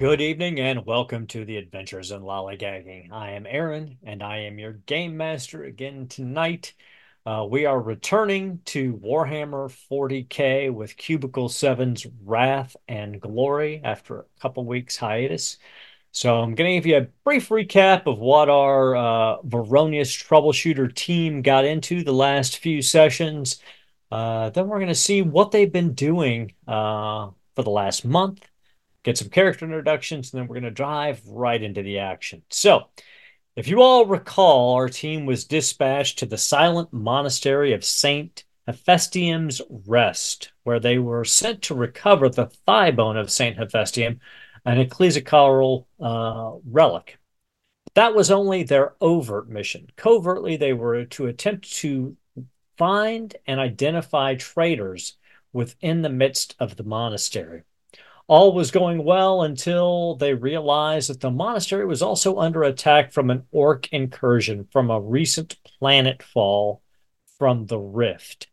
Good evening and welcome to the Adventures in Lollygagging. I am Aaron and I am your game master again tonight. Uh, we are returning to Warhammer 40k with Cubicle 7's Wrath and Glory after a couple weeks hiatus. So I'm going to give you a brief recap of what our uh, Varonius troubleshooter team got into the last few sessions. Uh, then we're going to see what they've been doing uh, for the last month get some character introductions, and then we're going to dive right into the action. So, if you all recall, our team was dispatched to the silent monastery of Saint Hephaestium's Rest, where they were sent to recover the thigh bone of Saint Hephaestium, an ecclesiastical uh, relic. That was only their overt mission. Covertly, they were to attempt to find and identify traitors within the midst of the monastery. All was going well until they realized that the monastery was also under attack from an orc incursion from a recent planet fall from the rift.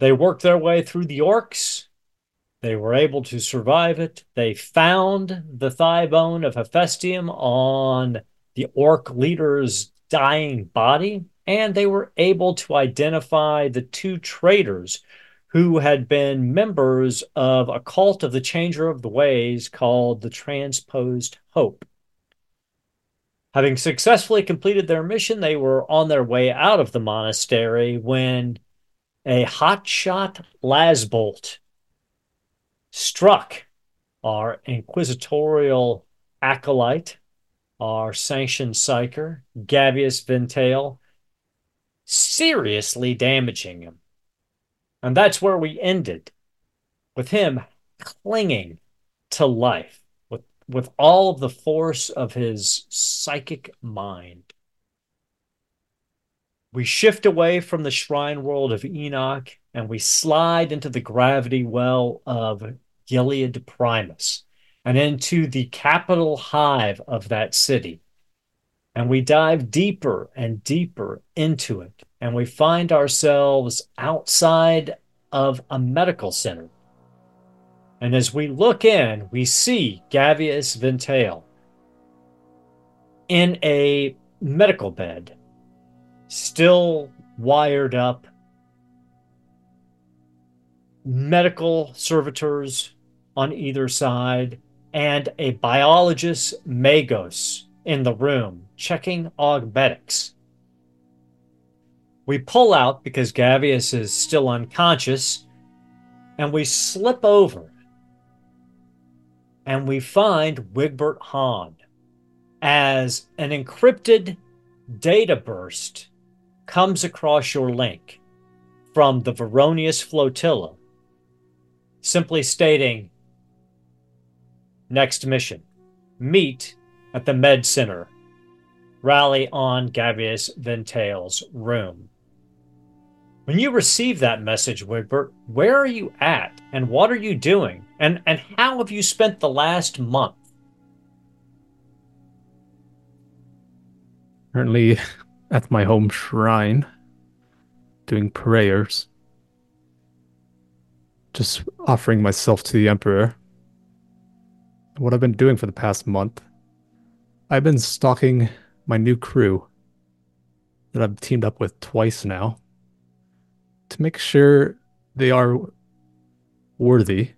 They worked their way through the orcs. They were able to survive it. They found the thigh bone of Hephaestium on the orc leader's dying body, and they were able to identify the two traitors who had been members of a cult of the changer of the ways called the Transposed Hope. Having successfully completed their mission, they were on their way out of the monastery when a hotshot lasbolt struck our inquisitorial acolyte, our sanctioned psyker, Gavious Vintael, seriously damaging him. And that's where we ended with him clinging to life with, with all of the force of his psychic mind. We shift away from the shrine world of Enoch and we slide into the gravity well of Gilead Primus and into the capital hive of that city. And we dive deeper and deeper into it and we find ourselves outside of a medical center. And as we look in, we see Gavious Vintael in a medical bed, still wired up, medical servitors on either side, and a biologist Magos in the room checking augmetics. We pull out because Gavious is still unconscious, and we slip over and we find Wigbert Hahn as an encrypted data burst comes across your link from the Varonius flotilla, simply stating next mission. Meet at the med center. Rally on Gavious Vintael's room when you receive that message, Wigbert, where are you at and what are you doing? And and how have you spent the last month? Currently at my home shrine doing prayers. Just offering myself to the Emperor. What I've been doing for the past month, I've been stalking my new crew that I've teamed up with twice now to make sure they are worthy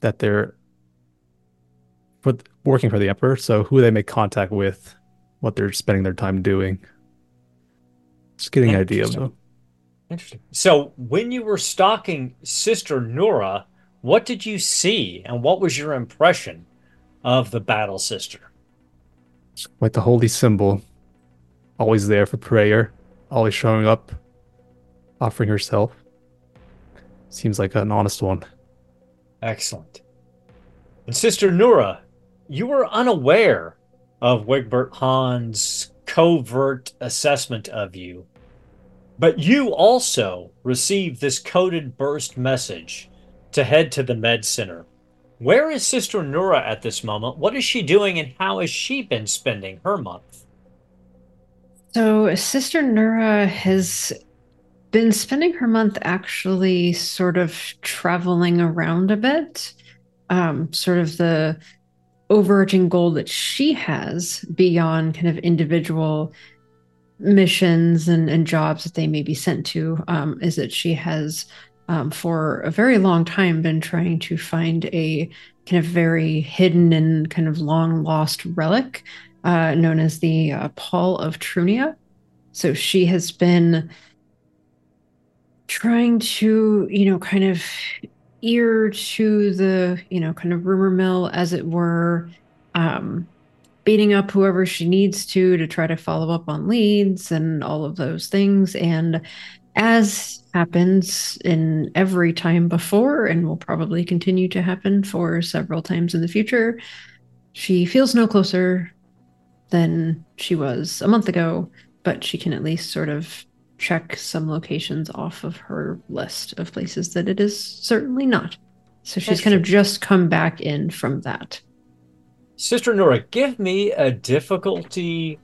that they're for working for the emperor. So who they make contact with what they're spending their time doing. Just getting an idea of them. Interesting. So when you were stalking sister nura what did you see and what was your impression of the battle sister? Like the holy symbol always there for prayer always showing up offering herself. Seems like an honest one. Excellent. And Sister Nura, you were unaware of Wigbert Hahn's covert assessment of you, but you also received this coded burst message to head to the med center. Where is Sister Nura at this moment? What is she doing, and how has she been spending her month? So, Sister Nura has been spending her month actually sort of traveling around a bit. um, sort of the overarching goal that she has beyond kind of individual missions and, and jobs that they may be sent to um, is that she has um, for a very long time been trying to find a kind of very hidden and kind of long lost relic uh, known as the uh, Pall of Trunia. So she has been trying to, you know, kind of ear to the, you know, kind of rumor mill, as it were, um, beating up whoever she needs to to try to follow up on leads and all of those things. And as happens in every time before, and will probably continue to happen for several times in the future, she feels no closer than she was a month ago, but she can at least sort of check some locations off of her list of places that it is certainly not. So she's That's kind true. of just come back in from that. Sister Nora, give me a difficulty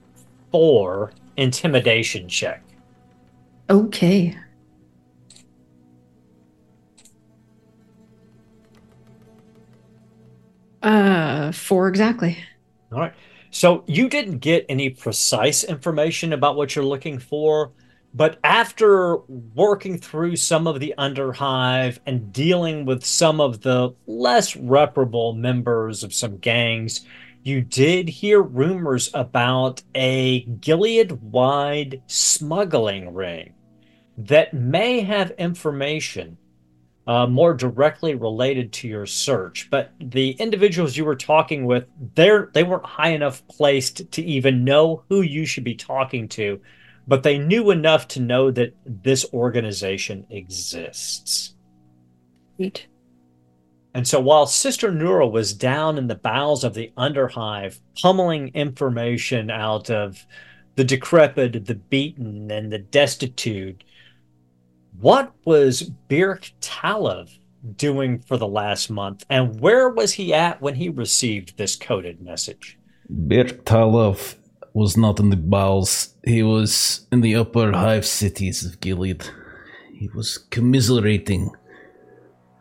four intimidation check. Okay. Uh, four exactly. All right. So you didn't get any precise information about what you're looking for, but after working through some of the underhive and dealing with some of the less reparable members of some gangs, you did hear rumors about a Gilead wide smuggling ring that may have information uh, more directly related to your search. But the individuals you were talking with, they're they weren't high enough placed to even know who you should be talking to, but they knew enough to know that this organization exists. Right. And so while Sister Nura was down in the bowels of the underhive, pummeling information out of the decrepit, the beaten, and the destitute, what was Byrrc Tallov doing for the last month, and where was he at when he received this coded message? Byrrc Tallov was not in the bowels. He was in the upper hive cities of Gilead. He was commiserating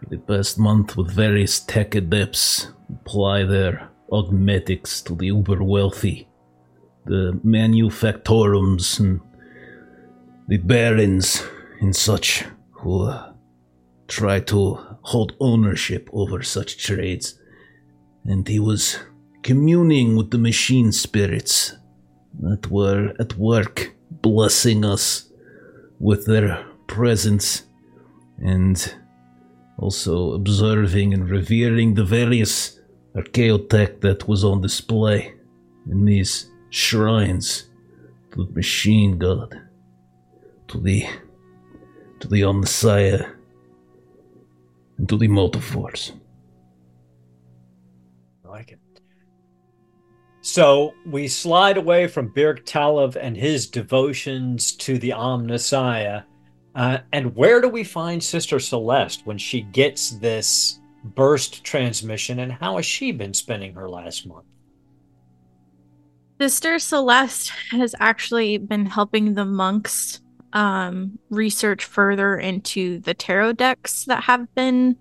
for the past month with various tech adepts who apply their augmetics to the uber wealthy, the manufactorums and the barons and such who uh, try to hold ownership over such trades. And he was communing with the machine spirits that were at work, blessing us with their presence and also observing and revering the various archaeotech that was on display in these shrines to the machine god, to the to the Omnissiah, and to the motive force. I like it. So we slide away from Byrrc Tallov and his devotions to the Omnissiah. Uh, and where do we find Sister Celeste when she gets this burst transmission, and how has she been spending her last month? Sister Celeste has actually been helping the monks um, research further into the tarot decks that have been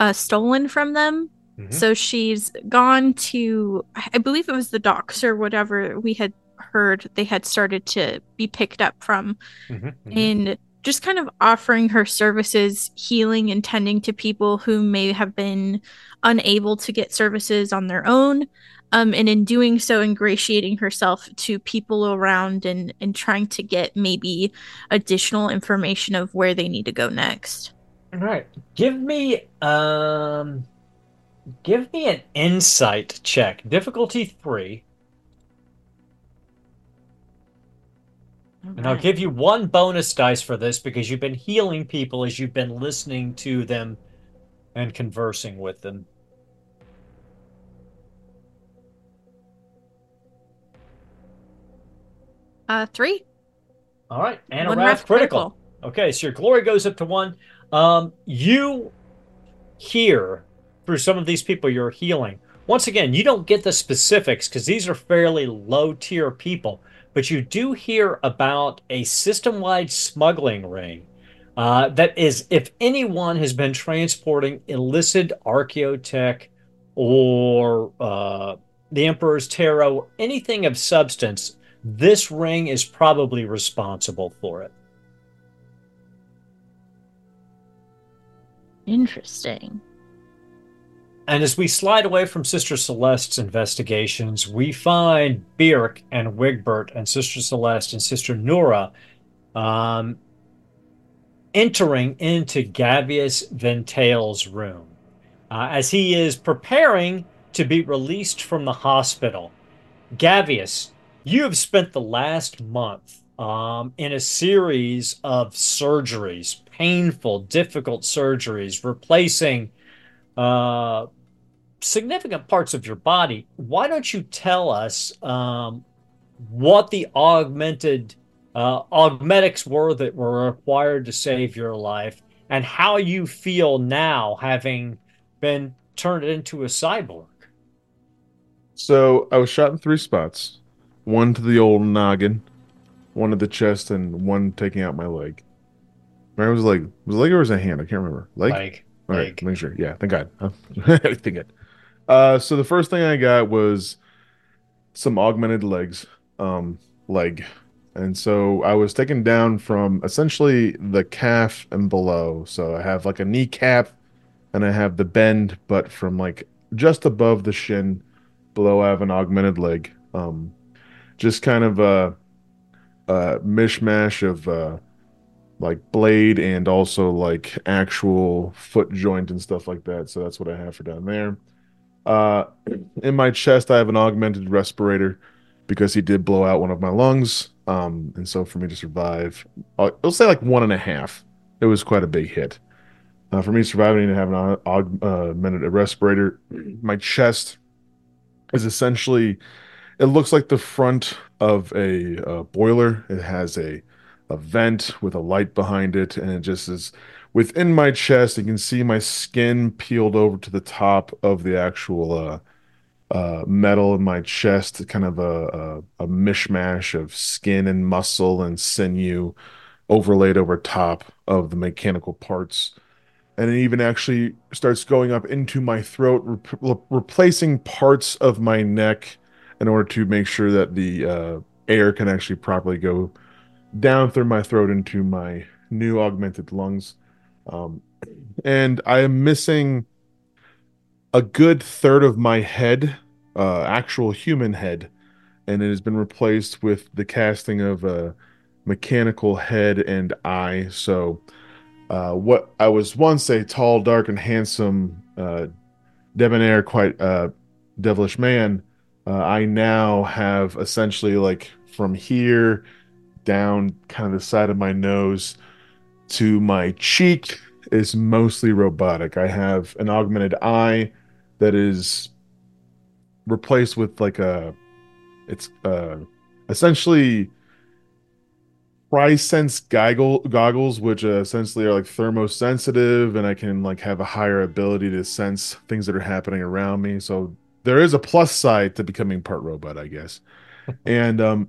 uh, stolen from them. Mm-hmm. So she's gone to, I believe it was the docks or whatever we had heard they had started to be picked up from, mm-hmm. Mm-hmm. and just kind of offering her services, healing and tending to people who may have been unable to get services on their own um, and in doing so ingratiating herself to people around and and trying to get maybe additional information of where they need to go next all right give me um give me an insight check difficulty three And I'll give you one bonus dice for this because you've been healing people as you've been listening to them and conversing with them. Uh, three. All right, and one a wrath critical. critical. Okay, so your glory goes up to one. Um, you hear through some of these people you're healing. Once again, you don't get the specifics because these are fairly low tier people, but you do hear about a system wide smuggling ring uh, that is, if anyone has been transporting illicit archaeotech or uh, the Emperor's Tarot, anything of substance, this ring is probably responsible for it. Interesting. And as we slide away from Sister Celeste's investigations, we find Byrrc and Wigbert and Sister Celeste and Sister Nora um, entering into Gavious Vintael's room uh, as he is preparing to be released from the hospital. Gavious, you have spent the last month um, in a series of surgeries, painful, difficult surgeries, replacing uh, significant parts of your body. Why don't you tell us um, what the augmented uh, augmetics were that were required to save your life, and how you feel now, having been turned into a cyborg? So I was shot in three spots. One to the old noggin, one to the chest, and one taking out my leg. Where was leg? Was it leg or was it hand? I can't remember. Leg. Like, All right, like make sure. Yeah, thank God. thank God. Uh, so the first thing I got was some augmented legs, um, leg, and so I was taken down from essentially the calf and below. So I have like a kneecap, and I have the bend, but from like just above the shin, below I have an augmented leg. Um, just kind of a, a mishmash of uh, like blade and also like actual foot joint and stuff like that. So that's what I have for down there. Uh, in my chest, I have an augmented respirator because he did blow out one of my lungs. Um, and so for me to survive, I'll, I'll say like one and a half. It was quite a big hit. Uh, for me need to have an aug- augmented respirator. My chest is essentially, it looks like the front of a, uh boiler. It has a a vent with a light behind it, and it just is within my chest. You can see my skin peeled over to the top of the actual uh, uh, metal in my chest, kind of a, a, a mishmash of skin and muscle and sinew overlaid over top of the mechanical parts. And it even actually starts going up into my throat, re- replacing parts of my neck in order to make sure that the uh, air can actually properly go down through my throat into my new augmented lungs. Um, and I am missing a good third of my head, uh, actual human head, and it has been replaced with the casting of a mechanical head and eye. So, uh, what I was once a tall, dark, and handsome, uh, debonair, quite uh, devilish man, uh, I now have essentially like from here down kind of the side of my nose to my cheek is mostly robotic. I have an augmented eye that is replaced with like a it's uh essentially preysense goggle goggles which uh, essentially are like thermosensitive and I can like have a higher ability to sense things that are happening around me. So there is a plus side to becoming part robot, I guess. and um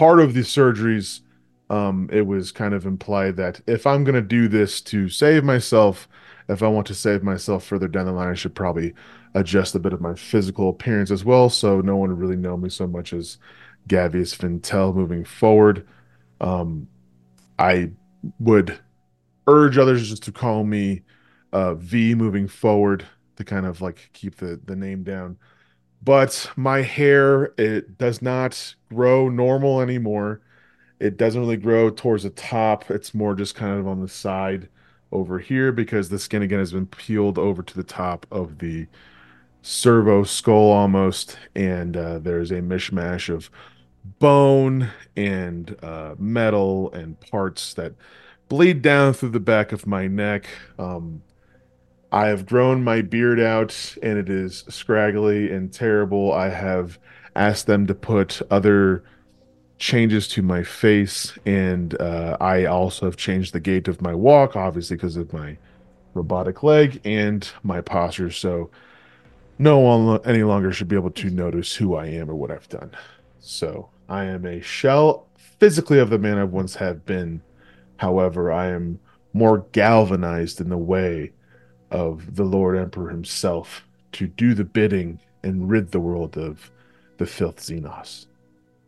part of the surgeries, um, it was kind of implied that if I'm going to do this to save myself, if I want to save myself further down the line, I should probably adjust a bit of my physical appearance as well, so no one really know me so much as Gavious Vintael moving forward. Um, I would urge others just to call me uh, V moving forward to kind of like keep the the name down but my hair it does not grow normal anymore. It doesn't really grow towards the top. It's more just kind of on the side over here because the skin again has been peeled over to the top of the servo skull almost. And uh, there's a mishmash of bone and uh, metal and parts that bleed down through the back of my neck. Um, I have grown my beard out and it is scraggly and terrible. I have asked them to put other changes to my face and uh, I also have changed the gait of my walk, obviously because of my robotic leg and my posture. So no one any longer should be able to notice who I am or what I've done. So I am a shell physically of the man I once have been. However, I am more galvanized in the way of the Lord Emperor himself to do the bidding and rid the world of the filth Xenos.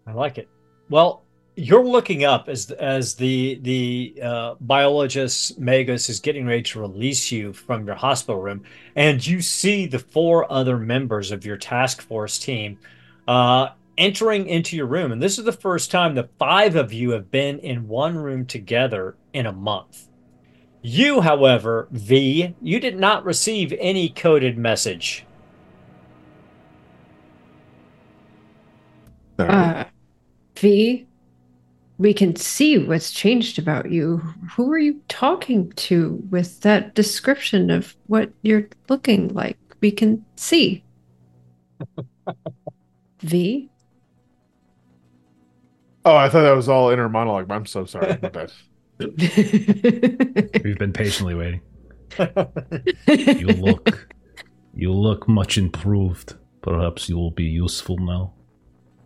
I like it. Well, you're looking up as as the the uh, biologist Magus is getting ready to release you from your hospital room, and you see the four other members of your task force team uh, entering into your room. And this is the first time the five of you have been in one room together in a month. You, however, V, you did not receive any coded message. Uh, v, we can see what's changed about you. Who are you talking to with that description of what you're looking like? We can see. v? Oh, I thought that was all inner monologue. I'm so sorry. My bad. We've been patiently waiting. you look you look much improved. Perhaps you will be useful now.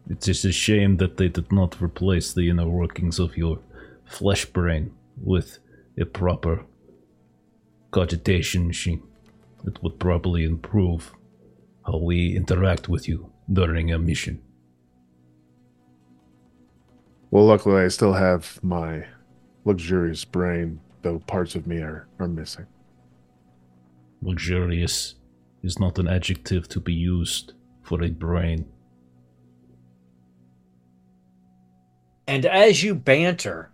It is a shame that they did not replace the inner workings of your flesh brain with a proper cogitation machine that would probably improve how we interact with you during a mission. Well, luckily, I still have my luxurious brain, though parts of me are, are missing. Luxurious is not an adjective to be used for a brain. And as you banter,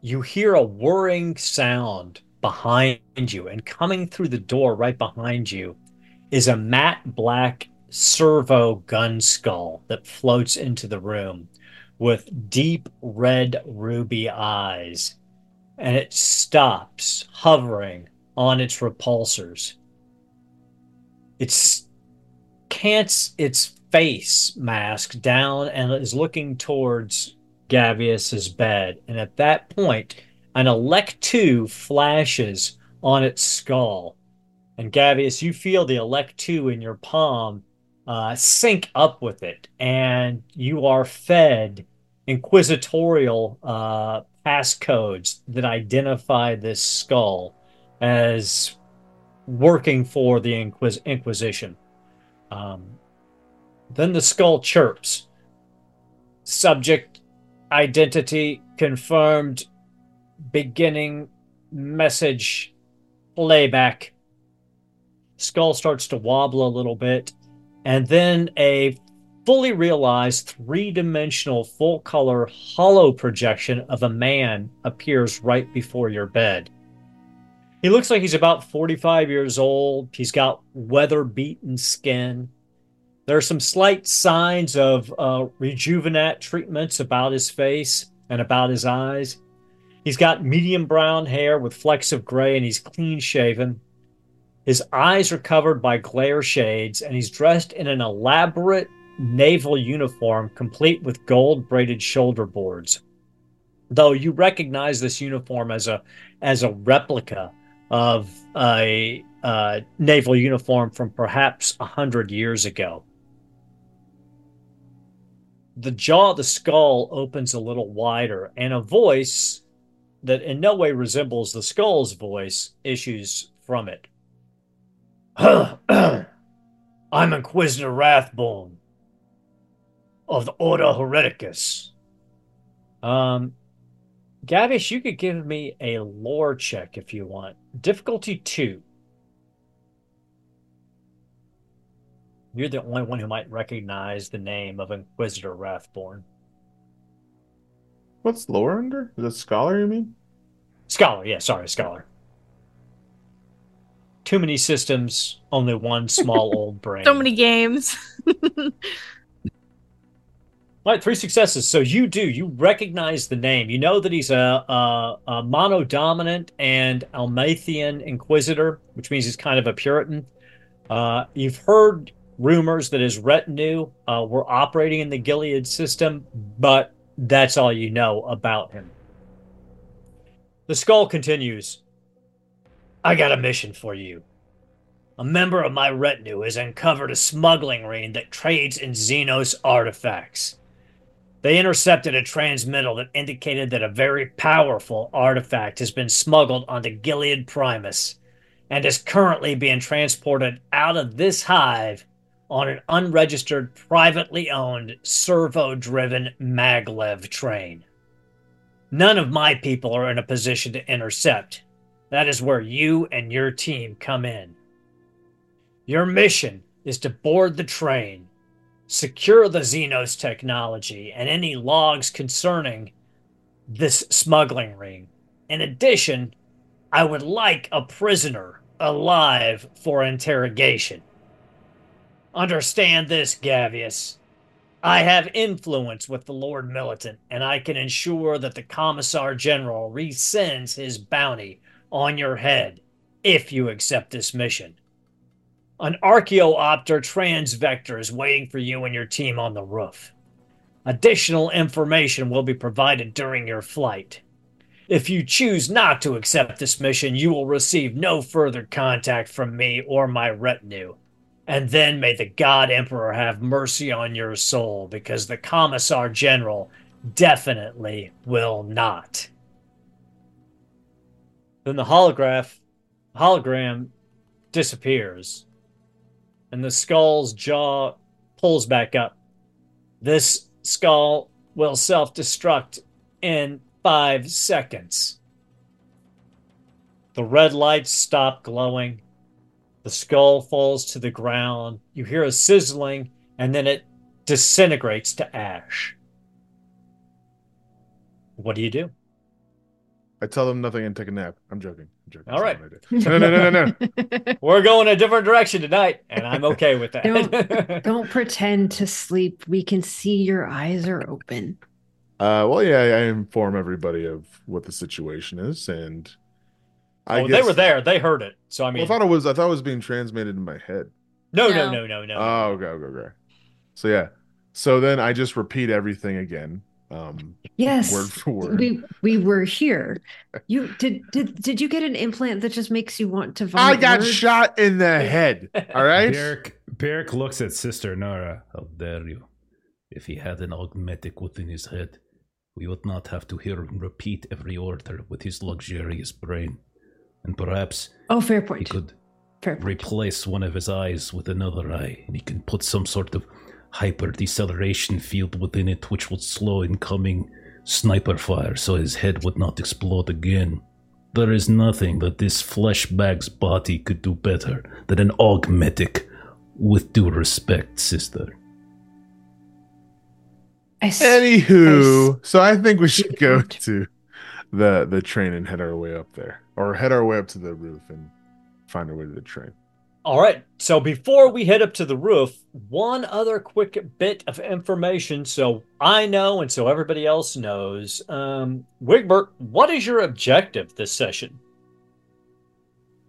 you hear a whirring sound behind you, and coming through the door right behind you is a matte black servo gun skull that floats into the room with deep red ruby eyes. And it stops, hovering on its repulsors. It's cants its face mask down and is looking towards Gavious's bed, and at that point, an electoo flashes on its skull. And Gavious, you feel the electoo in your palm uh, sync up with it, and you are fed inquisitorial uh, passcodes that identify this skull as working for the Inquis- Inquisition. Um, then the skull chirps. Subject identity confirmed. Beginning message playback. Skull starts to wobble a little bit, and then a fully realized three dimensional, full color hollow projection of a man appears right before your bed. He looks like he's about 45 years old. He's got weather beaten skin. There are some slight signs of uh, rejuvenat treatments about his face and about his eyes. He's got medium brown hair with flecks of gray and he's clean shaven. His eyes are covered by glare shades and he's dressed in an elaborate naval uniform complete with gold braided shoulder boards. Though you recognize this uniform as a as a replica of a, a naval uniform from perhaps a hundred years ago the jaw of the skull opens a little wider, and a voice that in no way resembles the skull's voice issues from it. I'm Inquisitor Rathbone of the Order Hereticus. Um, Gavish, you could give me a lore check if you want. Difficulty two. You're the only one who might recognize the name of Inquisitor Rathbone. What's lore under? Is it scholar, you mean? Scholar, yeah, sorry, scholar. Too many systems, only one small old brain. So many games. All right, three successes. So you do you recognize the name? You know that he's a, a, a monodominant and Amalathian inquisitor, which means he's kind of a Puritan. Uh, you've heard rumors that his retinue uh, were operating in the Gilead system, but that's all you know about him. The skull continues I got a mission for you. A member of my retinue has uncovered a smuggling ring that trades in Xenos artifacts. They intercepted a transmittal that indicated that a very powerful artifact has been smuggled onto Gilead Primus and is currently being transported out of this hive on an unregistered, privately owned, servo driven maglev train. None of my people are in a position to intercept. That is where you and your team come in. Your mission is to board the train, secure the Xenos technology, and any logs concerning this smuggling ring. In addition, I would like a prisoner alive for interrogation. Understand this, Gavious. I have influence with the Lord Militant, and I can ensure that the Commissar General rescinds his bounty on your head if you accept this mission. An Archaeopter transvector is waiting for you and your team on the roof. Additional information will be provided during your flight. If you choose not to accept this mission, you will receive no further contact from me or my retinue. And then may the God Emperor have mercy on your soul, because the Commissar General definitely will not. Then the holograph hologram disappears, and the skull's jaw pulls back up. This skull will self destruct in five seconds. The red lights stop glowing. The skull falls to the ground. You hear a sizzling, and then it disintegrates to ash. What do you do? I tell them nothing and take a nap. I'm joking. I'm joking. All right. No, no, no, no, no. We're going a different direction tonight, and I'm okay with that. Don't, don't pretend to sleep. We can see your eyes are open. Uh, well, yeah, I inform everybody of what the situation is, and I oh, guess, they were there. They heard it. So I mean, Well, I thought it was. I thought it was being transmitted in my head. no, no, No. no, no, no. Oh, okay, okay, okay. So yeah. So then I just repeat everything again. Um, Yes. word for word. We we were here. You did did did you get an implant that just makes you want to vomit I got words? shot in the head. All right. Beric, Beric looks at Sister Nora. How dare you? If he had an augmetic within his head, we would not have to hear him repeat every order with his luxurious brain. And perhaps Oh, fair point he could Fair point. replace one of his eyes with another eye, and he can put some sort of hyper deceleration field within it which would slow incoming sniper fire so his head would not explode again. There is nothing that this flesh bag's body could do better than an augmetic, with due respect, sister. I s- Anywho, so I think we should go to the the train and head our way up there, or head our way up to the roof and find our way to the train. All right. So before we head up to the roof, one other quick bit of information so I know and so everybody else knows. Um, Wigbert, what is your objective this session?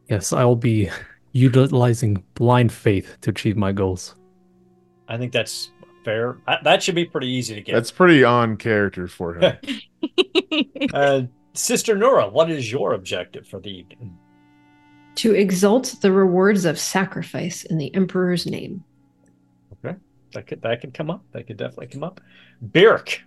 Yes, I will be utilizing blind faith to achieve my goals. I think that's fair. That, that should be pretty easy to get. That's pretty on character for him. Uh, Sister Nora, what is your objective for the evening? To exalt the rewards of sacrifice in the emperor's name. Okay, that could that could come up. That could definitely come up. Byrrc.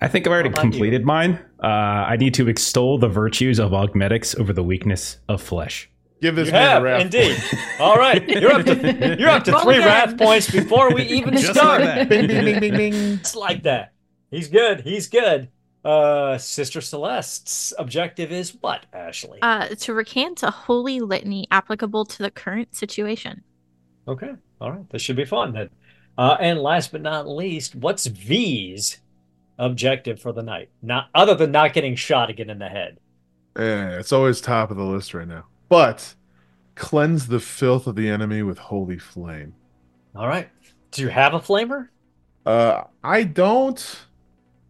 I think I've already How about you? completed mine. Uh, I need to extol the virtues of augmetics over the weakness of flesh. Give this You man have a wrath indeed. All right, you're up to you're up to three done. wrath points before we even Just start. like that. Bing, bing, bing, bing, bing. It's like that. He's good. He's good. Uh, Sister Celeste's objective is what, Ashley? uh, to recant a holy litany applicable to the current situation. okay. All right. This should be fun then. Uh, and last but not least, what's V's objective for the night? Not other than not getting shot again in the head. Yeah, it's always top of the list right now. But cleanse the filth of the enemy with holy flame. All right. Do you have a flamer? Uh, I don't.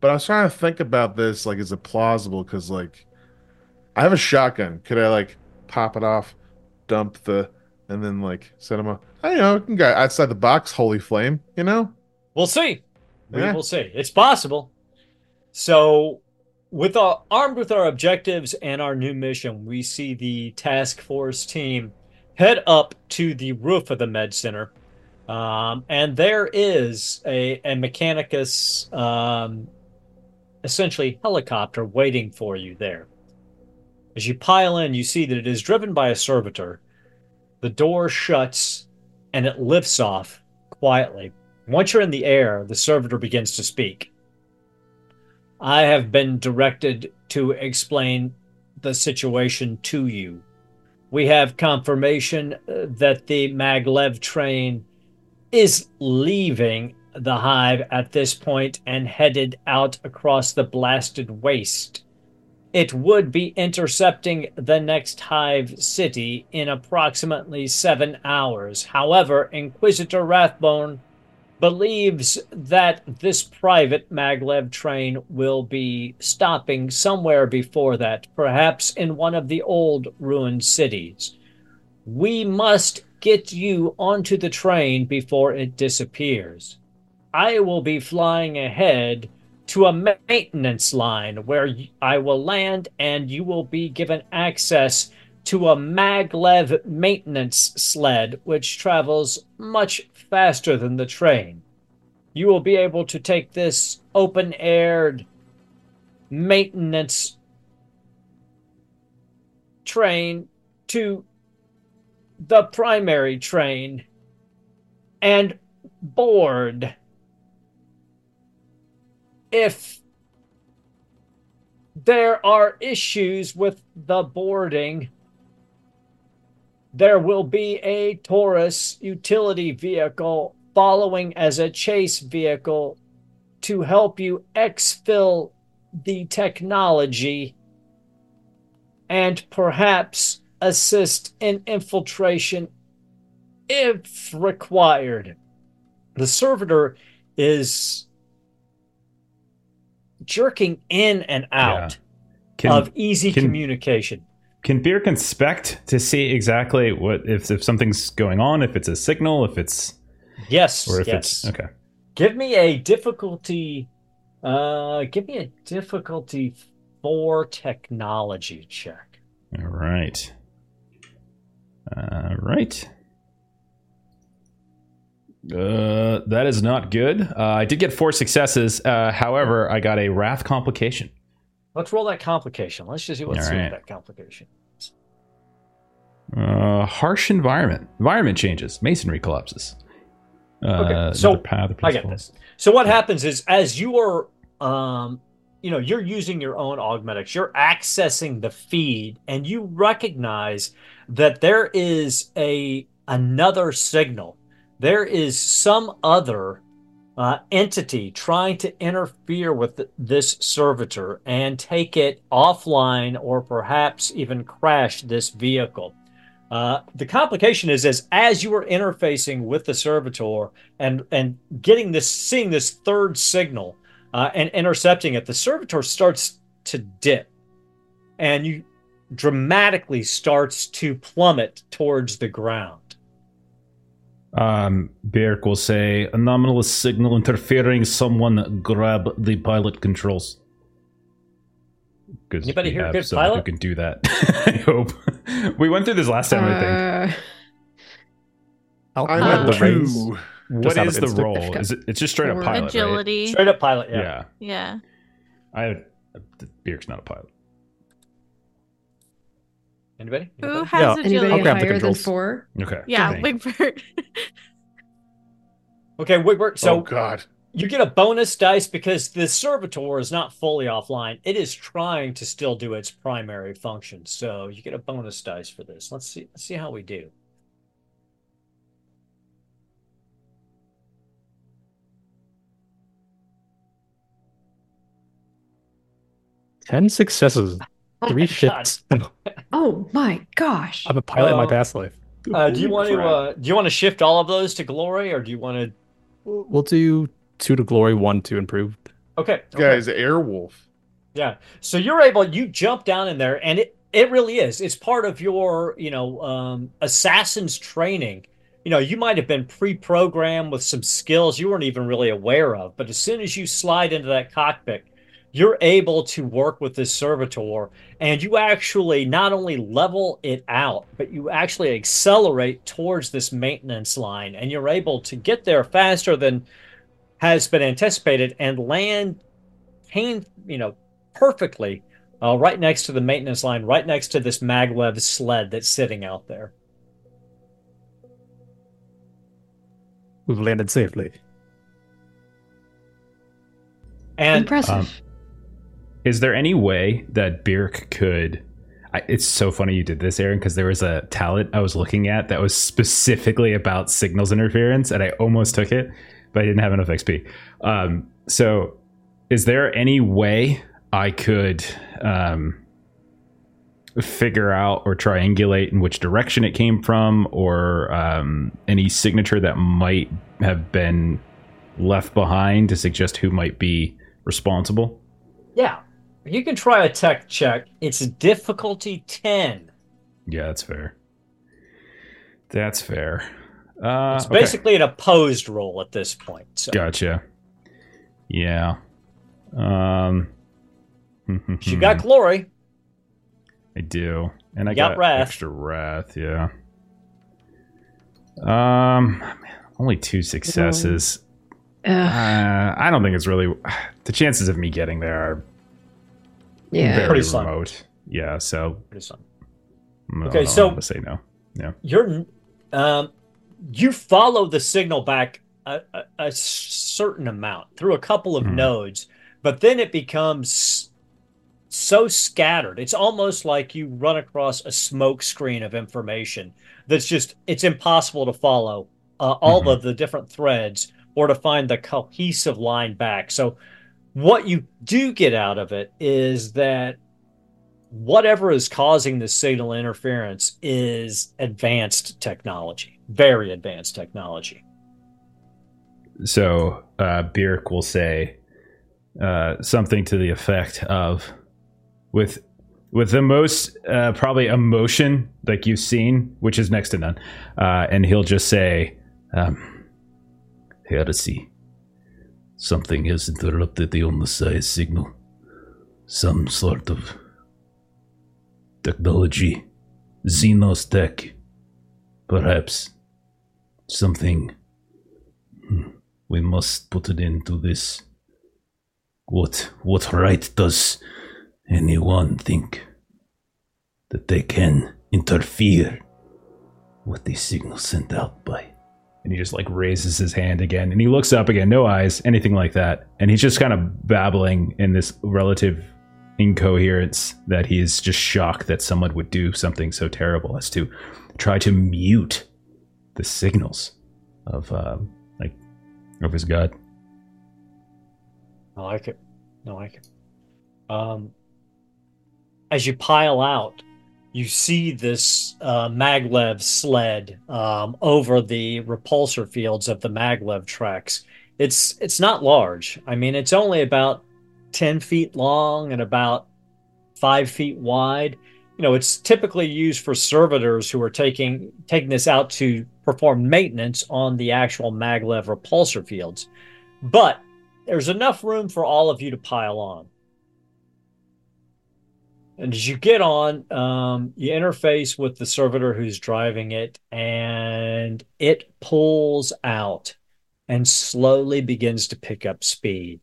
But I was trying to think about this. Like, is it plausible? Because like, I have a shotgun. Could I like pop it off, dump the, and then like set him up? I don't know. I can go outside the box. Holy flame. You know. We'll see. We will see. It's possible. So, with our armed with our objectives and our new mission, we see the task force team head up to the roof of the med center, um, and there is a a Mechanicus, um, essentially helicopter, waiting for you there. As you pile in, you see that it is driven by a servitor. The door shuts and it lifts off quietly. Once you're in the air, the servitor begins to speak. I have been directed to explain the situation to you. We have confirmation that the maglev train is leaving the hive at this point and headed out across the blasted waste. It would be intercepting the next hive city in approximately seven hours. However, Inquisitor Rathbone believes that this private maglev train will be stopping somewhere before that, perhaps in one of the old ruined cities. We must get you onto the train before it disappears. I will be flying ahead to a maintenance line where I will land and you will be given access to a maglev maintenance sled, which travels much faster than the train. You will be able to take this open aired maintenance train to the primary train and board. If there are issues with the boarding, there will be a Tauros utility vehicle following as a chase vehicle to help you exfil the technology and perhaps assist in infiltration if required. The servitor is jerking in and out yeah. can, of easy can, communication. Can Byrrc inspect to see exactly what if, if something's going on, if it's a signal, if it's yes, or if yes. it's okay. Give me a difficulty. Uh, give me a difficulty four technology check. All right. All right. Uh, that is not good. Uh, I did get four successes. Uh, however, I got a wrath complication. Let's roll that complication. Let's just see what's right. that complication. Uh, harsh environment. Environment changes. Masonry collapses. Uh, okay, so path I get this. So what happens is, as you are, um, you know, you're using your own augmetics. You're accessing the feed, and you recognize that there is a another signal. There is some other uh, entity trying to interfere with this servitor and take it offline or perhaps even crash this vehicle. Uh, the complication is as as you are interfacing with the servitor and and getting this seeing this third signal uh, and intercepting it, the servitor starts to dip, and you dramatically starts to plummet towards the ground. Um, Byrrc will say, a anomalous signal interfering. Someone grab the pilot controls. Because anybody here good pilot who can do that? I hope we went through this last time. Uh, I think. I'm uh, the two. What is the role? Is it? It's just straight up pilot. Agility. Right? Straight up pilot. Yeah. Yeah. yeah. I. Byrrc's not a pilot. Anybody? Anybody? Who has yeah. agility Anybody higher than four? Okay. Yeah, Wigbert. okay, Wigbert. So, oh God, you get a bonus dice because the servitor is not fully offline. It is trying to still do its primary function. So you get a bonus dice for this. Let's see. Let's see how we do. Ten successes. Three shifts. oh my gosh! I'm a pilot uh, in my past life. Uh, do you want to uh, do you want to shift all of those to glory, or do you want to? We'll do two to glory, one to improved. Okay, okay. guys, Airwolf. Yeah, so you're able. You jump down in there, and it it really is. It's part of your you know um, assassin's training. You know, you might have been pre-programmed with some skills you weren't even really aware of, but as soon as you slide into that cockpit, you're able to work with this servitor and you actually not only level it out, but you actually accelerate towards this maintenance line and you're able to get there faster than has been anticipated and land pain, you know, perfectly uh, right next to the maintenance line, right next to this maglev sled that's sitting out there. We've landed safely. And Impressive. um, Is there any way that Byrrc could? I, it's so funny you did this, Aaron, because there was a talent I was looking at that was specifically about signals interference, and I almost took it, but I didn't have enough XP. Um, so, is there any way I could um, figure out or triangulate in which direction it came from, or um, any signature that might have been left behind to suggest who might be responsible? yeah, you can try a tech check. It's difficulty 10. Yeah, that's fair. That's fair. Uh, It's okay. basically an opposed roll at this point. So Gotcha. Yeah. Um. you got glory. I do, and I got got, wrath. extra wrath. Yeah. Um, only two successes. Ugh, Uh, I don't think it's really. The chances of me getting there are yeah. very Pretty slim. remote. Yeah. So Pretty son. mm, I Okay, so- gonna say no. Yeah, You're um you follow the signal back a, a, a certain amount through a couple of Mhm. nodes, but then it becomes so scattered. It's almost like you run across a smoke screen of information that's just it's impossible to follow uh, all Mhm. of the different threads or to find the cohesive line back. So what you do get out of it is that whatever is causing the signal interference is advanced technology, very advanced technology. So uh, will say uh, something to the effect of, with with the most uh, probably emotion like you've seen, which is next to none, uh, and he'll just say, um, Heresy. Something has interrupted the Omnissiah signal. Some sort of technology. Xenos tech. Perhaps. Something. Hmm. We must put it into this. What what right does anyone think that they can interfere with the signal sent out by and he just like raises his hand again, and he looks up again, no eyes, anything like that, and he's just kind of babbling in this relative incoherence that he's just shocked that someone would do something so terrible as to try to mute the signals of uh, like of his god. I like it. I like it. Um, as you pile out, you see this uh, maglev sled um, over the repulsor fields of the maglev tracks. It's it's not large. I mean, it's only about ten feet long and about five feet wide. You know, it's typically used for servitors who are taking taking this out to perform maintenance on the actual maglev repulsor fields. But there's enough room for all of you to pile on. And as you get on, um, you interface with the servitor who's driving it, and it pulls out and slowly begins to pick up speed.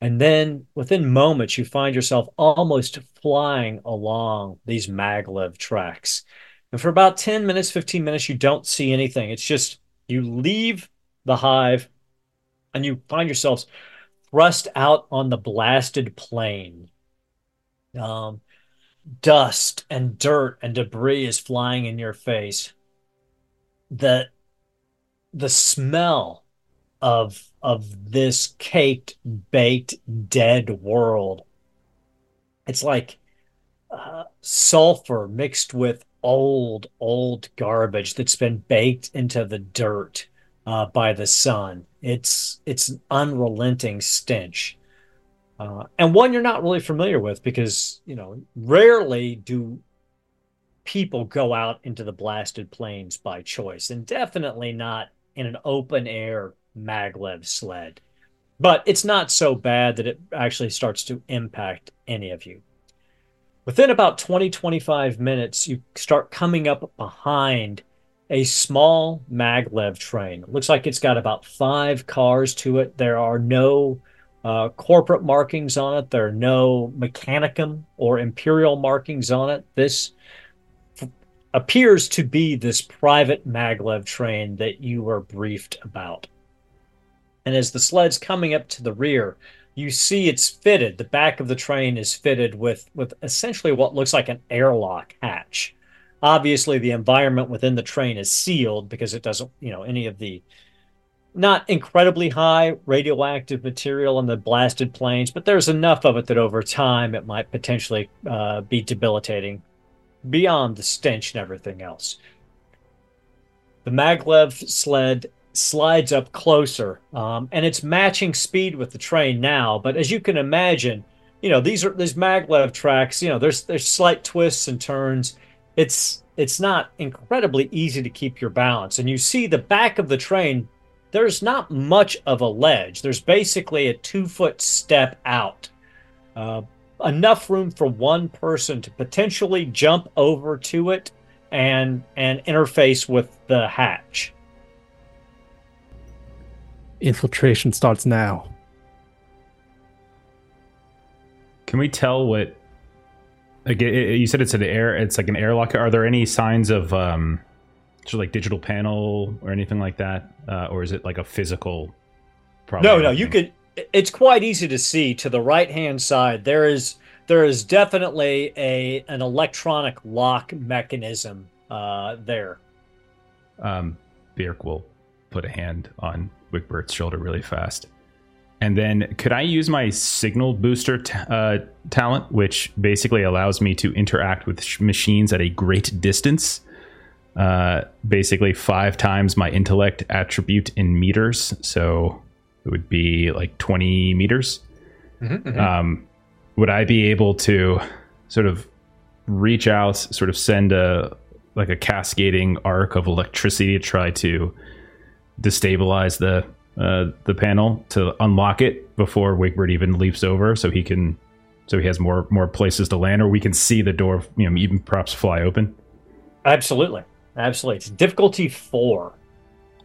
And then within moments, you find yourself almost flying along these maglev tracks. And for about 10 minutes, 15 minutes, you don't see anything. It's just you leave the hive and you find yourselves thrust out on the blasted plain. Um, dust and dirt and debris is flying in your face. The the smell of of this caked, baked, dead world. It's like uh, sulfur mixed with old, old garbage that's been baked into the dirt uh, by the sun. It's it's an unrelenting stench, uh, and one you're not really familiar with because you know rarely do people go out into the blasted plains by choice, and definitely not in an open air maglev sled. But it's not so bad that it actually starts to impact any of you. Within about 20 25 minutes, you start coming up behind a small maglev train. It looks like it's got about five cars to it. There are no uh, corporate markings on it. There are no Mechanicum or Imperial markings on it. This f- appears to be this private maglev train that you were briefed about. And as the sled's coming up to the rear, you see it's fitted. The back of the train is fitted with with essentially what looks like an airlock hatch. Obviously, the environment within the train is sealed because it doesn't, you know, any of the not incredibly high radioactive material on the blasted planes, but there's enough of it that over time it might potentially uh, be debilitating beyond the stench and everything else. The maglev sled slides up closer, um, and it's matching speed with the train now. But as you can imagine, you know these are these maglev tracks. You know, there's there's slight twists and turns. It's it's not incredibly easy to keep your balance, and you see the back of the train. There's not much of a ledge. There's basically a two foot step out. Uh, enough room for one person to potentially jump over to it and and interface with the hatch. Infiltration starts now. Can we tell what? Like you said, it's an air. It's like an airlock. Are there any signs of um, sort of like digital panel or anything like that, uh, or is it like a physical? Problem no, no. You could. It's quite easy to see to the right hand side. There is there is definitely a an electronic lock mechanism uh, there. Um, Byrrc will put a hand on Wigbert's shoulder really fast. And then, could I use my signal booster t- uh, talent, which basically allows me to interact with sh- machines at a great distance? Uh, basically, five times my intellect attribute in meters. So it would be like 20 meters. Mm-hmm, mm-hmm. Um, would I be able to sort of reach out, sort of send a like a cascading arc of electricity to try to destabilize the uh, the panel to unlock it before Wigbert even leaps over, so he can so he has more more places to land, or we can see the door, you know, even perhaps fly open. Absolutely, absolutely. It's difficulty four.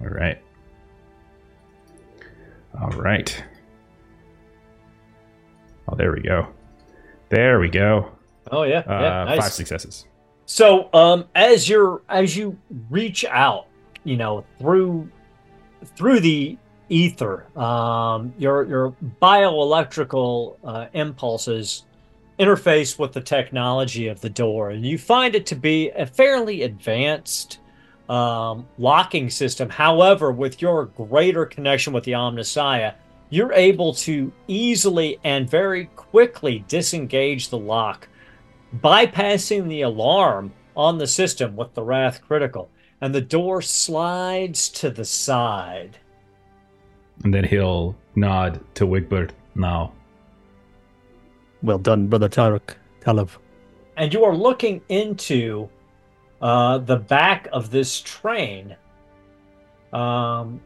All right. All right. Oh, there we go. There we go. Oh yeah, yeah uh, nice. five successes. So, um, as you're as you reach out, you know, through through the ether, um, your your bioelectrical uh, impulses interface with the technology of the door, and you find it to be a fairly advanced um, locking system. However, with your greater connection with the Omnissiah, you're able to easily and very quickly disengage the lock, bypassing the alarm on the system with the Wrath Critical and the door slides to the side. And then he'll nod to Wigbert now. Well done, Brother Tarek. Talib. And you are looking into uh, the back of this train. Um,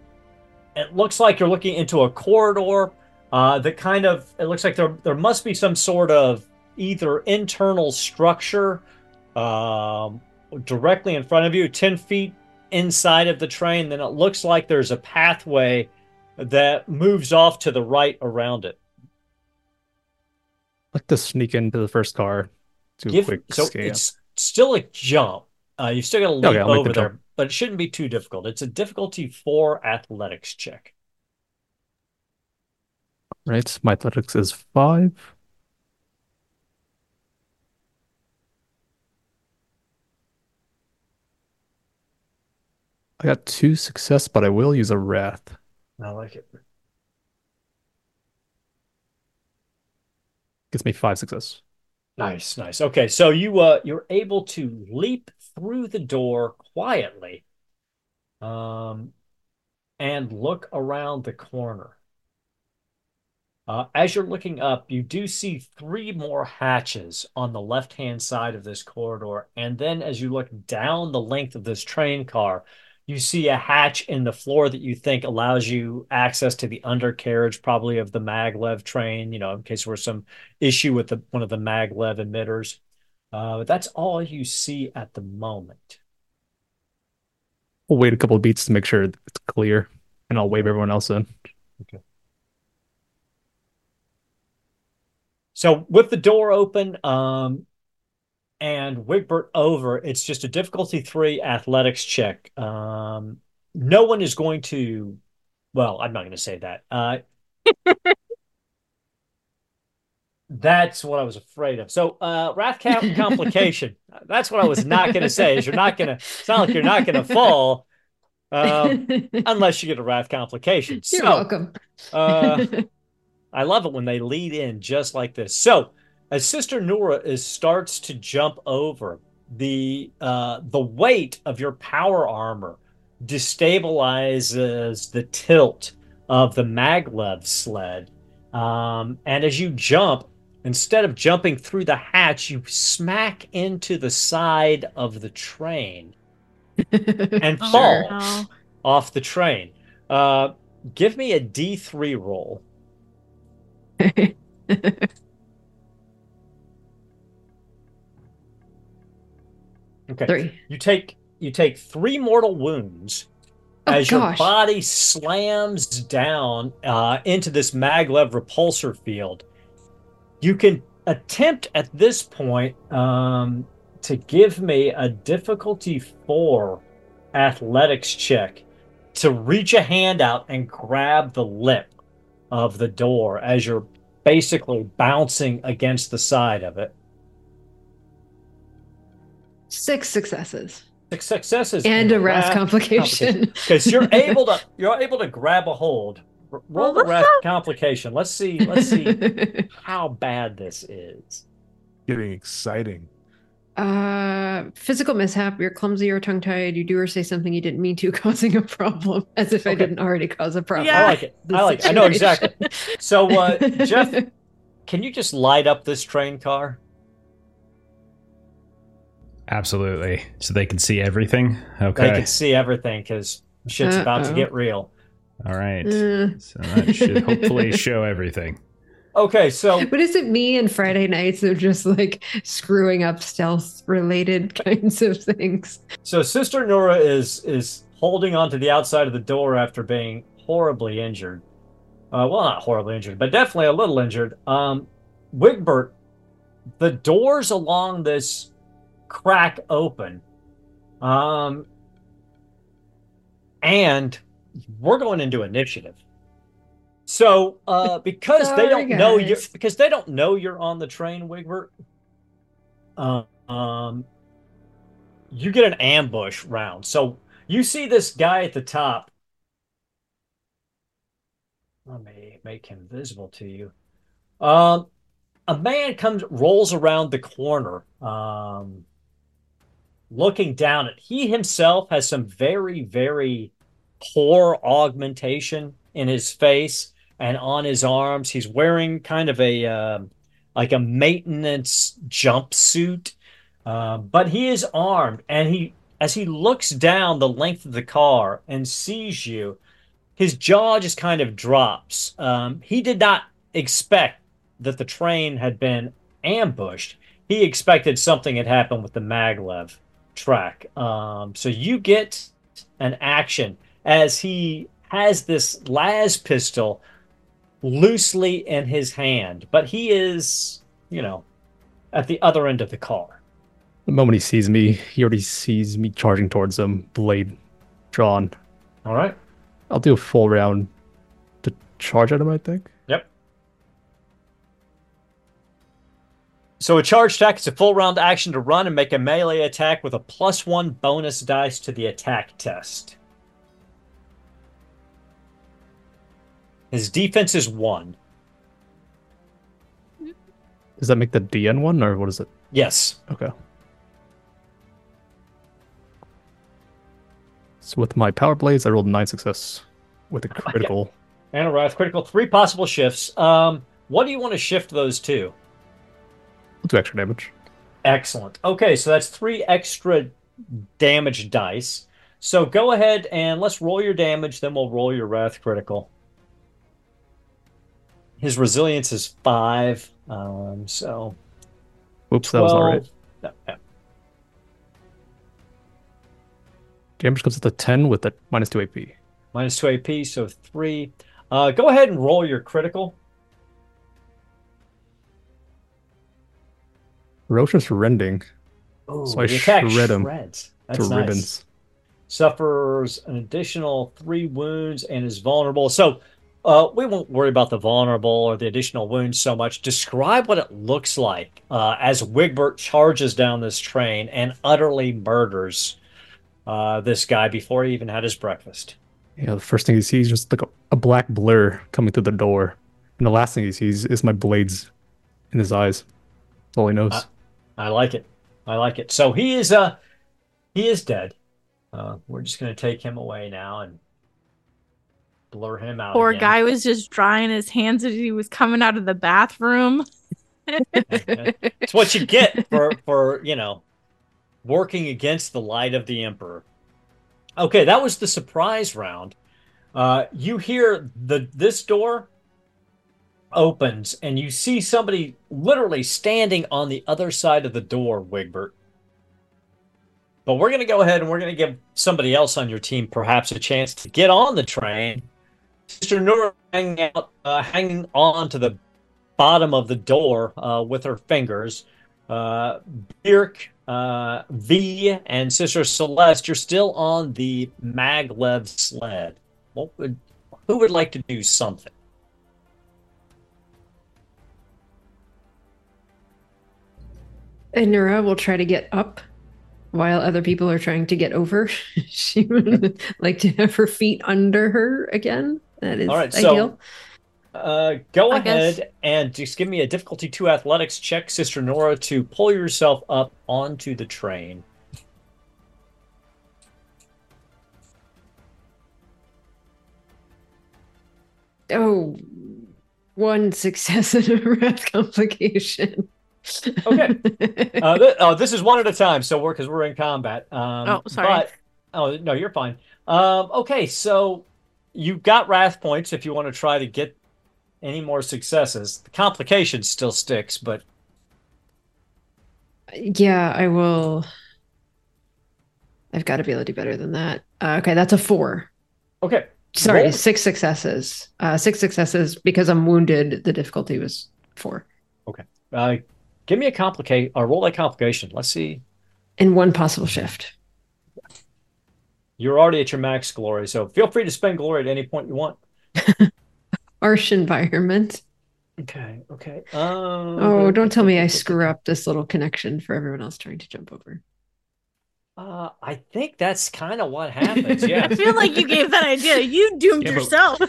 it looks like you're looking into a corridor uh, that kind of, it looks like there, there must be some sort of either internal structure um, directly in front of you, 10 feet inside of the train, then it looks like there's a pathway that moves off to the right around it. Like to sneak into the first car. Do Give, a quick so scan. It's still a jump. Uh, you still got to leap okay, over the there, but it shouldn't be too difficult. It's a difficulty four athletics check. Right, my athletics is five. I got two success, but I will use a wrath. I like it. Gets me five success. Nice, nice. Okay, so you uh you're able to leap through the door quietly, um, and look around the corner. Uh, as you're looking up, you do see three more hatches on the left hand side of this corridor. And then as you look down the length of this train car, you see a hatch in the floor that you think allows you access to the undercarriage, probably of the maglev train, you know, in case there was some issue with the, one of the maglev emitters. Uh, but that's all you see at the moment. We'll wait a couple of beats to make sure it's clear, and I'll wave everyone else in. Okay. So with the door open, um, and Wigbert over, it's just a difficulty three athletics check. Um, no one is going to. Well, I'm not going to say that. Uh, that's what I was afraid of. So, uh, wrath complication. that's what I was not going to say. Is you're not going to. It's not like you're not going to fall, um, unless you get a wrath complication. You're so, welcome. uh, I love it when they lead in just like this. So, as Sister Nura is starts to jump over, the uh, the weight of your power armor destabilizes the tilt of the maglev sled. Um, and as you jump, instead of jumping through the hatch, you smack into the side of the train and Oh, fall no. off the train. Uh, give me a D3 roll. Okay. Three. You take you take three mortal wounds Oh, as your body slams down uh, into this maglev repulsor field. You can attempt at this point um, to give me a difficulty four athletics check to reach a hand out and grab the lip of the door as you're basically bouncing against the side of it. Six successes. Six successes And in a wrath wrath complication. because you're able to you're able to grab a hold. R- Roll the Well, wrath complication. Let's see. Let's see how bad this is. Getting exciting. uh, physical mishap. You're clumsy or tongue tied. You do or say something you didn't mean to, causing a problem, as if I didn't already cause a problem. I like it. I like. It. I know exactly. So, uh, Jeff, can you just light up this train car? Absolutely. So they can see everything. Okay. They can see everything because shit's about to get real. All right. Uh, So that should hopefully show everything. Okay, so but is it me and Friday nights of just like screwing up stealth related kinds of things? So Sister Nura is is holding onto the outside of the door after being horribly injured. Uh, well, not horribly injured, but definitely a little injured. Um, Wigbert, the doors along this crack open, um, and we're going into initiative. So, uh, because they don't know you, because they don't know you're on the train, Wigbert. Uh, um, you get an ambush round. So you see this guy at the top. Let me make him visible to you. Um, a man comes, rolls around the corner, um, looking down at. He himself has some very, very poor augmentation in his face and on his arms. He's wearing kind of a um like a maintenance jumpsuit. Uh, but he is armed, and he, as he looks down the length of the car and sees you, his jaw just kind of drops. Um, he did not expect that the train had been ambushed. He expected something had happened with the maglev track. Um, so you get an action as he has this las pistol loosely in his hand, but he is, you know, at the other end of the car. The moment he sees me, he already sees me charging towards him, blade drawn. All right. I'll do a full round to charge at him, I think. So a charge attack is a full round action to run and make a melee attack with a plus one bonus dice to the attack test. His defense is one. Does that make the DN one, or what is it? Yes. Okay. So with my power blades, I rolled nine success with a critical. And a wrath critical. Three possible shifts. Um, what do you want to shift those to? I'll do extra damage. Excellent. Okay, so that's three extra damage dice. So go ahead and let's roll your damage, then we'll roll your wrath critical. His resilience is five. Um, so Oops, that was 12 right. No, no. Damage comes at the 10 with a minus 2 AP. minus two AP, so three. Uh, go ahead and roll your critical. Ferocious rending Ooh, So I attack shred him shreds. to nice. ribbons. Suffers an additional three wounds and is vulnerable. So uh, we won't worry about the vulnerable or the additional wounds so much. Describe what it looks like uh, as Wigbert charges down this train and utterly murders uh, this guy before he even had his breakfast. Yeah, the first thing he sees is just like a, a black blur coming through the door. And the last thing he sees is my blades in his eyes. That's all he knows. I like it. I like it. So he is uh he is dead. Uh, we're just gonna take him away now and blur him out. Poor again. guy was just drying his hands as he was coming out of the bathroom. It's what you get for for you know working against the light of the emperor. Okay, that was the surprise round. Uh, you hear the this door opens and you see somebody literally standing on the other side of the door, Wigbert. But we're going to go ahead and we're going to give somebody else on your team perhaps a chance to get on the train. Sister Nura hanging out, uh, hanging on to the bottom of the door uh, with her fingers. Uh, Byrrc, uh, V, and Sister Celeste, you're still on the maglev sled. What would, who would like to do something? And Nura will try to get up while other people are trying to get over. she would like to have her feet under her again. That is All right, so- Uh, go I guess- ahead and just give me a difficulty two athletics check, Sister Nura, to pull yourself up onto the train. oh, one success and a wrath complication. Okay. Uh, th- oh, this is one at a time, so we're because we're in combat. Um, Oh, sorry. But, oh no, you're fine. Um, okay, so you've got wrath points if you want to try to get any more successes. The complication still sticks, but yeah, I will. I've got to be able to do better than that. Uh, okay, that's a four. okay. Sorry, Roll. six successes. Uh, six successes because I'm wounded. The difficulty was four. Uh, give me a complicate or roll a complication. Let's see. And one possible shift. You're already at your max glory, so feel free to spend glory at any point you want. Harsh environment. Okay. Okay. Um, Oh, don't tell me I screw up this little connection for everyone else trying to jump over. Uh, I think that's kind of what happens. Yeah. I feel like you gave that idea. You doomed Yeah, yourself.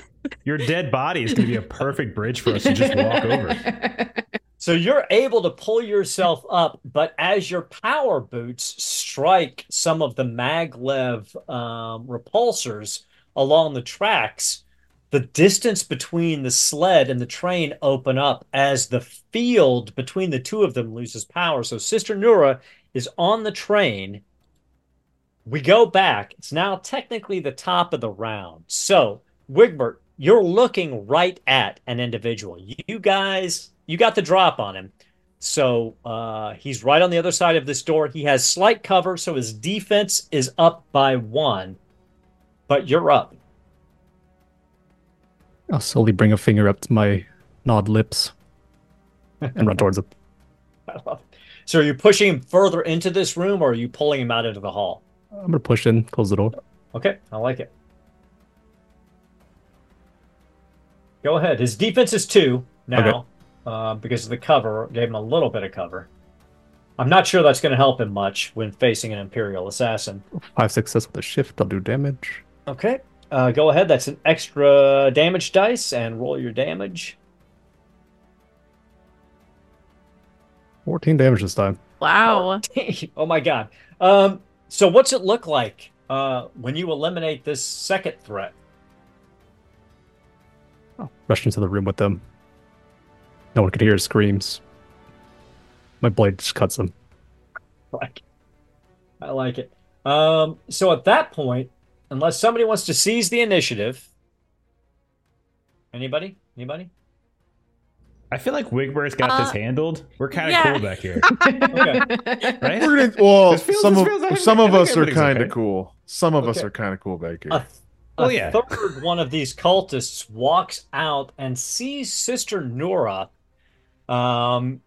Your dead body is going to be a perfect bridge for us to just walk over. So you're able to pull yourself up, but as your power boots strike some of the maglev um, repulsors along the tracks, the distance between the sled and the train open up as the field between the two of them loses power. So Sister Nura is on the train. We go back. It's now technically the top of the round. So Wigbert, you're looking right at an individual. You guys, you got the drop on him. So uh, he's right on the other side of this door. He has slight cover, so his defense is up by one. But you're up. I'll slowly bring a finger up to my gnawed lips and run towards him. I love it. So are you pushing him further into this room, or are you pulling him out into the hall? I'm gonna push in, close the door. Okay, I like it. Go ahead. His defense is two now uh, because of the cover. Gave him a little bit of cover. I'm not sure that's going to help him much when facing an Imperial assassin. Five success with a shift, I'll do damage. Okay, uh, go ahead. That's an extra damage dice and roll your damage. 14 damage this time. Wow. oh my god. Um, so what's it look like uh, when you eliminate this second threat? Rush into the room with them. No one could hear his screams. My blade just cuts him. Like, I like it. Um, so at that point, unless somebody wants to seize the initiative, anybody, anybody? I feel like Wigbert's got Uh, this handled. We're kind of yeah. cool back here, Okay. right? We're gonna, well, feels- some of feels- I think- some of us are kind of okay. cool. Some of us are kind of cool back here. A, Oh, yeah. third one of these cultists walks out and sees Sister Nura um,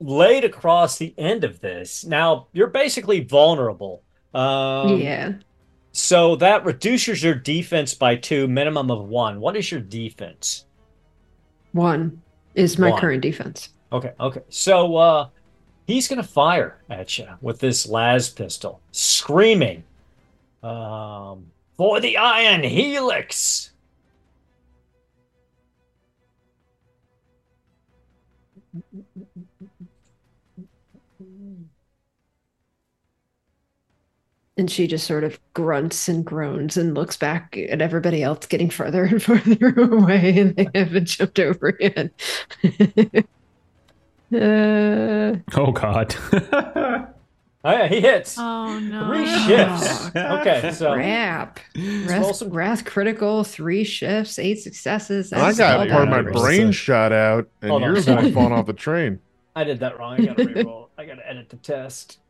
laid across the end of this. Now you're basically vulnerable. Um, yeah. So that reduces your defense by two, minimum of one. What is your defense? One is my One. current defense. Okay, okay. So uh he's gonna fire at you with this las pistol, screaming, um, for the iron helix. And she just sort of grunts and groans and looks back at everybody else getting further and further away, and they haven't jumped over yet. uh, Oh God. Oh yeah, he hits. Oh no. Three shifts. Oh, Okay, so crap. roll Wrath, some- wrath critical, three shifts, eight successes. I That's got part of my bad. bad. brain shot out, and Hold on, yours the sorry. one falling off the train. I did that wrong. I gotta reroll. I gotta edit the test.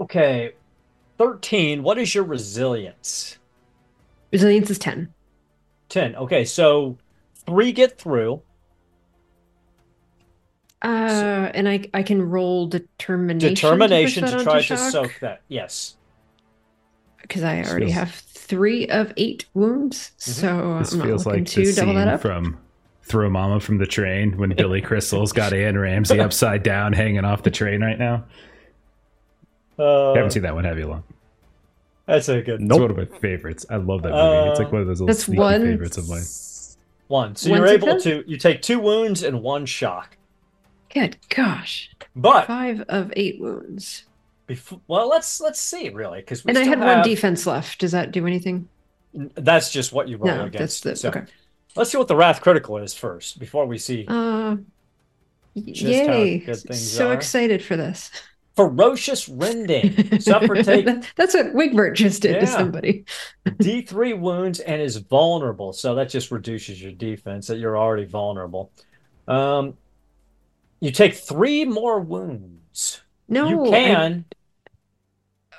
Okay. 13. What is your resilience? Resilience is 10. 10. Okay, so three get through. Uh, and I I can roll determination. Determination to, to try to soak that. Yes. Because I already feels- have three of eight wounds, so This I'm not feels looking like the to double that up. from Throw Momma from the Train when Billy Crystal's got Anne Ramsey upside down hanging off the train right now. Uh, You haven't seen that one, have you, Lon? that's a good It's Nope. one of my favorites. I love that movie. it's like one of those little That's sneaky one favorites of mine. one. So One you're able success? to you take two wounds and one shock. Good gosh, But five of eight wounds, before, well, let's let's see really because and I had one defense left. Does that do anything? That's just what you roll no, that's against. the so okay. let's see what the wrath critical is first before we see Uh, Just how yay! good things So are. excited for this. Ferocious rending. Suffer take That's what Wigbert just did to somebody. D3 wounds and is vulnerable. So that just reduces your defense that you're already vulnerable. Um, you take three more wounds. No, you I- can.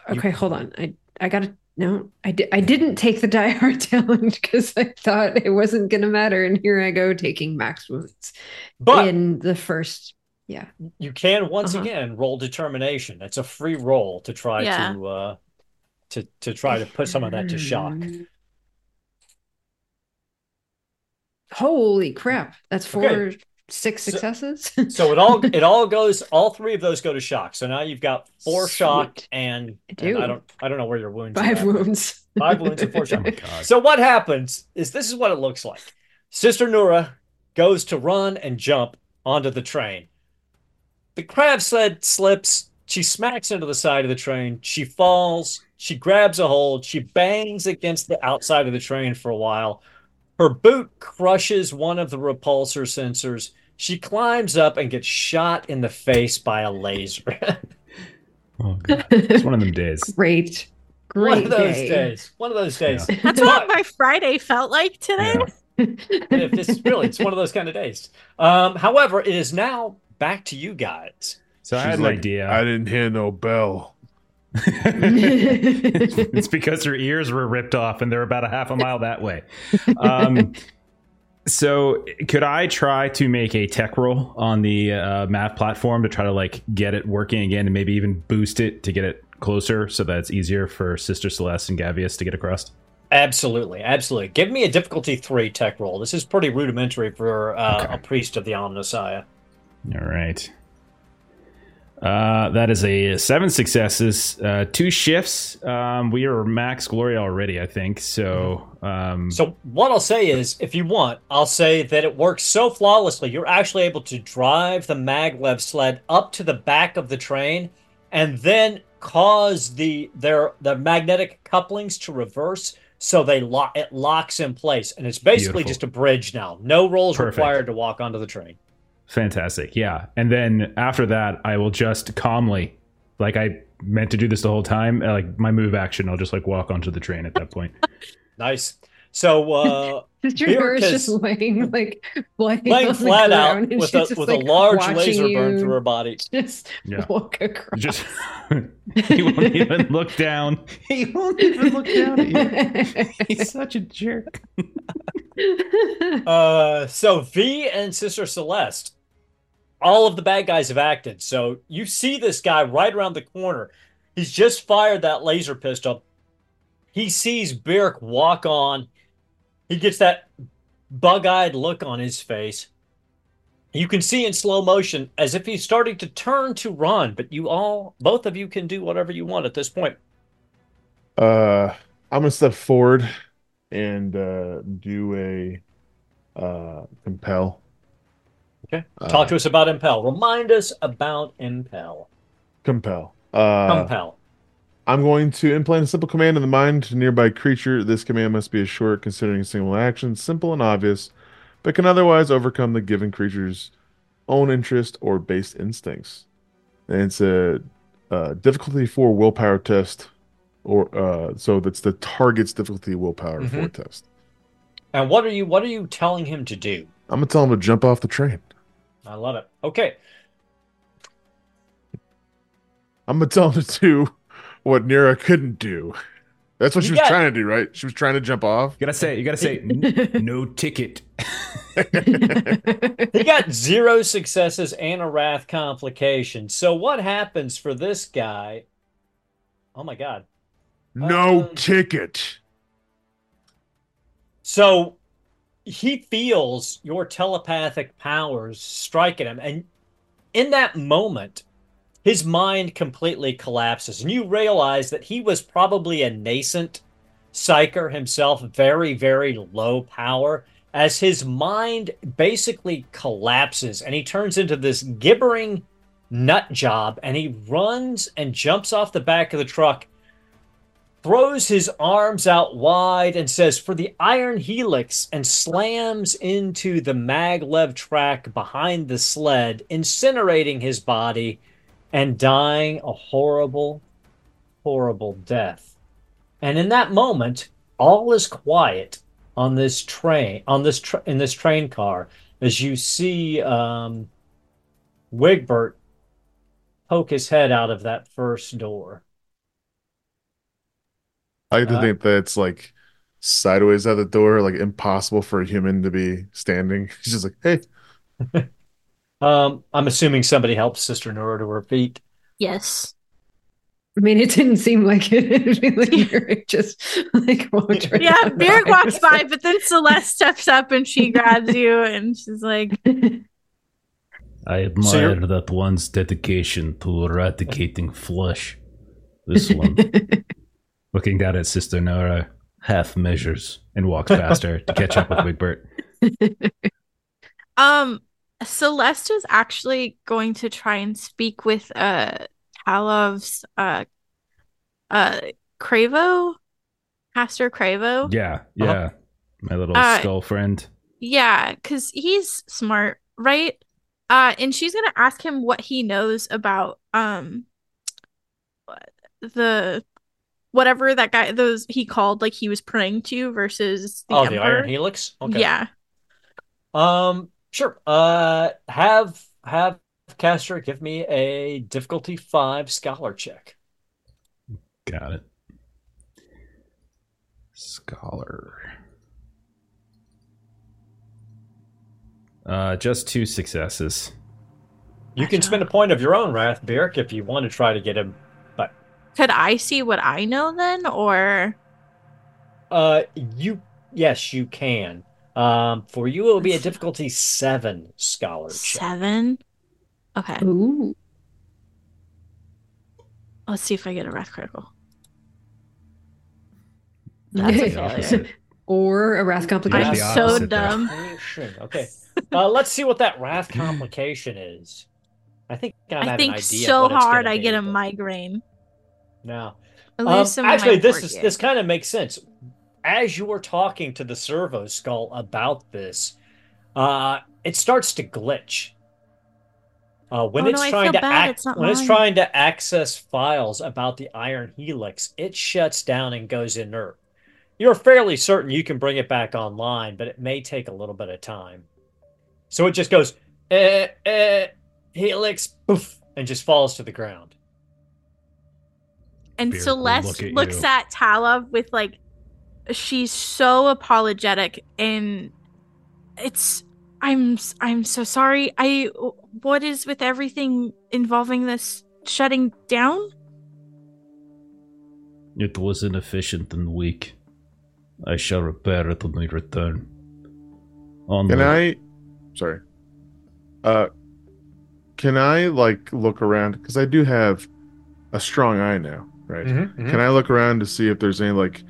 you- okay, hold on. I I gotta no. I di- I didn't take the die hard challenge because I thought it wasn't gonna matter, and here I go taking max wounds but in the first. Yeah. you can once Uh-huh. again roll determination. It's a free roll to try Yeah. to uh to to try to put some of that to shock. Holy crap! That's four, Okay. six successes. So it all it all goes all three of those go to shock. So now you've got four shock and, I and do. I don't I don't know where your wounds are Five at. wounds. Five wounds and four Oh shock. my god. So what happens is this is what it looks like. Sister Nura goes to run and jump onto the train. The crab sled slips. She smacks into the side of the train. She falls. She grabs a hold. She bangs against the outside of the train for a while. Her boot crushes one of the repulsor sensors. She climbs up and gets shot in the face by a laser. Oh god. It's one of them days. Great. Great one of those day. days. One of those days. That's what my Friday felt like today. Yeah. If this really, it's one of those kind of days. Um, however, it is now back to you guys. So I had an like, idea. I didn't hear no bell. it's because her ears were ripped off and they're about a half a mile that way. Um, so could I try to make a tech roll on the uh, math platform to try to like get it working again and maybe even boost it to get it closer so that it's easier for Sister Celeste and Gavious to get across? Absolutely, absolutely. Give me a difficulty three tech roll. This is pretty rudimentary for uh, Okay. a priest of the Omnissiah. All right. Uh, that is a seven successes, uh, two shifts. Um, we are max glory already, I think. So, um, So what I'll say is, if you want, I'll say that it works so flawlessly. You're actually able to drive the maglev sled up to the back of the train, and then cause the their the magnetic couplings to reverse, so they lock it locks in place, and it's basically Beautiful. just a bridge now. No rolls Perfect. required to walk onto the train. Fantastic. Yeah. And then after that, I will just calmly, like I meant to do this the whole time, uh, like my move action, I'll just like walk onto the train at that point. Nice. So uh Sister Bjork Nora is just laying like laying, laying on the flat out and with a with like, a large laser burn through her body. Just Yeah. walk across. Just he won't even look down. He won't even look down at you. He's such a jerk. Uh, so V and Sister Celeste, all of the bad guys have acted. So you see this guy right around the corner. He's just fired that laser pistol. He sees Byrrc walk on. He gets that bug-eyed look on his face. You can see in slow motion as if he's starting to turn to run, but you all, both of you, can do whatever you want at this point. Uh, I'm gonna step forward and uh, do a uh, compel. Okay. Uh, Talk to us about Impel. Remind us about Impel. Compel. Uh, Compel. I'm going to implant a simple command in the mind to a nearby creature. This command must be a short, considering a single action, simple and obvious, but can otherwise overcome the given creature's own interest or base instincts. And it's a, uh difficulty four willpower test, or uh, so that's the target's difficulty willpower four Mhm. test. And what are you what are you telling him to do? I'm gonna tell him to jump off the train. I love it. Okay. I'm gonna tell him to do what Nura couldn't do. That's what You she was got- trying to do, right? She was trying to jump off. You gotta say, you gotta say, "N- no ticket. He got zero successes and a wrath complication. So what happens for this guy? Oh my god. No Um, ticket. So he feels your telepathic powers strike at him, and in that moment, his mind completely collapses, and you realize that he was probably a nascent psyker himself, very, very low power, as his mind basically collapses and he turns into this gibbering nut job and he runs and jumps off the back of the truck throws his arms out wide and says, For the iron helix, and slams into the maglev track behind the sled, incinerating his body and dying a horrible, horrible death. And in that moment, all is quiet on this train, on this tra- in this train car, as you see um, Wigbert poke his head out of that first door. I like to think that it's like sideways at the door, like impossible for a human to be standing. He's just like, hey, Um, I'm assuming somebody helped Sister Nura to her feet. Yes. I mean, it didn't seem like it. It'd like just like walked right Yeah, by. Byrrc walks by, but then Celeste steps up and she grabs you and she's like, I So admire that one's dedication to eradicating flesh. This one, Looking down at Sister Nura half measures. and walks faster to catch up with Wigbert. um, Celeste is actually going to try and speak with uh Tallov's uh uh Cravo, Pastor Cravo. Yeah, yeah. My little Uh, skull friend. Yeah, because he's smart, right? Uh, and she's gonna ask him what he knows about um the whatever that guy those he called like he was praying to versus the oh, Emperor. the Iron Helix. Okay. Yeah. Um. Sure. Uh. Have have Castor give me a difficulty five scholar check. Got it. Scholar. Uh, just two successes. You can spend a point of your own wrath, Byrrc, if you want to try to get him. But Could I see what I know then, or uh, you yes, you can. Um, for you, it will be a difficulty seven scholar seven? Okay, Ooh. let's see if I get a wrath critical. That's a a failure. or a wrath complication. I'm so dumb. Okay. Uh, let's see what that wrath complication is. I think I, I have an think idea so hard I get a but- migraine. No. I Um, lose some of actually, this is gear. this kind of makes sense. As you were talking to the servo skull about this, uh, it starts to glitch. Uh, when Oh, it's no, trying to bad. ac- It's not when it's trying to access files about the iron helix, it shuts down and goes inert. you're fairly certain you can bring it back online, but it may take a little bit of time. So it just goes, eh, eh, helix, poof, and just falls to the ground. And Beard Celeste look at looks you. at Tala with like she's so apologetic and it's I'm I'm so sorry. I what is with everything involving this shutting down? It was inefficient and weak. I shall repair it when we return. On Can the- I? Sorry. Uh, can I like look around because I do have a strong eye now, right? Mm-hmm. Can I look around to see if there's any like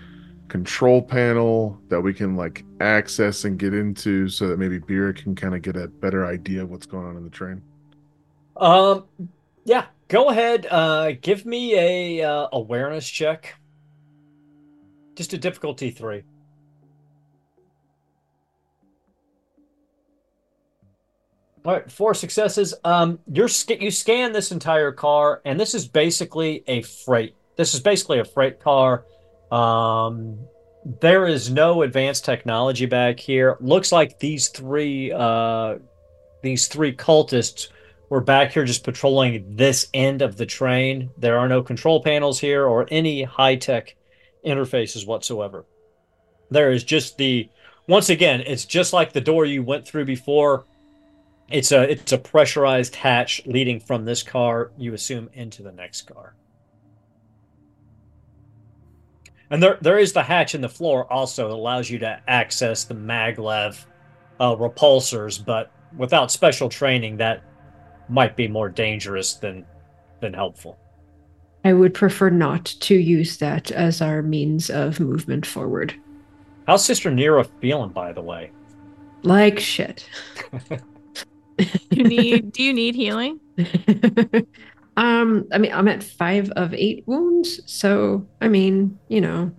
control panel that we can like access and get into so that maybe Byrrc can kind of get a better idea of what's going on in the train? Um, yeah, go ahead. Uh, give me a uh, awareness check. Just a difficulty three. All right, four successes. Um, you're you scan this entire car, and this is basically a freight. This is basically a freight car. Um, there is no advanced technology back here. Looks like these three uh, these three cultists were back here just patrolling this end of the train. There are no control panels here or any high tech interfaces whatsoever. There is just the once again, it's just like the door you went through before. It's a it's a pressurized hatch leading from this car, you assume, into the next car. And there there is the hatch in the floor also that allows you to access the maglev uh, repulsors, but without special training, that might be more dangerous than than helpful. I would prefer not to use that as our means of movement forward. How's Sister Nura feeling, by the way? Like shit. You need do you need healing? um, I mean, I'm at five of eight wounds, so I mean, you know,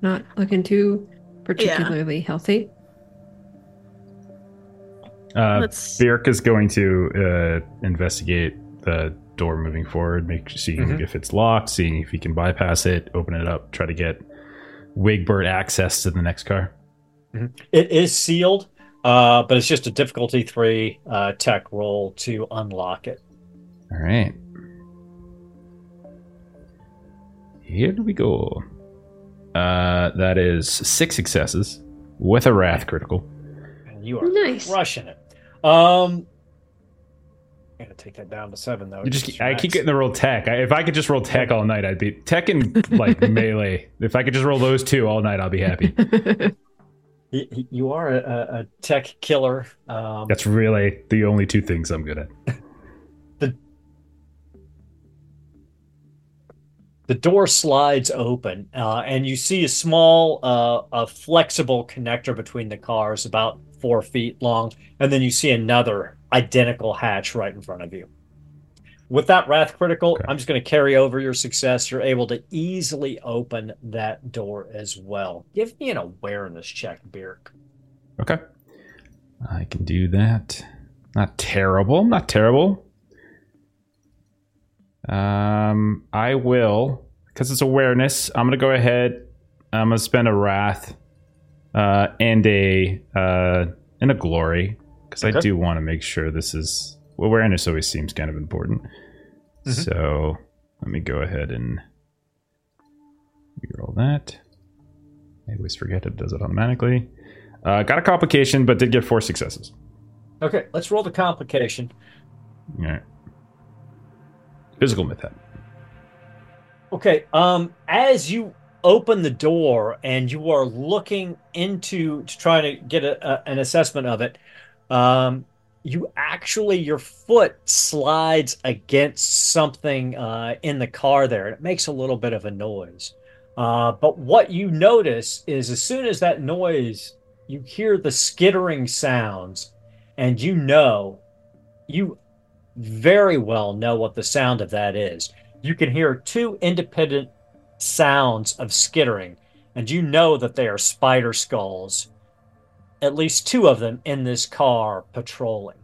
not looking too particularly healthy. Uh, Let's Byrrc is going to uh, investigate the door moving forward, make seeing Mhm. if it's locked, seeing if he can bypass it, open it up, try to get Wigbert access to the next car. It is sealed, uh, but it's just a difficulty three uh, tech roll to unlock it. All right. Here we go. Uh, that is six successes with a wrath critical. And you are Nice. crushing it. Um, I gotta take that down to seven though. You just It's I max. keep getting the roll tech. I, if I could just roll tech all night, I'd be tech and like melee. If I could just roll those two all night, I'll be happy. Y- y- You are a, a a tech killer. Um, That's really the only two things I'm good at. The door slides open, uh, and you see a small, uh, a flexible connector between the cars, about four feet long, and then you see another identical hatch right in front of you. With that wrath critical, Okay. I'm just going to carry over your success. You're able to easily open that door as well. Give me an awareness check, Byrrc. Okay. I can do that. Not terrible. Not terrible. Um, I will because it's awareness. I'm gonna go ahead. I'm gonna spend a wrath, uh, and a uh, and a glory because I do want to make sure this is awareness. Always seems kind of important. Mhm. So let me go ahead and roll that. I always forget it does it automatically. Uh, got a complication, but did get four successes. Okay, let's roll the complication. All right. Physical myth. Okay, um, as you open the door and you are looking into to try to get a, a, an assessment of it, um, you actually your foot slides against something uh, in the car there, and it makes a little bit of a noise. Uh, but what you notice is as soon as that noise, you hear the skittering sounds, and you know, you very well know what the sound of that is you can hear two independent sounds of skittering, and you know that they are spider skulls. At least two of them in this car patrolling.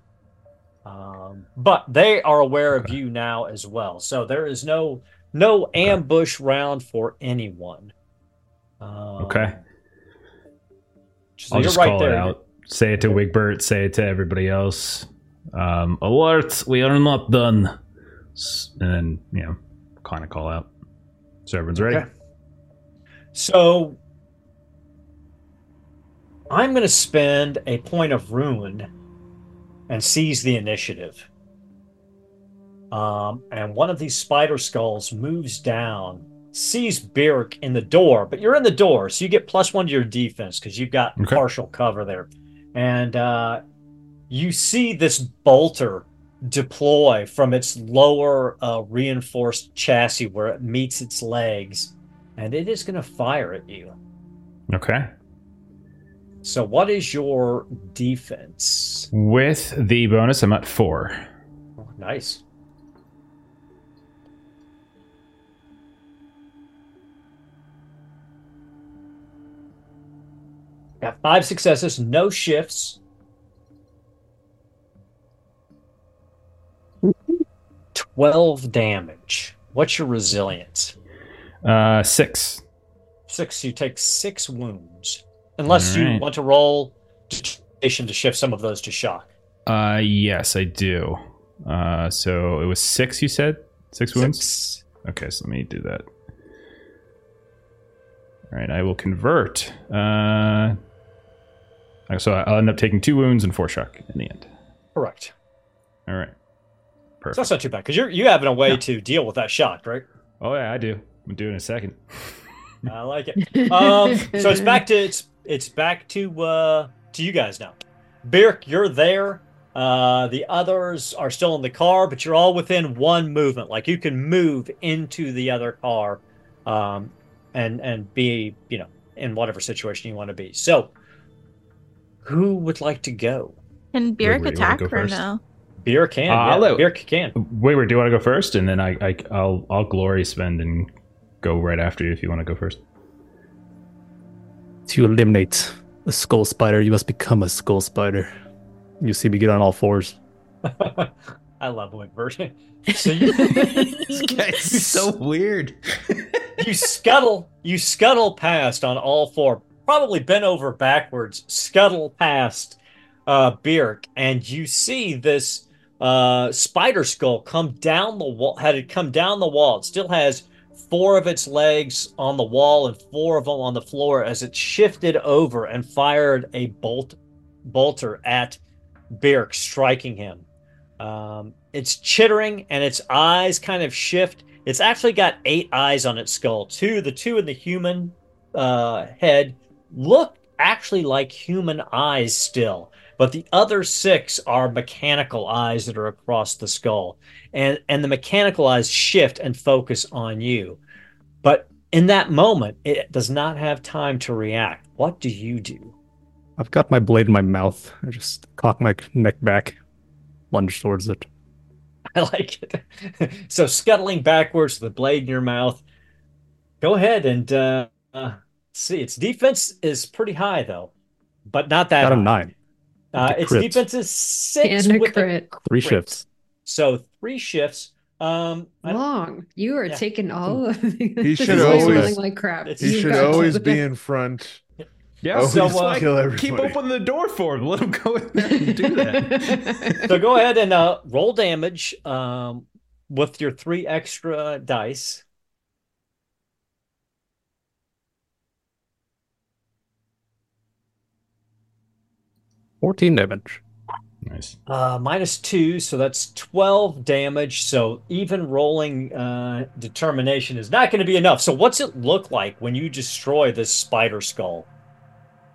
Um, but they are aware of you now as well, so there is no no ambush round for anyone. Um, Okay. So I'll just right call there. it out. Say it to Wigbert. Say it to everybody else. Um, alert! We are not done. And then you know, kind of call out. So everyone's ready. Okay. So I'm going to spend a point of ruin and seize the initiative. Um, and one of these spider skulls moves down, sees Byrrc in the door, but you're in the door, so you get plus one to your defense because you've got Okay. partial cover there. And uh, you see this bolter deploy from its lower uh, reinforced chassis where it meets its legs, and it is going to fire at you. Okay. So, what is your defense? With the bonus, I'm at four. Oh, nice. Got five successes, no shifts. Twelve damage. What's your resilience? Uh, six. Six. You take six wounds, unless you want to roll determination to shift some of those to shock. Uh, yes, I do. Uh, so it was six. You said six wounds. Six. Okay, so let me do that. All right, I will convert. Uh, so I'll end up taking two wounds and four shock in the end. Correct. All right, So perfect. that's not too bad because you're you having a way to deal with that shock, right? Oh yeah, I do. I'm doing a second. I like it. Um, so it's back to it's it's back to uh to you guys now. Byrrc, you're there. Uh, the others are still in the car, but you're all within one movement. Like you can move into the other car, um, and and be you know in whatever situation you want to be. So, who would like to go? Can Wait, Byrrc where do you wanna attack go or first? no? Byrrc can. Uh, yeah, I'll let- Byrrc can. Wait, wait. Do you want to go first, and then I, I I'll I'll glory spend and go right after you if you want to go first. To eliminate a skull spider, you must become a skull spider. You see me get on all fours. I love Wigbert. So you, This guy's so weird. you scuttle you scuttle past on all four probably bent over backwards scuttle past uh Byrrc, and you see this uh spider skull come down the wall had it come down the wall. It still has four of its legs on the wall and four of them on the floor as it shifted over and fired a bolt bolter at Byrrc, striking him. Um, it's chittering and its eyes kind of shift. It's actually got eight eyes on its skull. Two, the two in the human uh, head look actually like human eyes still, but the other six are mechanical eyes that are across the skull, and and the mechanical eyes shift and focus on you. But in that moment, it does not have time to react. What do you do? I've got my blade in my mouth. I just cock my neck back, lunge towards it. I like it. so scuttling backwards with the blade in your mouth. Go ahead and uh, uh, see. Its defense is pretty high though, but not that Got nine. Uh, its crit. defense is six And a with the crit. Three shifts. So three shifts. Um, Long. You are Yeah. taking all of the. He should always- like crap. He You've should always be in front. Yeah, Oh, so, uh, kill keep everybody. opening the door for him. Let him go in there and do that. so go ahead and uh, roll damage um, with your three extra dice. Fourteen damage. nice. Uh, minus two, so that's 12 damage. So even rolling uh, determination is not going to be enough. So, what's it look like when you destroy this spider skull?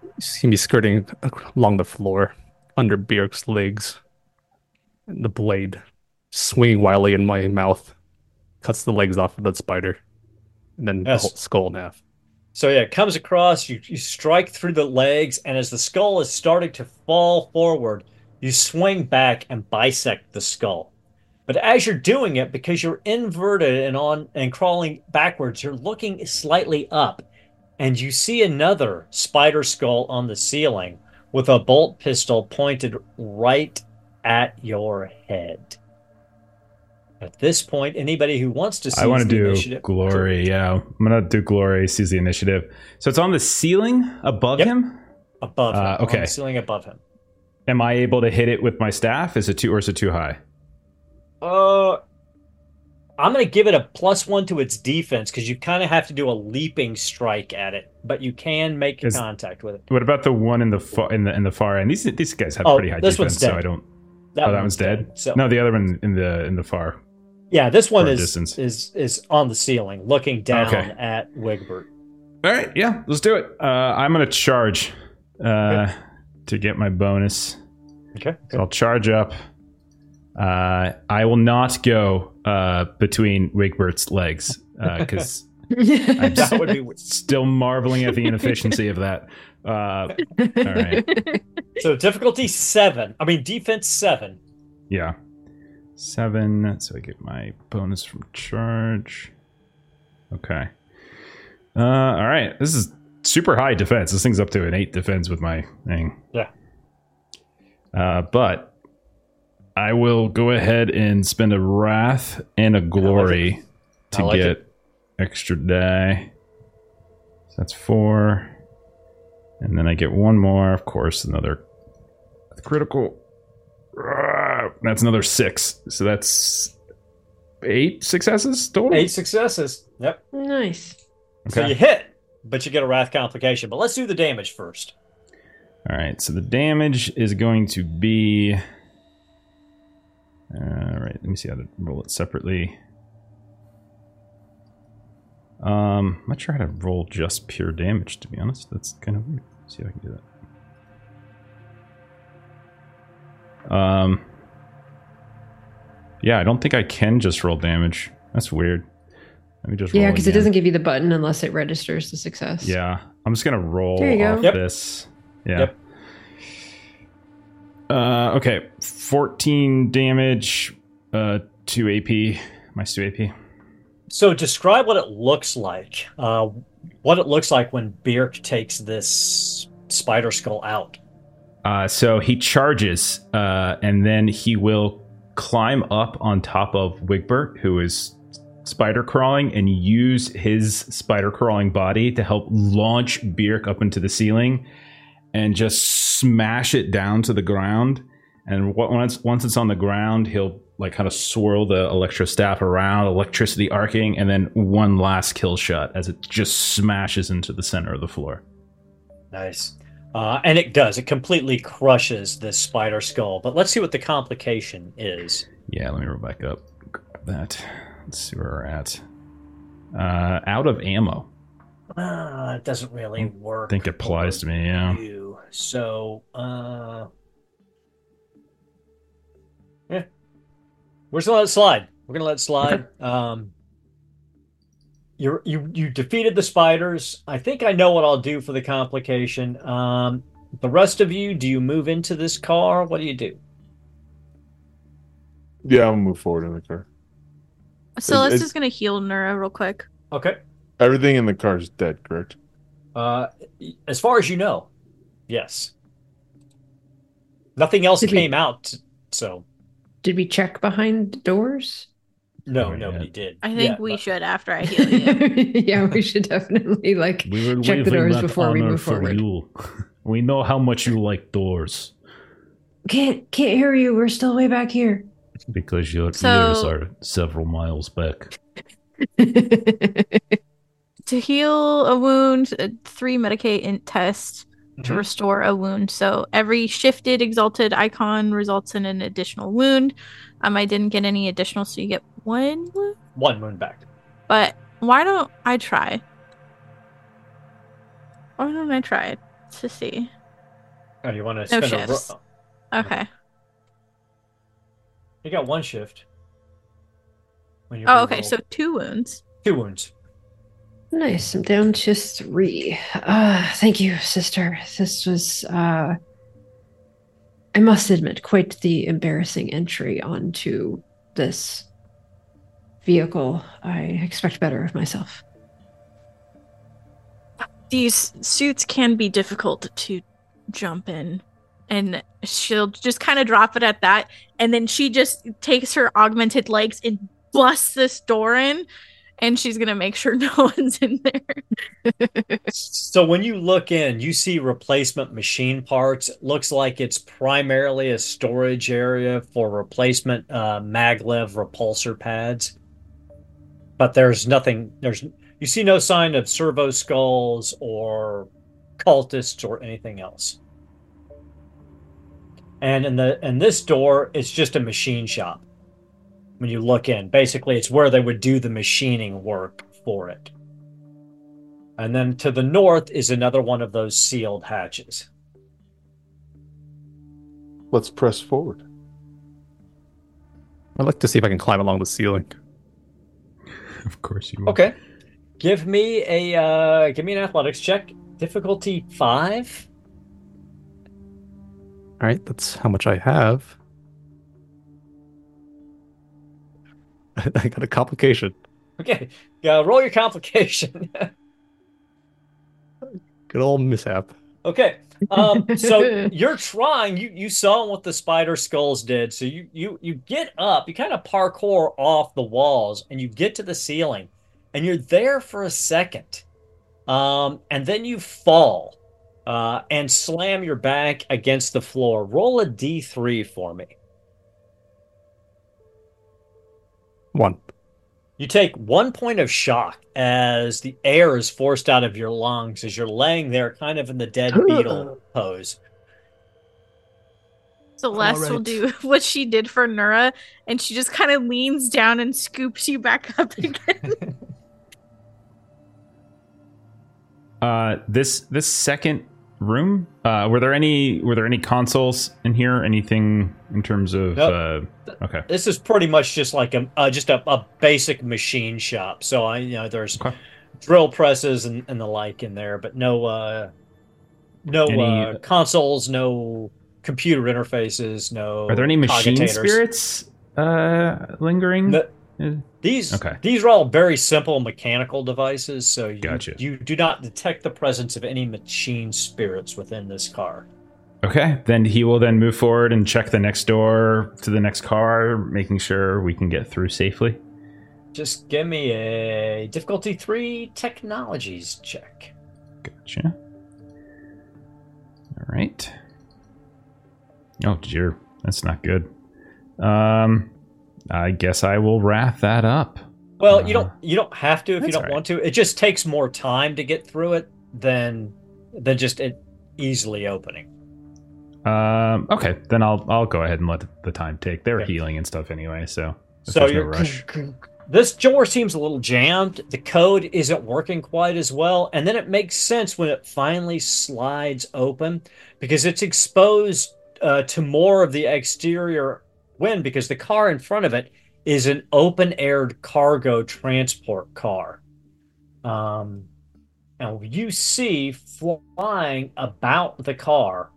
You see me skirting along the floor, under Byrrc's legs. And the blade swinging wildly in my mouth cuts the legs off of the spider. And then Yes. the whole skull in half. So, yeah, it comes across, you, you strike through the legs, and as the skull is starting to fall forward, you swing back and bisect the skull. But as you're doing it, because you're inverted and on and crawling backwards, you're looking slightly up, and you see another spider skull on the ceiling with a bolt pistol pointed right at your head. At this point, anybody who wants to I want to do initiative, glory. Yeah, I'm gonna do glory. Seize the initiative. So it's on the ceiling above Yep. him. above him, Uh, on okay. the ceiling above him. Am I able to hit it with my staff? Is it too or is it too high? Uh, I'm going to give it a plus one to its defense because you kind of have to do a leaping strike at it, but you can make Is- contact with it. What about the one in the far, in the in the far end? These these guys have Oh, pretty high defense, one's so. I don't. oh, that one's dead. So No, the other one in the in the far. Yeah, this one is distance. is is on the ceiling, looking down Okay. at Wigbert. All right, yeah, let's do it. Uh, I'm gonna charge uh, to get my bonus. Okay. So I'll charge up. Uh, I will not go uh, between Wigbert's legs because That would be still marveling at the inefficiency of that. Uh, all right, so difficulty seven. I mean defense seven. yeah, seven. So I get my bonus from charge. Okay. Uh, all right. This is super high defense. This thing's up to an eight defense with my thing. Yeah. Uh, but I will go ahead and spend a wrath and a glory I to like get it. extra die. So that's four. And then I get one more, of course, another critical. That's another six. So that's eight successes total. Eight successes. Yep. nice. So Okay. you hit, but you get a wrath complication. But let's do the damage first. All right, so the damage is going to be. All right, let me see how to roll it separately. Um, I'm not sure how to roll just pure damage. To be honest, that's kind of weird. Let's see if I can do that. Um, yeah, I don't think I can just roll damage. That's weird. Let me just roll Yeah, because it doesn't give you the button unless it registers the success. Yeah, I'm just gonna roll There you go. off Yep. this. Yeah. Yep. Uh, okay, 14 damage, uh, 2 AP, minus 2 AP. So describe what it looks like. Uh, what it looks like when Byrrc takes this spider skull out. Uh, so he charges, uh, and then he will climb up on top of Wigbert, who is spider crawling, and use his spider crawling body to help launch Byrrc up into the ceiling and just smash it down to the ground. And once once it's on the ground, he'll like kind of swirl the electro staff around, electricity arcing, and then one last kill shot as it just smashes into the center of the floor. Nice. Uh, and it does. It completely crushes this spider skull. But let's see what the complication is. Yeah, let me roll back up. Grab that. Let's see where we're at. Uh, out of ammo. Uh, it doesn't really work. I think it applies to me, yeah. you. So, uh, yeah, we're just gonna let it slide. We're gonna let it slide. Um, you you you defeated the spiders. I think I know what I'll do for the complication. Um, the rest of you, do you move into this car? What do you do? Yeah, I'm gonna move forward in the car. So Is- let's just gonna heal Nura real quick. Okay. Everything in the car is dead, correct? Uh, as far as you know, yes. Nothing else Did we- came out, so Did we check behind doors? No, Not nobody yet. did. I think Yeah, we but- should after I heal you. yeah, we should definitely like We will check the doors before we move for forward. you. We know how much you like doors Can't can't hear you. We're still way back here. because your So- ears are several miles back. to heal a wound, uh, three medicate in test to Mhm. restore a wound. So every shifted exalted icon results in an additional wound. Um, I didn't get any additional, so you get one wound. one moon back. But why don't I try? Why don't I try to see? Oh, you want to No spend a ro- shifts. Okay. You got one shift. When you Oh, okay. reroll. So two wounds. two wounds. Nice. I'm down to three. Uh, thank you, sister. This was, uh, I must admit, quite the embarrassing entry onto this vehicle. I expect better of myself. These suits can be difficult to jump in. And she'll just kind of drop it at that. And then she just takes her augmented legs and busts this door in. And she's gonna make sure no one's in there. so when you look in, you see replacement machine parts. It looks like it's primarily a storage area for replacement uh, maglev repulsor pads. But there's nothing. There's you see no sign of servo skulls or cultists or anything else. And in the in this door, it's just a machine shop. When you look in, basically, it's where they would do the machining work for it. And then to the north is another one of those sealed hatches. Let's press forward. I'd like to see if I can climb along the ceiling. Of course you will. Okay. Give me a uh give me an athletics check. Difficulty five. All right, that's how much I have. I got a complication. Okay. Yeah, roll your complication. Good old mishap. okay. Um so you're trying, you you saw what the spider skulls did. So you you you get up, you kind of parkour off the walls and you get to the ceiling and you're there for a second. Um and then you fall uh, and slam your back against the floor. Roll a d3 for me. One. You take one point of shock as the air is forced out of your lungs as you're laying there, kind of in the dead beetle pose. Celeste will do what she did for Nura, and she just kind of leans down and scoops you back up again. Uh, this this second room. Uh, were there any were there any consoles in here? Anything in terms of? Nope. Uh, okay. This is pretty much just like a uh, just a, a basic machine shop. So I, you know, there's Okay. drill presses and, and the like in there, but no, uh, no Any- uh, consoles, no computer interfaces, no. Are there any machine spirits uh, lingering? No. Uh, These Okay. these are all very simple mechanical devices, so you, Gotcha. you do not detect the presence of any machine spirits within this car. Okay, then he will then move forward and check the next door to the next car, making sure we can get through safely. Just give me a difficulty three technologies check. Gotcha. All right. Oh dear, that's not good. Um, I guess I will wrap that up. Well, you Uh, don't you don't have to if you don't right. want to. It just takes more time to get through it than than just it easily opening. Um, okay, then I'll I'll go ahead and let the time take. They're Okay. healing and stuff anyway, so So no you're rush. this door seems a little jammed. The code isn't working quite as well, and then it makes sense when it finally slides open because it's exposed uh, to more of the exterior wind because the car in front of it is an open-aired cargo transport car. Um, and you see flying about the car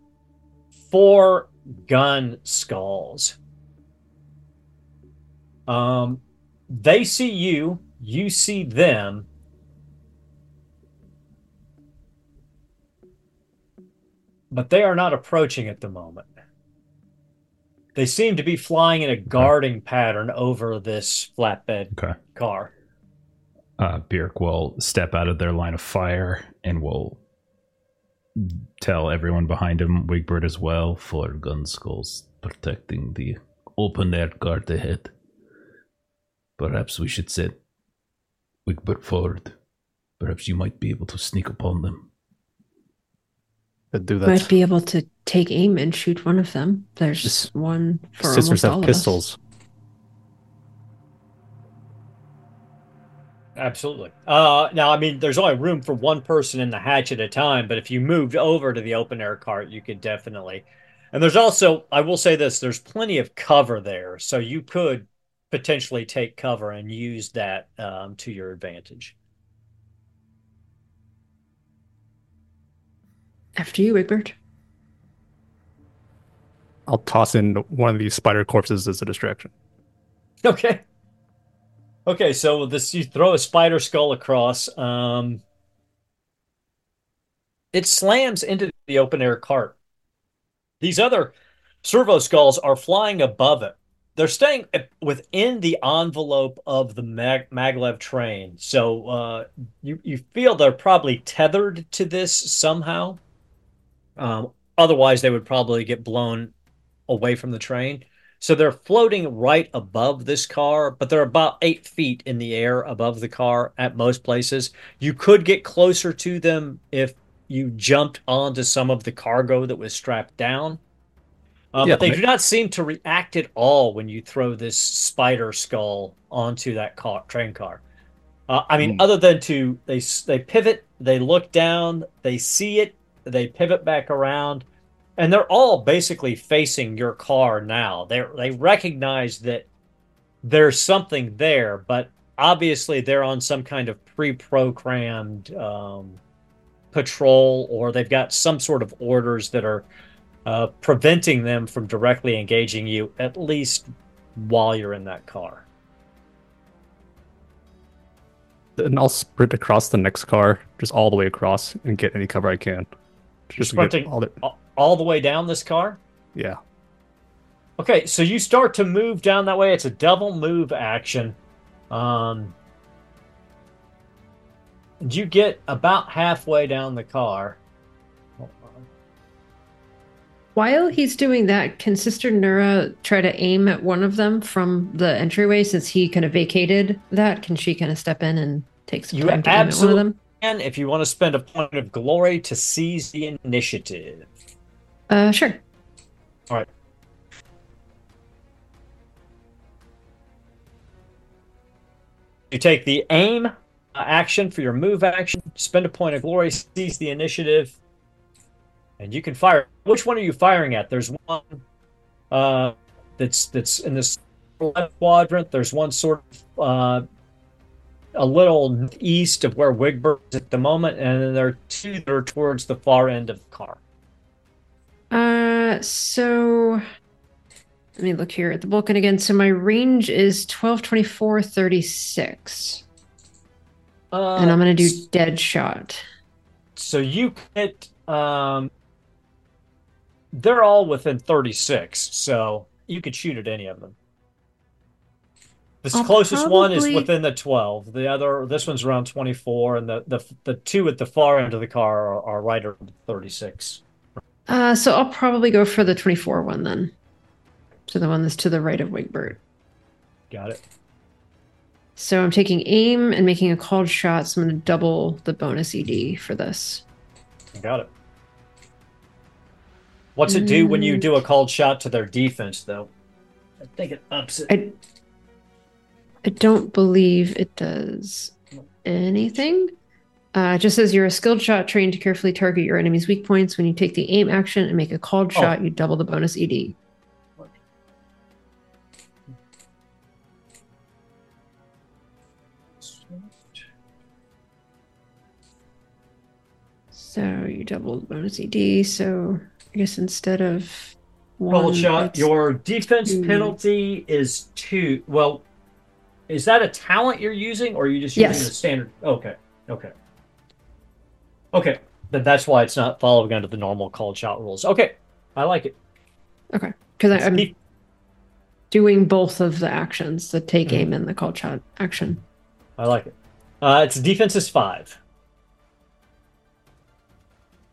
four gun skulls. Um, they see you, you see them. But they are not approaching at the moment. They seem to be flying in a guarding pattern over this flatbed Okay. car. Uh, Byrrc will step out of their line of fire and will tell everyone behind him, Wigbert as well, four gun skulls protecting the open air guard ahead. Perhaps we should set Wigbert forward. Perhaps you might be able to sneak upon them. Could do that. Might be able to take aim and shoot one of them. There's This- one for Sisters almost have all of us. pistols. Absolutely. Uh, now, I mean, there's only room for one person in the hatch at a time, but if you moved over to the open air cart, you could definitely. And there's also, I will say this, there's plenty of cover there, so you could potentially take cover and use that um, to your advantage. After you, Wigbert. I'll toss in one of these spider corpses as a distraction. Okay. Okay, so this you throw a spider skull across. Um, it slams into the open air cart. These other servo skulls are flying above it. they're staying within the envelope of the Mag- maglev train so uh, you you feel they're probably tethered to this somehow um, otherwise they would probably get blown away from the train so they're floating right above this car but they're about eight feet in the air above the car at most places you could get closer to them if you jumped onto some of the cargo that was strapped down uh, yeah, but they do not seem to react at all when you throw this spider skull onto that car, train car. Uh, I mean, mm. other than to they they pivot, they look down, they see it, they pivot back around, and they're all basically facing your car now. They they recognize that there's something there, but obviously they're on some kind of pre-programmed um, patrol, or they've got some sort of orders that are uh, preventing them from directly engaging you, at least while you're in that car. And I'll sprint across the next car, just all the way across, and get any cover I can. Just sprinting all the... all the way down this car? Yeah. Okay, so you start to move down that way. It's a double move action. Um, and you get about halfway down the car. While he's doing that, can Sister Nura try to aim at one of them from the entryway since he kind of vacated that? Can she kind of step in and take some you time to aim at one of them? Can if you want to spend a point of glory to seize the initiative. Uh, sure. All right. You take the aim uh, action for your move action, spend a point of glory, seize the initiative, and you can fire. Which one are you firing at? There's one uh, that's that's in this quadrant. There's one sort of uh, a little east of where Wigbert is at the moment, and then there are two that are towards the far end of the car. Uh, so let me look here at the Vulcan again. So my range is 12, 24, 36. Uh, and I'm going to do dead shot. So you hit um, they're all within 36, so you could shoot at any of them. This I'll closest probably... one is within the 12. The other, this one's around 24, and the the, the two at the far end of the car are, are right around 36. Uh, so I'll probably go for the 24 one then. So the one that's to the right of Wigbert. Got it. So I'm taking aim and making a called shot. So I'm going to double the bonus ED for this. Got it. What's it do when you do a called shot to their defense, though? I think it ups it. I, I don't believe it does anything. Uh, just as you're a skilled shot trained to carefully target your enemy's weak points. When you take the aim action and make a called oh. shot, you double the bonus ED. So you double the bonus ED. So I guess instead of one, shot, your defense two. penalty is two. Well, is that a talent you're using, or are you just using yes. the standard? Okay, okay, okay. Then that's why it's not following under the normal called shot rules. Okay, I like it. Okay, because I'm keep... doing both of the actions: the take mm-hmm. aim and the called shot action. I like it. Uh, its defense is five.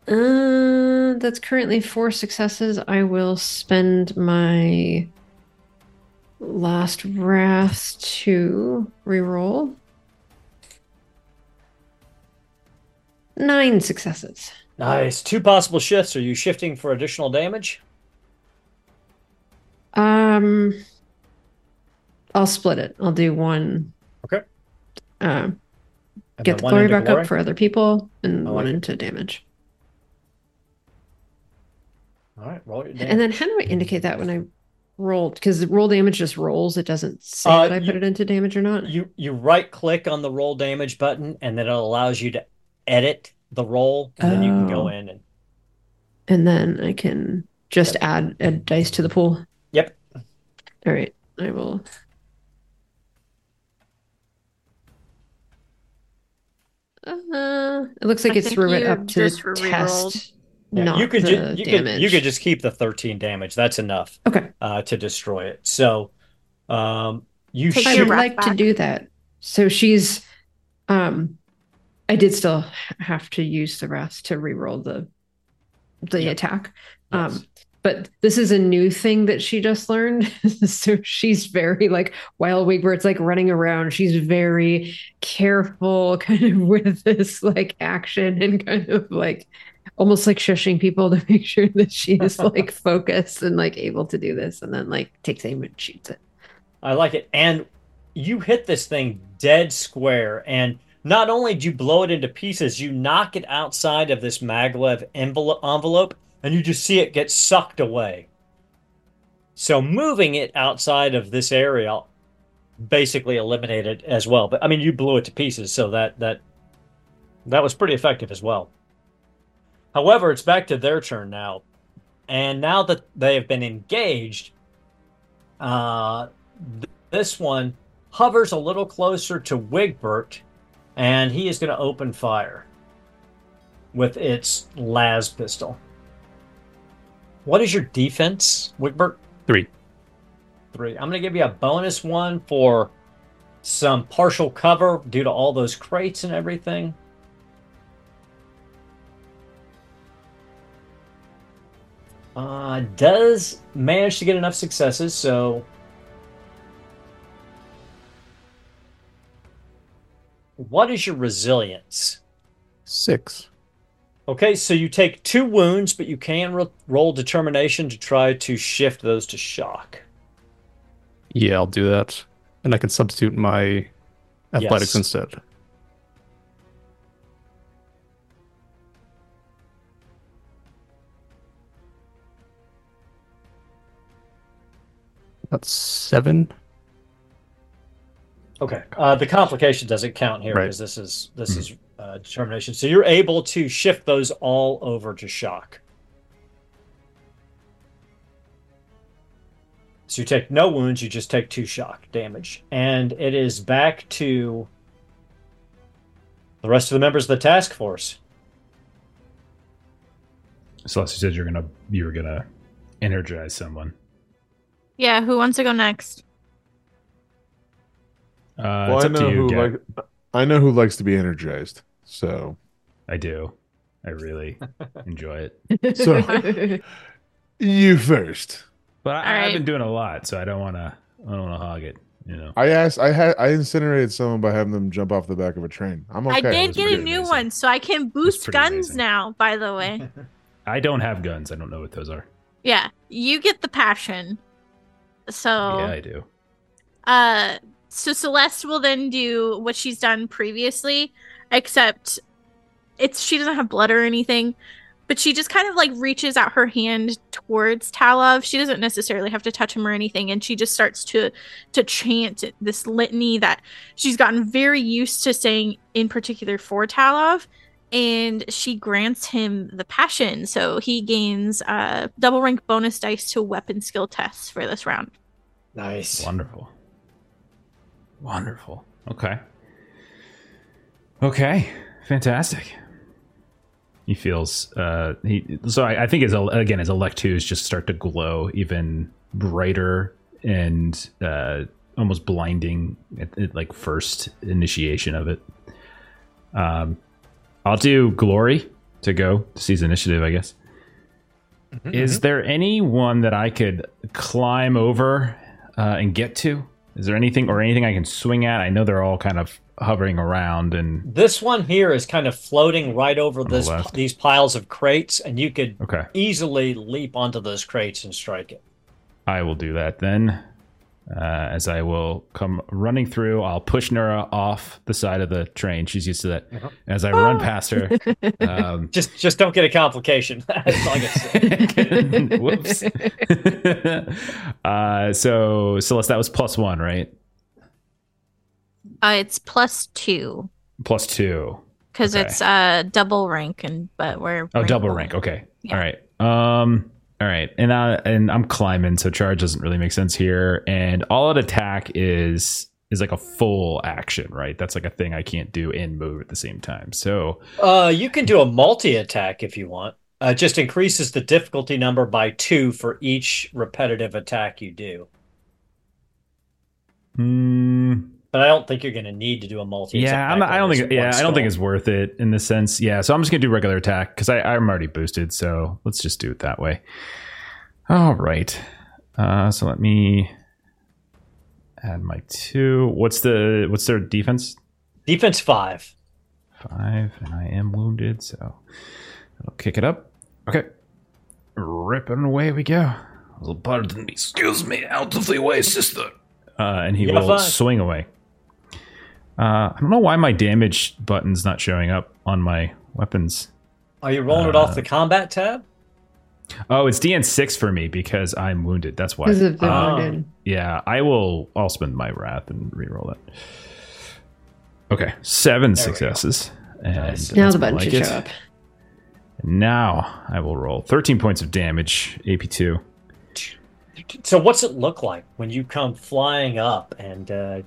Uh, that's currently four successes. I will spend my last wrath to reroll. Nine successes. Nice. Two possible shifts. Are you shifting for additional damage? Um, I'll split it. I'll do one. Okay. Uh, get the glory back glory? up for other people, and one into damage. All right, roll your damage. And then how do I indicate that when I rolled? Because roll damage just rolls. It doesn't say uh, that I you, put it into damage or not. You you right click on the roll damage button, and then it allows you to edit the roll, and oh. then you can go oh. in and. And then I can just yep. add a dice to the pool. Yep. All right, I will. Uh, it looks like I it's threw it up to the test. Yeah, you could ju- you damage. could you could just keep the 13 damage. That's enough. Okay. Uh, to destroy it. So Um, you Take I your shoot. would breath like to do that. So she's um I did still have to use the rest to reroll the the Yeah. attack. Yes. Um but this is a new thing that she just learned. so she's very like while Wigbert's like running around, she's very careful kind of with this like action and kind of like almost like shushing people to make sure that she is like focused and like able to do this and then like takes aim and shoots it. I like it. And you hit this thing dead square. And not only do you blow it into pieces, you knock it outside of this maglev envelope, and you just see it get sucked away. So moving it outside of this area basically eliminated as well. But I mean, you blew it to pieces, so that that that was pretty effective as well. However, it's back to their turn now, and now that they have been engaged, uh, th- this one hovers a little closer to Wigbert, and he is going to open fire with its las pistol. What is your defense, Wigbert? Three. Three. I'm going to give you a bonus one for some partial cover due to all those crates and everything. Uh, does manage to get enough successes, so what is your resilience? Six. Okay, so you take two wounds, but you can ro- roll determination to try to shift those to shock. Yeah, I'll do that. And I can substitute my athletics Yes. instead. That's seven. Okay. Uh, the complication doesn't count here Right. because this is this is uh, determination. So you're able to shift those all over to shock. So you take no wounds, you just take two shock damage, and it is back to the rest of the members of the task force. Celeste, you said you're gonna you were gonna energize someone. Yeah, who wants to go next? Uh, well, it's I up to know you. who Gab. like I know who likes to be energized. So I do. I really enjoy it. So- you first. But I, I've right. been doing a lot, so I don't want to. I don't want to hog it. You know. I asked. I had. I incinerated someone by having them jump off the back of a train. I'm okay. I did get a new amazing. one, so I can boost guns amazing. now, by the way. I don't have guns. I don't know what those are. yeah, you get the passion. So Yeah, I do. Uh, so Celeste will then do what she's done previously, except it's she doesn't have blood or anything, but she just kind of like reaches out her hand towards Tallov. She doesn't necessarily have to touch him or anything, and she just starts to to chant this litany that she's gotten very used to saying, in particular for Tallov. And she grants him the passion, so he gains uh, double rank bonus dice to weapon skill tests for this round. Nice. Wonderful. Wonderful. Okay. Okay. Fantastic. He feels uh he so I, I think his again his electoos just start to glow even brighter and uh almost blinding at, at like first initiation of it. Um I'll do glory to go to seize initiative, I guess. Is there anyone that I could climb over uh, and get to? Is there anything or anything I can swing at? I know they're all kind of hovering around and This one here is kind of floating right over the this left. these piles of crates, and you could okay, easily leap onto those crates and strike it. I will do that then. Uh, as I will come running through, I'll push Nura off the side of the train. She's used to that. Uh-huh. As I run past her, um, Just just don't get a complication. That's all I can say. whoops. uh, so Celeste, that was plus one, right? Uh, it's plus two Plus two. because Okay. it's uh double rank and but we're Oh, double one. rank. Okay. Yeah. All right. Um. All right. And I and I'm climbing, so charge doesn't really make sense here. And all out attack is is like a full action, right? That's like a thing I can't do and move at the same time. So Uh, you can do a multi attack if you want. Uh, it just increases the difficulty number by two for each repetitive attack you do. Mm, but I don't think you're going to need to do a multi. yeah, I'm I don't think. Yeah, I don't think it's worth it in the sense. Yeah, so I'm just gonna do regular attack because I'm already boosted. So let's just do it that way. All right. Uh, so let me add my two. What's the what's their defense? Defense five. Five, and I am wounded, so I'll kick it up. Okay, ripping away we go. Well, pardon me. Excuse me. Out of the way, sister. Uh, and he Yeah, will fine. swing away. Uh, I don't know why my damage button's not showing up on my weapons. Are you rolling it Uh, off the combat tab? Oh, it's DN six for me because I'm wounded. That's why. Because of the Ah. wounded. Yeah, I will. I'll spend my wrath and reroll that. Okay, seven There successes. And Nice. Now the button more should like show up. Now I will roll 13 points of damage, AP two. So what's it look like when you come flying up and uh,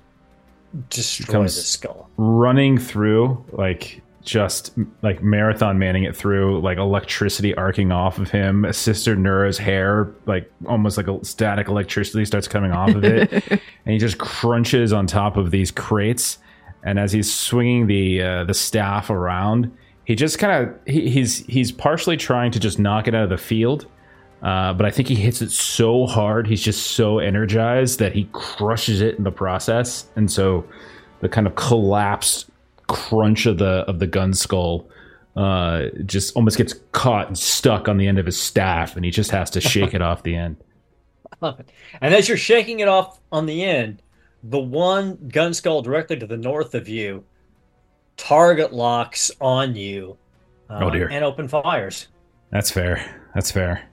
destroy the skull? running through like just like marathon manning it through like electricity arcing off of him. Sister nura's hair like almost like a static electricity starts coming off of it. And he just crunches on top of these crates. And as he's swinging the uh, the staff around he just kind of he, he's he's partially trying to just knock it out of the field uh, but I think he hits it so hard, he's just so energized that he crushes it in the process, and so the kind of collapsed crunch of the of the gun skull uh, just almost gets caught and stuck on the end of his staff, and he just has to shake it off the end. Love it. And as you're shaking it off on the end, the one gun skull directly to the north of you target locks on you. uh, Oh, dear. And open fires. That's fair. That's fair.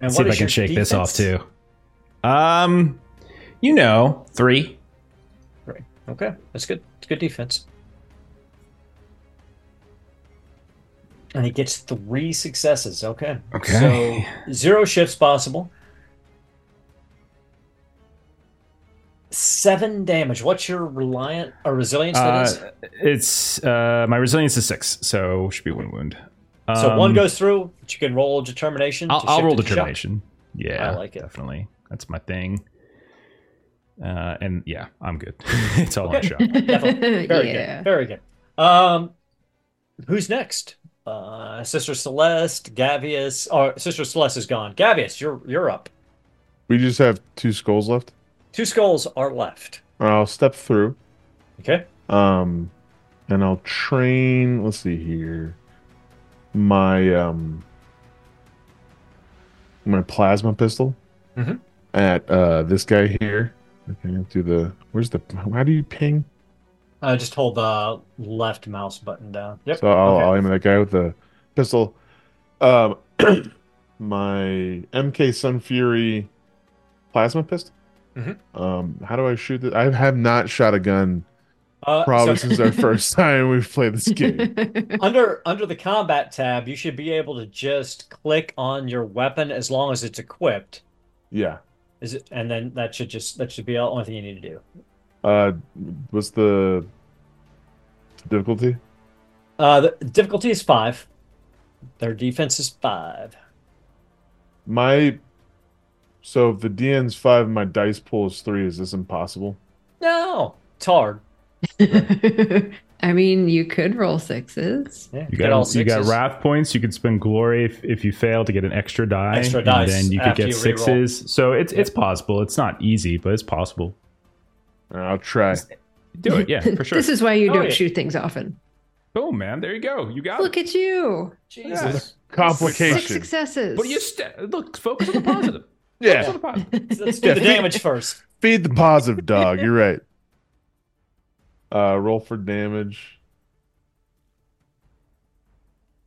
And Let's see if I can shake this off too. Um, you know, three. Right. Okay, that's good. It's good defense. And he gets three successes. Okay. Okay. So zero shifts possible. Seven damage. What's your reliant or resilience? That is. Uh, it's uh, my resilience is six, so should be one wound. So one Um, goes through, but you can roll determination. I'll, to I'll roll it to shock. determination. Yeah, I like it. Definitely, that's my thing. Uh, and yeah, I'm good. it's all on Okay. shot. Definitely. Very yeah. good. Very good. Um, who's next? Uh, Sister Celeste, Gavious, or Sister Celeste is gone. Gavious, you're you're up. We just have two skulls left. Two skulls are left. I'll step through. Okay. Um, and I'll train. Let's see here. My um, my plasma pistol Mhm. at uh this guy here. Okay, do the where's the how do you ping? Uh, just hold the left mouse button down. Yep. So I'll, okay. I'll aim at that guy with the pistol. Um, my MK Sun Fury plasma pistol. Mhm. Um, how do I shoot this? I have not shot a gun Uh, probably so- since our first time we've played this game. under under the combat tab, you should be able to just click on your weapon as long as it's equipped. Yeah. Is it? And then that should just that should be the only thing you need to do. Uh, what's the difficulty? Uh, the difficulty is five. Their defense is five. My so if the DN's five, and my dice pool is three. Is this impossible? No, it's hard. I mean, you could roll sixes. Yeah, You get all got you got wrath points. You could spend glory if, if you fail to get an extra die. Extra and then you could get you reroll. sixes. So it's it's possible. It's not easy, but it's possible. Uh, I'll try. Do it, yeah, for sure. This is why you Oh, don't yeah. shoot things often. Boom, man. There you go. You got Look it. at you. Jesus. Six Complication. successes. But you st- look. Focus on the positive. Focus on Yeah. the positive. Let's do the damage first. Feed the positive dog. You're right. Uh, roll for damage.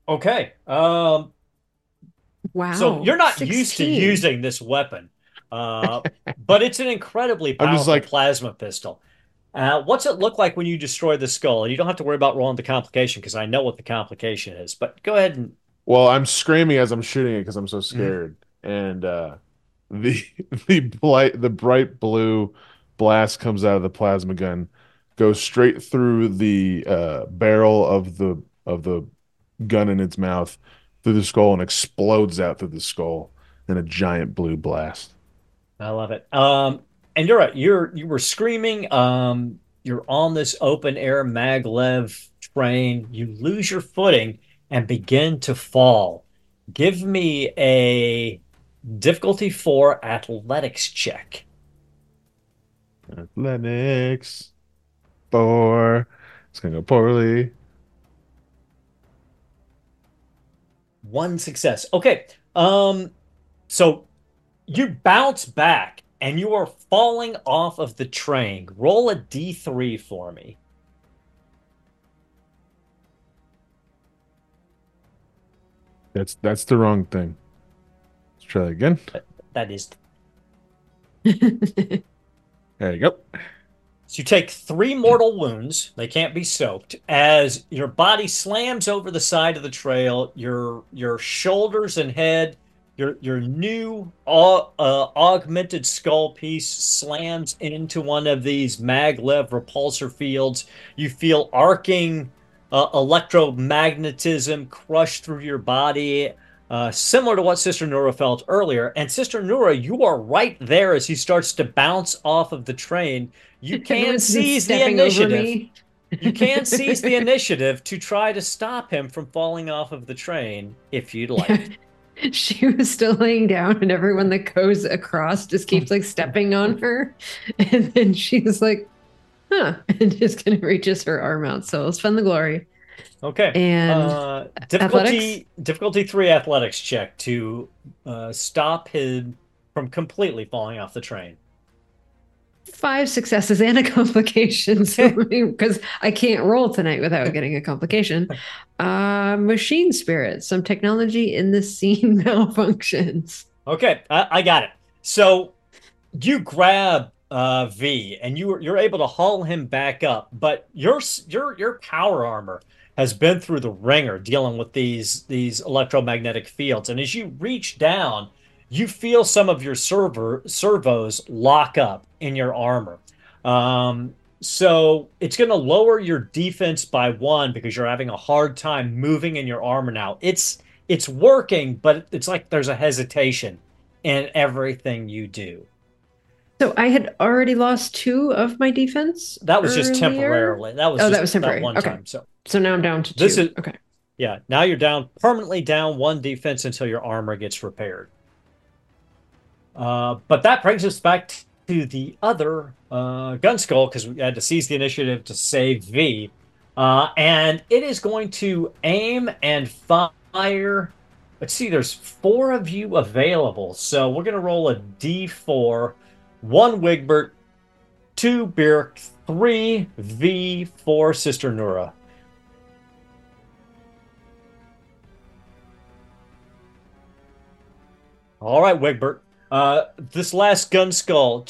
Okay. Um. wow. So you're not used to using this weapon, uh, but it's an incredibly powerful like- plasma pistol. Uh, what's it look like when you destroy the skull? And you don't have to worry about rolling the complication because I know what the complication is. But go ahead and Well, I'm screaming as I'm shooting it because I'm so scared. And uh, the the bright the bright blue blast comes out of the plasma gun, goes straight through the uh, barrel of the of the gun in its mouth through the skull and explodes out through the skull in a giant blue blast. I love it. Um, and you're right. You're you were screaming. Um, you're on this open air maglev train. You lose your footing and begin to fall. Give me a difficulty four athletics check. Athletics four. It's gonna go poorly. One success. Okay. Um, so you bounce back and you are falling off of the train. Roll a d3 for me. That's that's the wrong thing. Let's try that again. That is. there you go. So you take three mortal wounds. They can't be soaked. As your body slams over the side of the trail, your your shoulders and head, your your new uh, augmented skull piece slams into one of these maglev repulsor fields. You feel arcing uh, electromagnetism crush through your body. Uh, similar to what Sister Nura felt earlier. And Sister Nura, you are right there as he starts to bounce off of the train. You can seize the initiative. you can seize the initiative to try to stop him from falling off of the train if you'd like. she was still laying down, and everyone that goes across just keeps like stepping on her. And then she's like, huh, and just kind of reaches her arm out. So let's fund the glory. Okay. And uh, difficulty athletics? difficulty three athletics check to uh, stop him from completely falling off the train. Five successes and a complication, because I can't roll tonight without getting a complication. Uh, machine spirit. Some technology in the scene malfunctions. Okay, I, I got it. So you grab uh, V and you you're able to haul him back up, but your your your power armor has been through the ringer dealing with these these electromagnetic fields. And as you reach down, you feel some of your server servos lock up in your armor. Um, so it's going to lower your defense by one because you're having a hard time moving in your armor now. It's it's working, but it's like there's a hesitation in everything you do. So I had already lost two of my defense. That was earlier? just temporarily. That was oh, that was temporary. That one okay. time. So so now I'm down to this two. Is, okay. Yeah. Now you're down permanently down one defense until your armor gets repaired. Uh, but that brings us back to the other uh, gun skull because we had to seize the initiative to save V. Uh, and it is going to aim and fire. Let's see, there's four of you available. So we're going to roll a d4 one Wigbert, two Byrrc, three V, four Sister Nura. All right, Wigbert. Uh, this last gun skull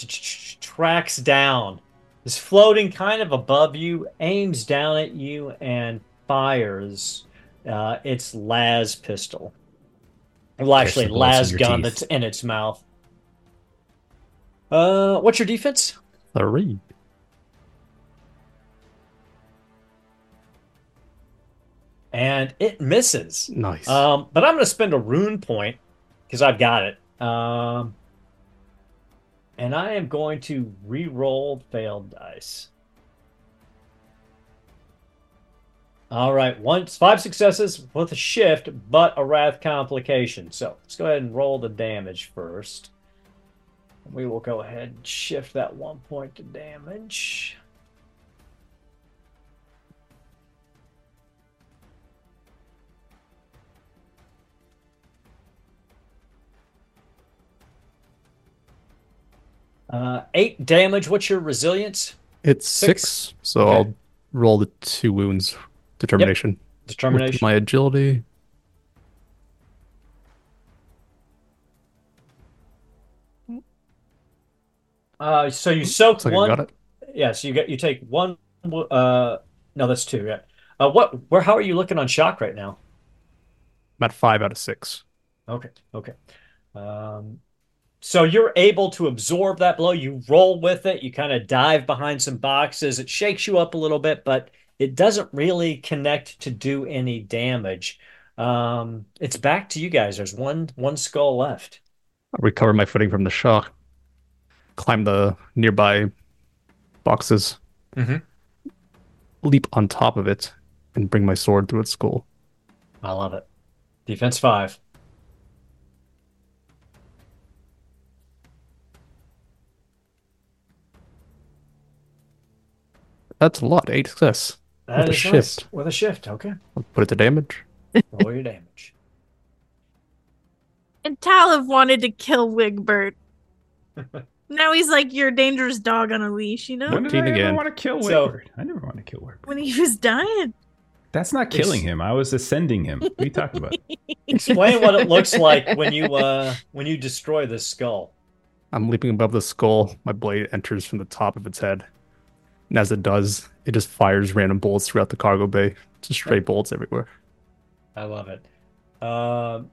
tracks down, is floating kind of above you, aims down at you, and fires uh, its las pistol. Well, actually, las gun teeth. that's in its mouth. Uh, what's your defense? Three. And it misses. Nice. Um, but I'm going to spend a ruin point because I've got it. Um, and I am going to re-roll failed dice. All right, once five successes with a shift, but a wrath complication. So let's go ahead and roll the damage first. We will go ahead and shift that one point to damage. Uh, eight damage. What's your resilience? It's six. six so okay. I'll roll the two wounds. Determination. Yep. Determination. With my agility. Uh, so you soak like one. Got yeah, so you get you take one. Uh, no, that's two. Yeah. Uh, what? Where? How are you looking on shock right now? At five out of six. Okay. Okay. Um, so you're able to absorb that blow. You roll with it. You kind of dive behind some boxes. It shakes you up a little bit, but it doesn't really connect to do any damage. Um, it's back to you guys. There's one one skull left. I recover my footing from the shock. climb the nearby boxes, Mhm. leap on top of it, and bring my sword through its skull. I love it. Defense five. That's a lot. Eight success. That With a shift. nice. With a shift. Okay. I'll put it to damage. Roll your damage. And Tallov wanted to kill Wigbert. now he's like your dangerous dog on a leash, you know? When did 14 I ever again. want to kill So- Wigbert? I never want to kill Wigbert. When he was dying. That's not killing him. I was ascending him. What are you talking about? Explain what it looks like when you uh when you destroy this skull. I'm leaping above the skull. My blade enters from the top of its head. And as it does, it just fires random bullets throughout the cargo bay. Just stray bullets everywhere. I love it. Um,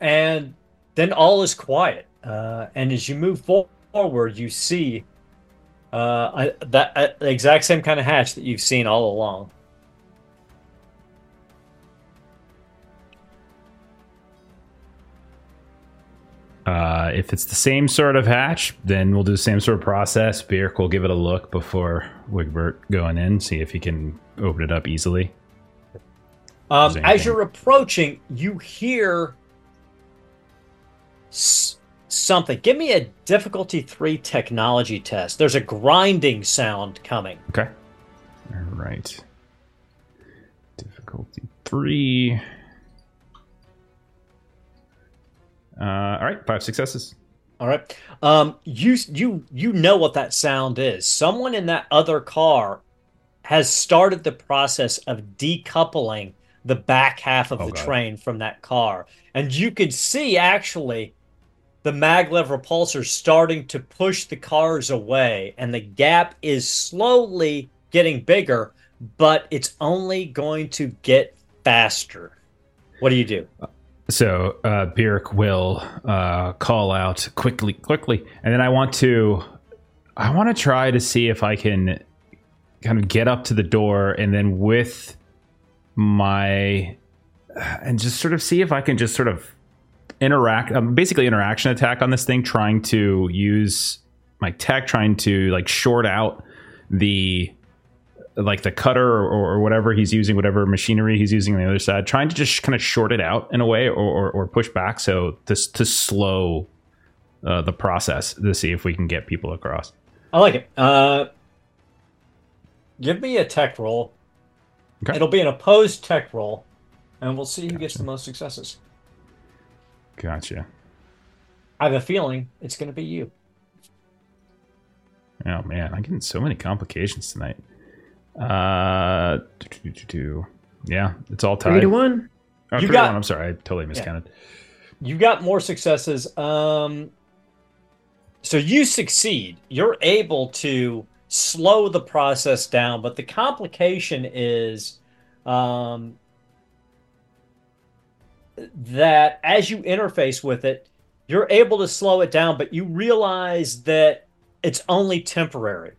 and then all is quiet. Uh, and as you move forward, you see uh, that uh, the exact same kind of hatch that you've seen all along. Uh, if it's the same sort of hatch, then we'll do the same sort of process. Byrrc will give it a look before Wigbert going in, see if he can open it up easily. Um, as you're approaching, you hear s- something. Give me a difficulty three technology test. There's a grinding sound coming. Okay. All right. Difficulty three. Uh, all right, five successes. All right. Um, you you you know what that sound is. Someone in that other car has started the process of decoupling the back half of Oh, the God. train from that car, and you could see actually the maglev repulsor starting to push the cars away, and the gap is slowly getting bigger, but it's only going to get faster. What do you do? So uh, Byrrc will uh, call out quickly, quickly, and then I want to, I want to try to see if I can kind of get up to the door, and then with my, and just sort of see if I can just sort of interact, um, basically interaction attack on this thing, trying to use my tech, trying to like short out the like the cutter or, or whatever he's using, whatever machinery he's using on the other side, trying to just kind of short it out in a way or, or, or push back so to, to slow uh, the process to see if we can get people across. I like it. Uh, give me a tech roll. Okay. It'll be an opposed tech roll, and we'll see who gets the most successes. Gotcha. I have a feeling it's going to be you. Oh man, I'm getting so many complications tonight. Uh, do, do, do, do. yeah, it's all tied. Three to one. Oh, You to got- one. I'm sorry, I totally miscounted. You got more successes. Um, so you succeed. You're able to slow the process down, but the complication is um, that as you interface with it, you're able to slow it down, but you realize that it's only temporary.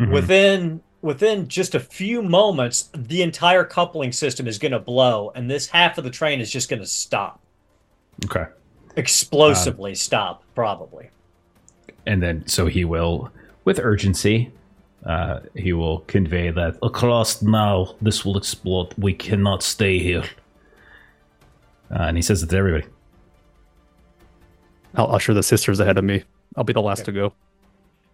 Mhm. Within within just a few moments, the entire coupling system is going to blow, and this half of the train is just going to stop Okay. explosively stop probably and then so he will with urgency uh, he will convey that Across now, this will explode. We cannot stay here. uh, and he says it to everybody I'll usher the sisters ahead of me. I'll be the last Okay. to go.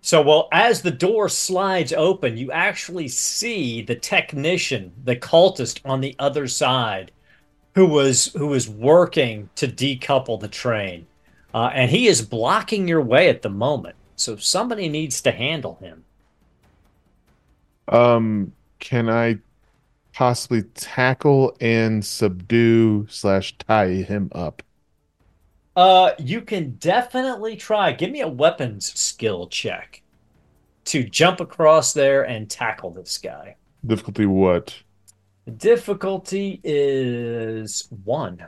So well as the door slides open you actually see the technician the cultist on the other side who was who was working to decouple the train. Uh, and he is blocking your way at the moment. So somebody needs to handle him. Um, can I possibly tackle and subdue slash tie him up? Uh you can definitely try give me a weapons skill check to jump across there and tackle this guy Difficulty what? The difficulty is one.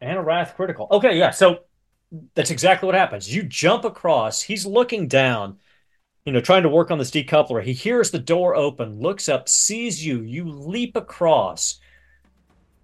And a wrath critical. Okay, yeah. So that's exactly what happens. You jump across. He's looking down, you know, trying to work on this decoupler. He hears the door open, looks up, sees you. You leap across.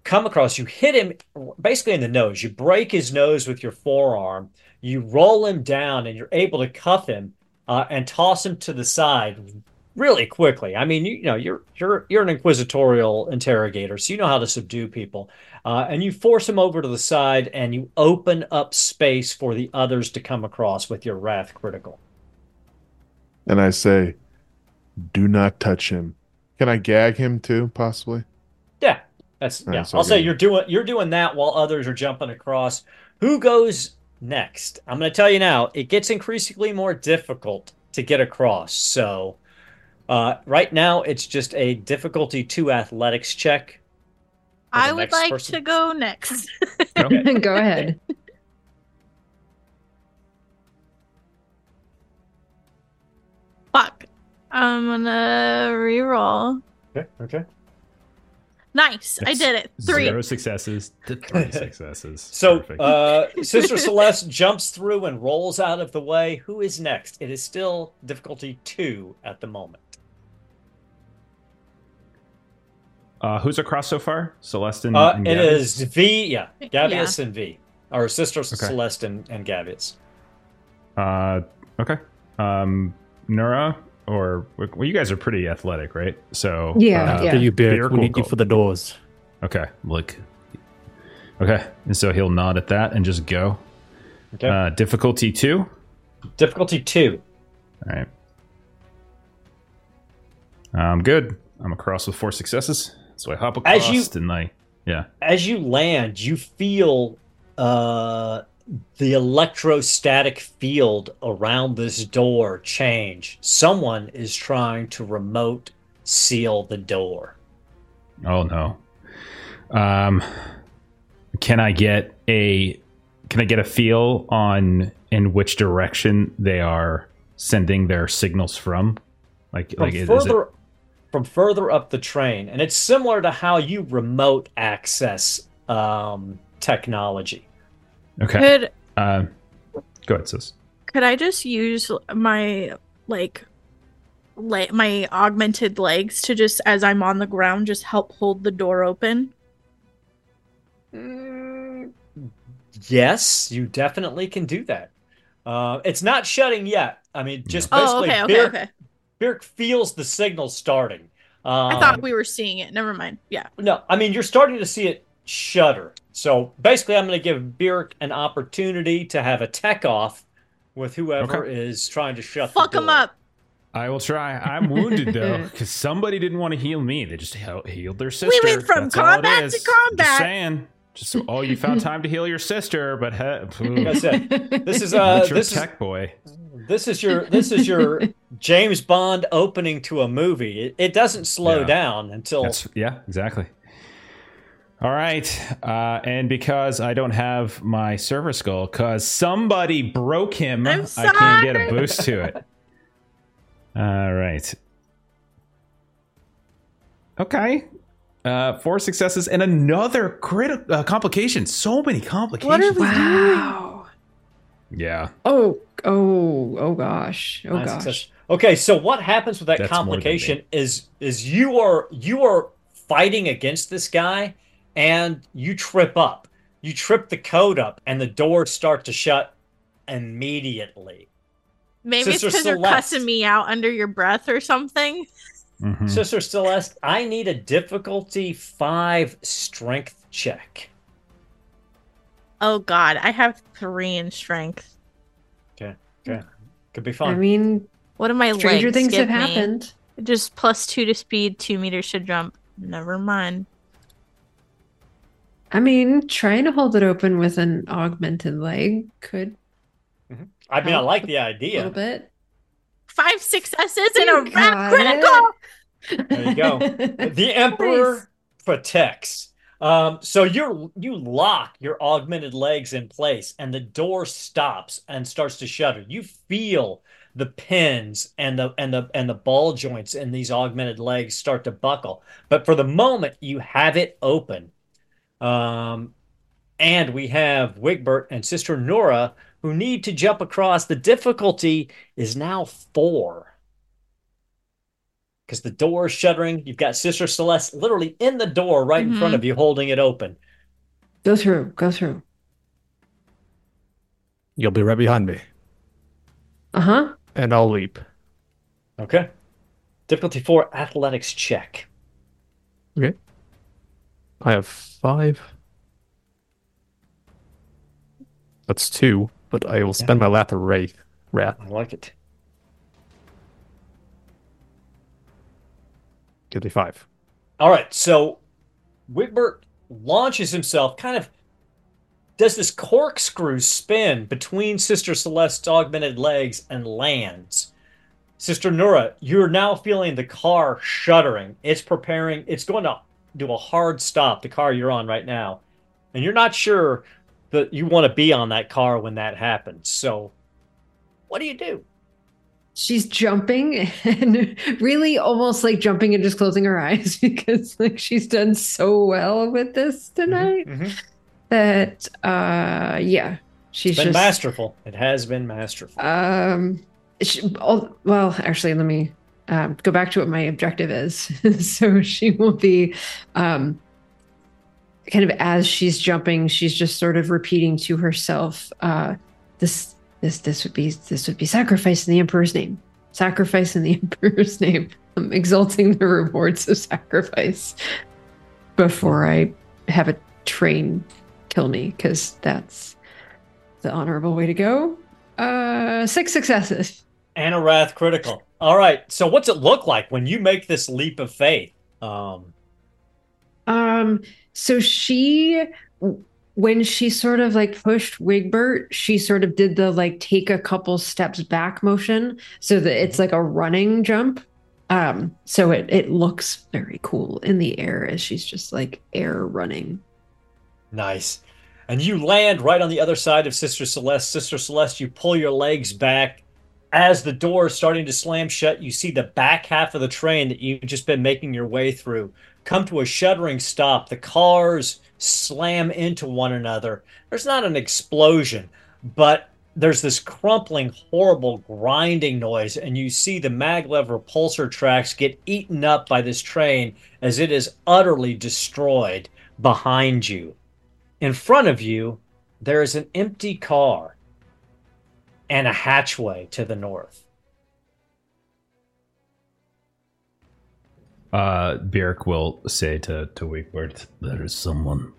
come across, you hit him basically in the nose. You break his nose with your forearm. You roll him down, and you're able to cuff him uh, and toss him to the side really quickly. I mean, you, you, know, you're you're you're an inquisitorial interrogator, so you know how to subdue people. Uh, and you force him over to the side, and you open up space for the others to come across with your wrath critical. And I say, "Do not touch him." Can I gag him too, possibly? Yeah, that's yeah. so I'll say you're doing you're doing that while others are jumping across. Who goes next? I'm going to tell you now. It gets increasingly more difficult to get across. So uh, right now, it's just a difficulty two athletics check. I would like person. to go next. go ahead. Fuck. I'm gonna re-roll. Okay. Okay. Nice. That's I did it. Three. Zero successes to three successes. So uh, Sister Celeste jumps through and rolls out of the way. Who is next? It is still difficulty two at the moment. Uh, who's across so far? Celeste and, uh, and It is V, yeah. Gavious yeah. and V. Our Sister okay. Celeste and, and Gavious. Uh, okay. Um, Nura, or well, you guys are pretty athletic, right? So yeah, uh, yeah. you bear, we need you for the doors. Okay, look. Okay, and so he'll nod at that and just go. Okay. Uh, difficulty two. Difficulty two. All right. I'm good. I'm across with four successes. So I hop across as you, and I, yeah. As you land, you feel uh, the electrostatic field around this door change. Someone is trying to remote seal the door. Oh no. Um can I get a can I get a feel on in which direction they are sending their signals from? Like from like further, it... from further up the train, and it's similar to how you remote access um, technology. Okay. Could uh, go ahead, sis. Could I just use my like le- my augmented legs to just as I'm on the ground just help hold the door open? Mm, yes, you definitely can do that. Uh, it's not shutting yet. I mean, just oh, basically, oh, okay, okay, Byrrc, okay. Byrrc feels the signal starting. Um, I thought we were seeing it. Never mind. Yeah. No, I mean you're starting to see it shudder. So basically, I'm going to give Byrrc an opportunity to have a tech off with whoever okay. is trying to shut. Fuck him up. I will try. I'm wounded though, because somebody didn't want to heal me. They just healed their sister. We went from That's combat to combat. Just saying. Just oh, you found time to heal your sister, but he- like I said, this is uh, this tech is, boy. This is your this is your James Bond opening to a movie. It, it doesn't slow yeah. down until That's, yeah, exactly. All right. Uh, and because I don't have my servo skull, because somebody broke him, I can't get a boost to it. All right. Okay. Uh, four successes and another crit uh, complication. So many complications. What are we wow. doing? Yeah. Oh, oh, oh gosh. Oh gosh. Success. Okay, so what happens with that That's complication is is you are you are fighting against this guy and you trip up. You trip the code up, and the doors start to shut immediately. Maybe Sister it's because you're cussing me out under your breath or something. Mm-hmm. Sister Celeste, I need a difficulty five strength check. Oh God, I have three in strength. Okay, okay, could be fun. I mean, what am my stranger legs things have me? happened. Just plus two to speed, two meters to jump. Never mind. I mean, trying to hold it open with an augmented leg could. Mm-hmm. I mean, I like the idea. A little bit. Five successes and a wrath critical. There you go. the Emperor nice. protects. Um, so you you lock your augmented legs in place, and the door stops and starts to shudder. You feel the pins and the and the and the ball joints in these augmented legs start to buckle. But for the moment, you have it open um, and we have Wigbert and Sister Nura who need to jump across. The difficulty is now four. because the door is shuttering. You've got Sister Celeste literally in the door right in front Mhm. of you, holding it open. Go through. Go through. You'll be right behind me, Uh huh. and I'll leap. Okay. Difficulty four athletics check. Okay. I have five. That's two, but I will spend my Lather Wraith. Wrath. I like it. Give me five. All right, so Wigbert launches himself, kind of does this corkscrew spin between Sister Celeste's augmented legs and lands. Sister Nura, you're now feeling the car shuddering. It's preparing, it's going to do a hard stop, the car you're on right now. And you're not sure that you want to be on that car when that happens. So, what do you do? She's jumping and really almost like jumping and just closing her eyes because like she's done so well with this tonight Mhm. that uh yeah she's just masterful. It has been masterful. um she, oh, well actually let me um, go back to what my objective is. So she will be um kind of as she's jumping she's just sort of repeating to herself uh this this this would be this would be sacrifice in the emperor's name. Sacrifice in the emperor's name. I'm exalting the rewards of sacrifice before i have a train kill me because that's the honorable way to go. Uh six successes and a wrath critical. All right. So what's it look like when you make this leap of faith? Um, Um, so she, when she sort of like pushed Wigbert, she sort of did the like take a couple steps back motion so that it's like a running jump. Um, so it it looks very cool in the air as she's just like air running. nice. And you land right on the other side of Sister Celeste. Sister Celeste, you pull your legs back. As the door is starting to slam shut, you see the back half of the train that you've just been making your way through come to a shuddering stop. The cars slam into one another. There's not an explosion, but there's this crumpling, horrible grinding noise, and you see the maglev repulsor tracks get eaten up by this train as it is utterly destroyed behind you. In front of you, there is an empty car and a hatchway to the north. Uh, will say to to Wigbert, There is someone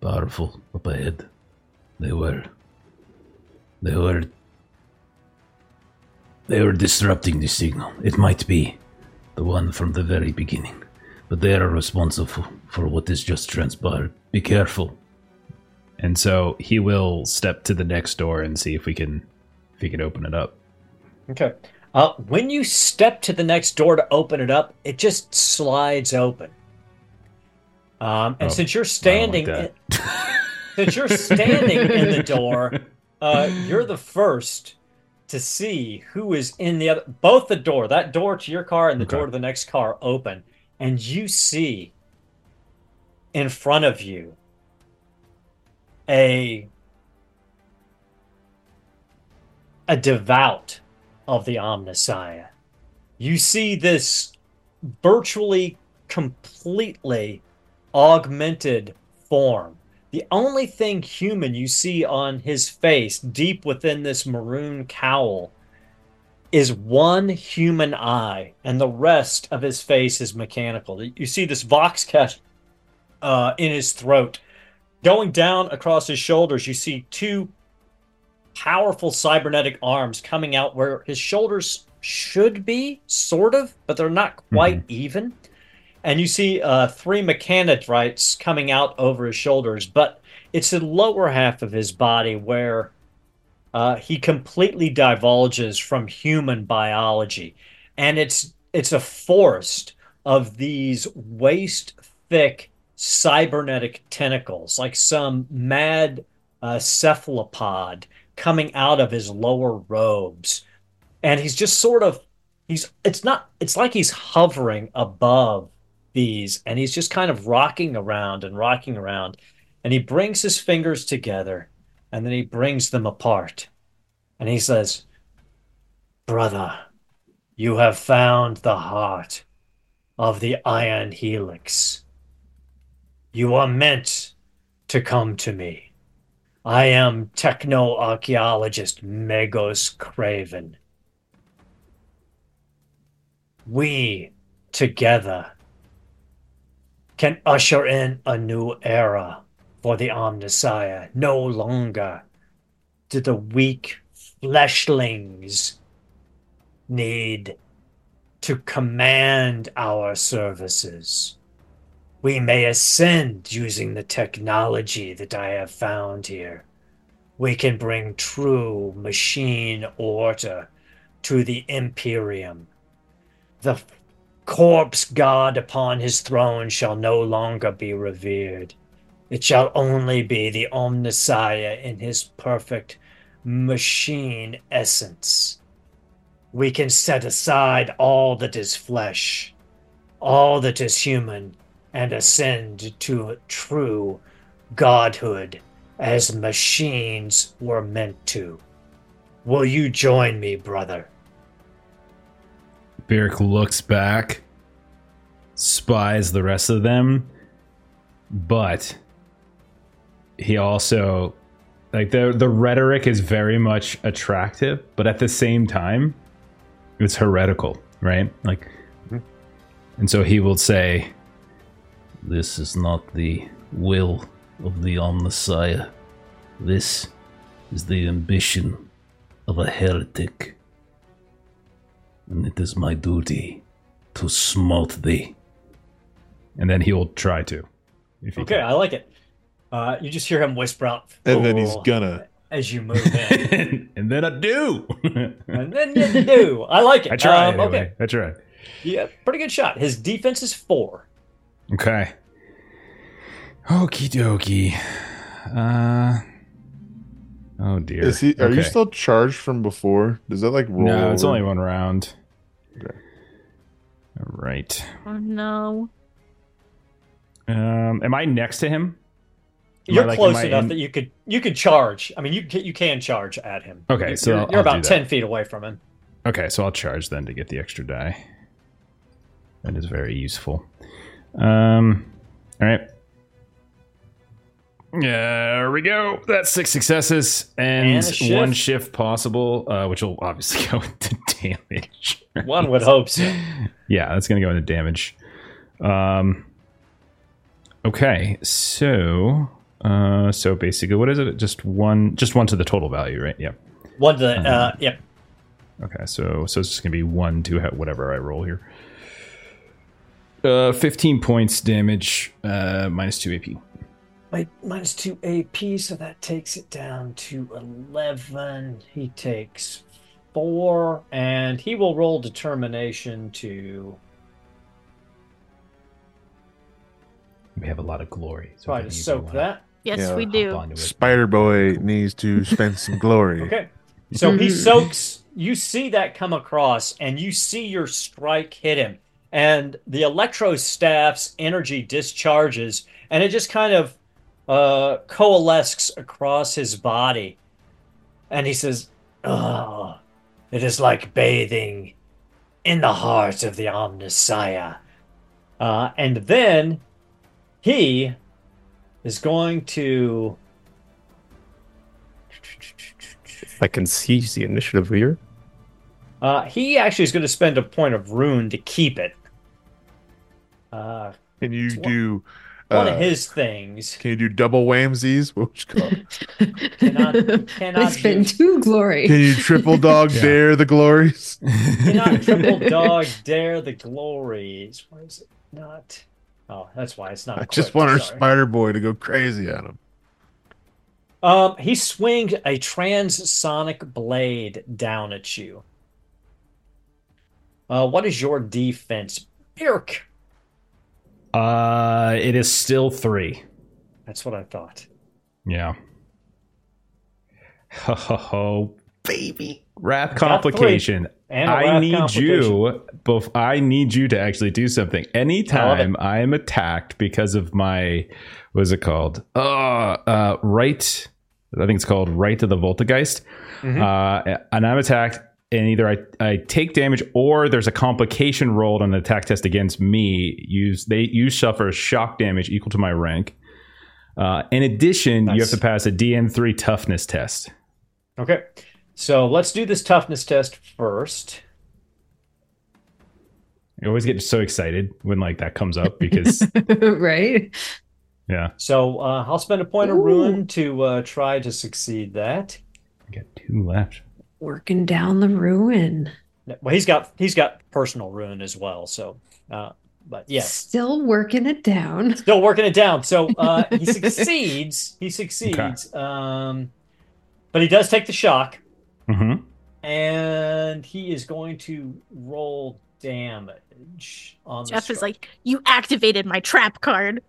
powerful up ahead. They were. They were. They were disrupting the signal. It might be the one from the very beginning, but they are responsible for what has just transpired. Be careful. and so he will step to the next door and see if we can he can open it up. Okay. Uh, when you step to the next door to open it up, it just slides open. Um, and Oh, since you're standing, like since you're standing in the door, uh, you're the first to see who is in the other. Both the door, that door to your car, and the Okay. door to the next car, open, and you see in front of you a a devout of the Omnissiah. You see this virtually completely augmented form. The only thing human you see on his face, deep within this maroon cowl, is one human eye, and the rest of his face is mechanical. You see this vox catch uh, in his throat. Going down across his shoulders, you see two powerful cybernetic arms coming out where his shoulders should be, sort of, but they're not quite even. And you see uh, three mechadendrites coming out over his shoulders, but it's the lower half of his body where uh, he completely divulges from human biology, and it's it's a forest of these waist thick cybernetic tentacles, like some mad uh, cephalopod coming out of his lower robes, and he's just sort of he's it's not it's like he's hovering above these, and he's just kind of rocking around and rocking around, and he brings his fingers together, and then he brings them apart, and he says, "Brother." You have found the heart of the Iron Helix. You are meant to come to me. I am techno archaeologist Magos Craven. We together can usher in a new era for the Omnissiah. No longer do the weak fleshlings need to command our services. We may ascend using the technology that I have found here. We can bring true machine order to the Imperium. The corpse god upon his throne shall no longer be revered. It shall only be the Omnissiah in his perfect machine essence. We can set aside all that is flesh, all that is human, and ascend to true godhood as machines were meant to. Will you join me, brother? Byrrc looks back, spies the rest of them, but he also like the the rhetoric is very much attractive, but at the same time, it's heretical, right? Like, mm-hmm. and so he will say, This is not the will of the Omnissiah. This is the ambition of a heretic. And it is my duty to smote thee. and then he'll try to. If he Okay, I like it. Uh, you just hear him whisper out, And then he's gonna. as you move in, and then I do. and then you do. I like it. I try Um, anyway. Okay, I try. yeah, pretty good shot. His defense is four. Okay. Okie dokie. Uh. Oh dear. Is he? Are you still charged from before? Does that like roll? No, it's over? only one round. Okay. All right. Oh no. Um, am I next to him? Am You're I, like, close enough in- that you could you could charge. I mean, you can, you can charge at him. Okay, You- so you're, you're about ten feet away from him. Okay, so I'll charge then to get the extra die. That is very useful. Um, all right. There we go. That's six successes and, And shift. one shift possible, uh, which will obviously go into damage. One would hope so. yeah, that's going to go into damage. Um, okay, so uh, so basically, what is it? Just one, just one to the total value, right? Yeah. One to the uh, yep. Okay, so so it's just gonna be one to ha- whatever I roll here. Uh, fifteen points damage, uh, minus two AP. My minus two AP, so that takes it down to eleven. He takes four, and he will roll determination to We have a lot of glory. So try we to soak that. Yes, Yeah, we do. Spider Boy needs to spend some glory. Okay. So he soaks. You see that come across, and you see your strike hit him, and the electro staff's energy discharges, and it just kind of uh, coalesces across his body, and he says, "Oh, it is like bathing in the heart of the Omnissiah." Uh, and then he is going to. I can seize the initiative here. Uh, he actually is going to spend a point of ruin to keep it. Uh, Can you It's one- do one uh, of his things. Can you do double whamsies? What would you it? Cannot- cannot spend two glory. Can you triple dog Yeah. dare the glories? Cannot triple dog dare the glories. Why is it not? Oh, that's why it's not. I just want our sorry. Spider Boy to go crazy at him. Um, he swings a transonic blade down at you. Uh, what is your defense, Irk? Uh, it is still three. That's what I thought. Yeah. Ho ho ho, baby. Wrath complication. I need you. Both. I need you to actually do something. Anytime I am attacked because of my, what is it called? Uh, uh, right. I think it's called right to the Voltagheist. Mhm. Uh, and I'm attacked. And either I, I take damage or there's a complication rolled on the attack test against me. Use they you suffer shock damage equal to my rank. Uh, in addition, nice. you have to pass a DN3 toughness test. Okay, so let's do this toughness test first. I always get so excited when like that comes up because right. Yeah. So uh, I'll spend a point Ooh. of ruin to uh, try to succeed that. I got two left. Working down the ruin. Well, he's got he's got personal ruin as well. So, uh, but yes, still working it down. Still working it down. So uh, he succeeds. He succeeds. Okay. Um, but he does take the shock. Mm-hmm. And he is going to roll damage on. Jeff is like, "You activated my trap card."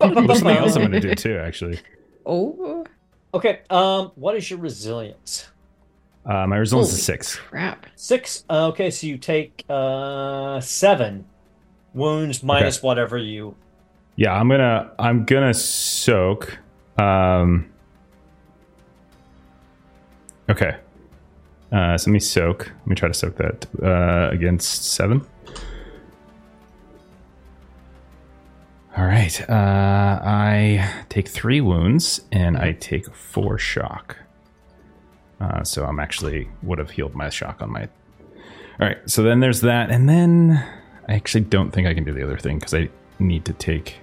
something else I'm going to do too, actually. Oh. Okay. Um, what is your resilience? Uh, my resilience Holy is six. Crap. Six. Uh, okay, so you take uh seven wounds minus okay. whatever you. Yeah, I'm gonna I'm gonna soak. Um. Okay. Uh, so let me soak. Let me try to soak that uh, against seven. All right. Uh, I take three wounds and I take four shock. Uh, so I'm actually would have healed my shock on my. All right. So then there's that, and then I actually don't think I can do the other thing because I need to take.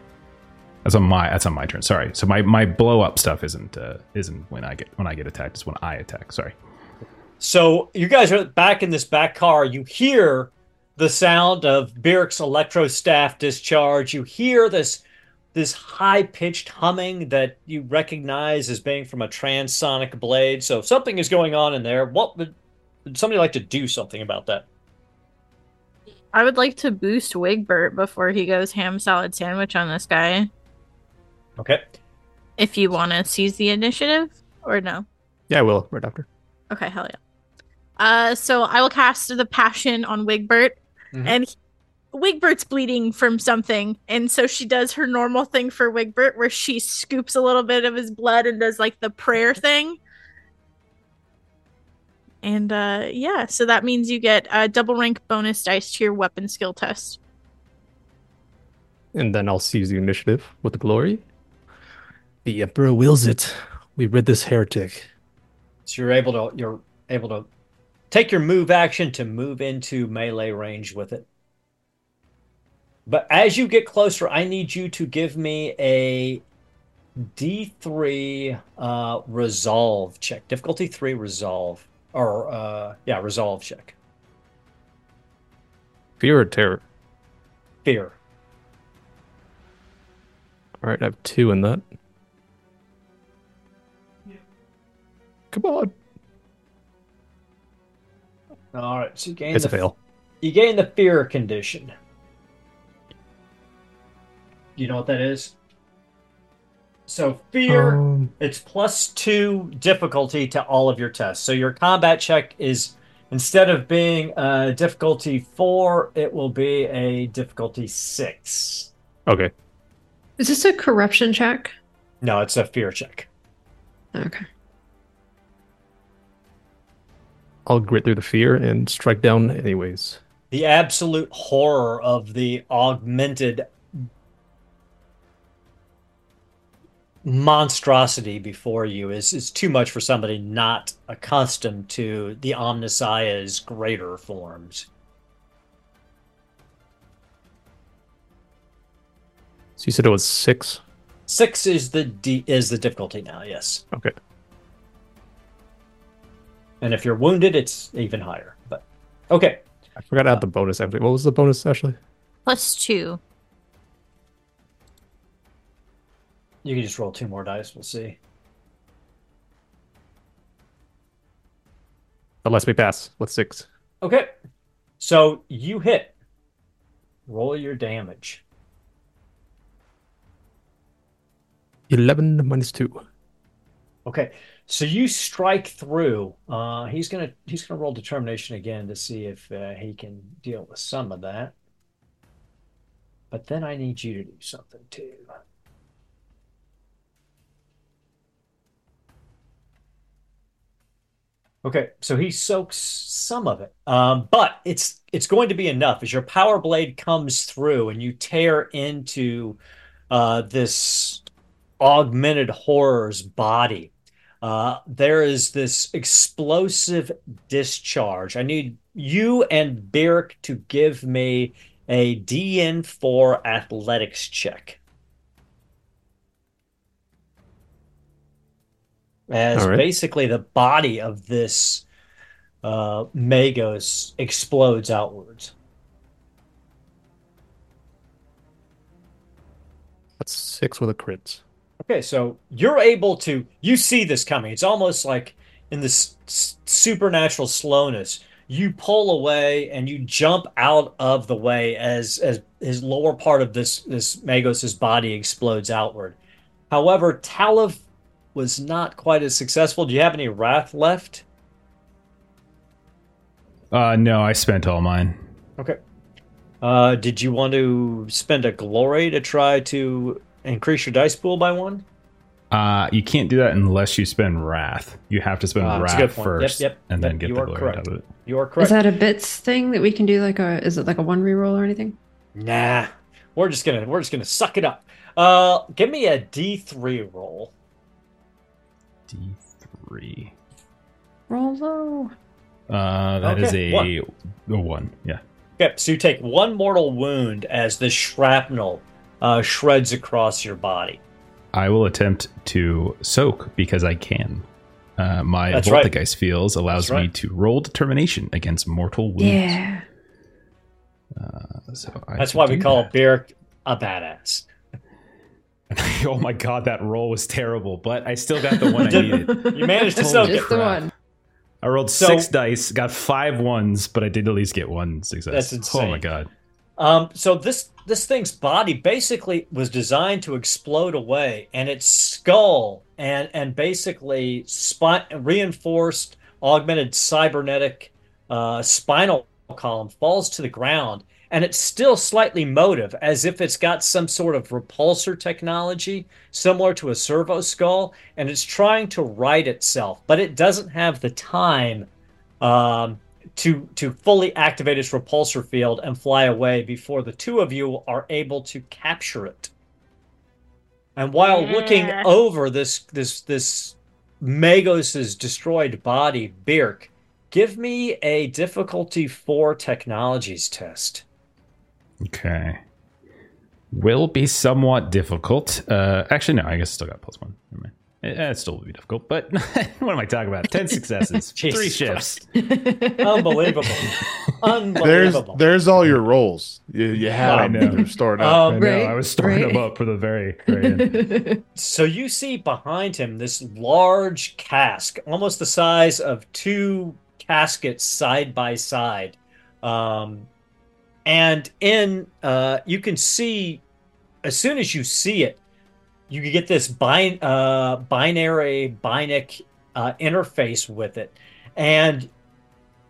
That's on my that's on my turn. Sorry. So my my blow up stuff isn't uh, isn't when I get when I get attacked. It's when I attack. Sorry. So you guys are back in this back car. You hear the sound of Byrrc's electro staff discharge. You hear this this high pitched humming that you recognize as being from a transonic blade. So something is going on in there. What would, would somebody like to do something about that? I would like to boost Wigbert before he goes ham salad sandwich on this guy. Okay. If you want to seize the initiative or no? Yeah, I will right after. Okay, hell yeah. Uh, so I will cast the passion on Wigbert, mm-hmm. and he, Wigbert's bleeding from something, and so she does her normal thing for Wigbert, where she scoops a little bit of his blood and does like the prayer thing. And uh, yeah, so that means you get a double rank bonus dice to your weapon skill test. And then I'll seize the initiative with the glory. The Emperor wills it. We rid this heretic. So you're able to you're able to take your move action to move into melee range with it. But as you get closer, I need you to give me a D3 uh, resolve check. Difficulty 3 resolve. Or, uh, yeah, resolve check. Fear or terror? Fear. All right, I have two in that. Come on. All right, so you gain it's the, a fail. You gain the fear condition. You know what that is? So fear, um, it's plus two difficulty to all of your tests. So your combat check is instead of being a difficulty four, it will be a difficulty six. Okay. Is this a corruption check? No, it's a fear check. Okay. I'll grit through the fear and strike down anyways. The absolute horror of the augmented monstrosity before you is, is too much for somebody not accustomed to the Omnissiah's greater forms. So you said it was six? Six is the D is the difficulty now, yes. Okay. And if you're wounded, it's even higher. But okay. I forgot to add the bonus. What was the bonus, Ashley? Plus two. You can just roll two more dice. We'll see. Unless we pass with six. Okay. So you hit. Roll your damage. 11 minus 2. Okay. So you strike through. Uh, he's gonna he's gonna roll determination again to see if uh, he can deal with some of that. But then I need you to do something too. Okay, so he soaks some of it, um, but it's it's going to be enough as your power blade comes through and you tear into uh, this augmented horror's body. Uh, there is this explosive discharge. I need you and Byrrc to give me a DN4 athletics check. As right. basically the body of this uh, Magos explodes outwards. That's six with a crit. Okay, so you're able to you see this coming. It's almost like in this s- supernatural slowness. You pull away and you jump out of the way as as his lower part of this this Magos's body explodes outward. However, Tallov was not quite as successful. Do you have any wrath left? Uh, no, I spent all mine. Okay. Uh, did you want to spend a glory to try to increase your dice pool by one? Uh, you can't do that unless you spend wrath. You have to spend that's a good wrath point. Yep, first, yep, and yep, then get the are glory correct. out of it. You are correct. Is that a bits thing that we can do? Like a is it like a one reroll or anything? Nah, we're just gonna we're just gonna suck it up. Uh, give me a D three roll. D three. Roll low. Uh, that is Okay, a a one. Yeah. Okay, so you take one mortal wound as the shrapnel uh, shreds across your body. I will attempt to soak because I can. Uh, my That's right. Feels allows That's me right. to roll determination against mortal wounds. Yeah. So I That's why we do call that. Byrrc a badass. oh my god, that roll was terrible, but I still got the one I needed. You managed to Holy soak it. The one. I rolled So- six dice, got five ones, but I did at least get one success. That's insane. Oh my god. Um, so this this thing's body basically was designed to explode away, and its skull and and basically spine reinforced, augmented cybernetic uh, spinal column falls to the ground, and it's still slightly motive, as if it's got some sort of repulsor technology similar to a servo skull, and it's trying to right itself, but it doesn't have the time. Um, to to fully activate its repulsor field and fly away before the two of you are able to capture it. And while looking over this this this Magos's destroyed body, Byrrc, give me a difficulty four technologies test. Okay. Will be somewhat difficult. Uh, actually, no. I guess I still got plus one. Never mind. It, it still will be difficult, but what am I talking about? Ten successes, three shifts. Unbelievable. There's Unbelievable. there's all your rolls. You, you have I them know. start up. I Um, know. Right, I was starting right. them up for the very, very end. So you see behind him this large cask, almost the size of two caskets side by side. Um, and in uh, you can see as soon as you see it, you get this uh, binary binic uh, interface with it, and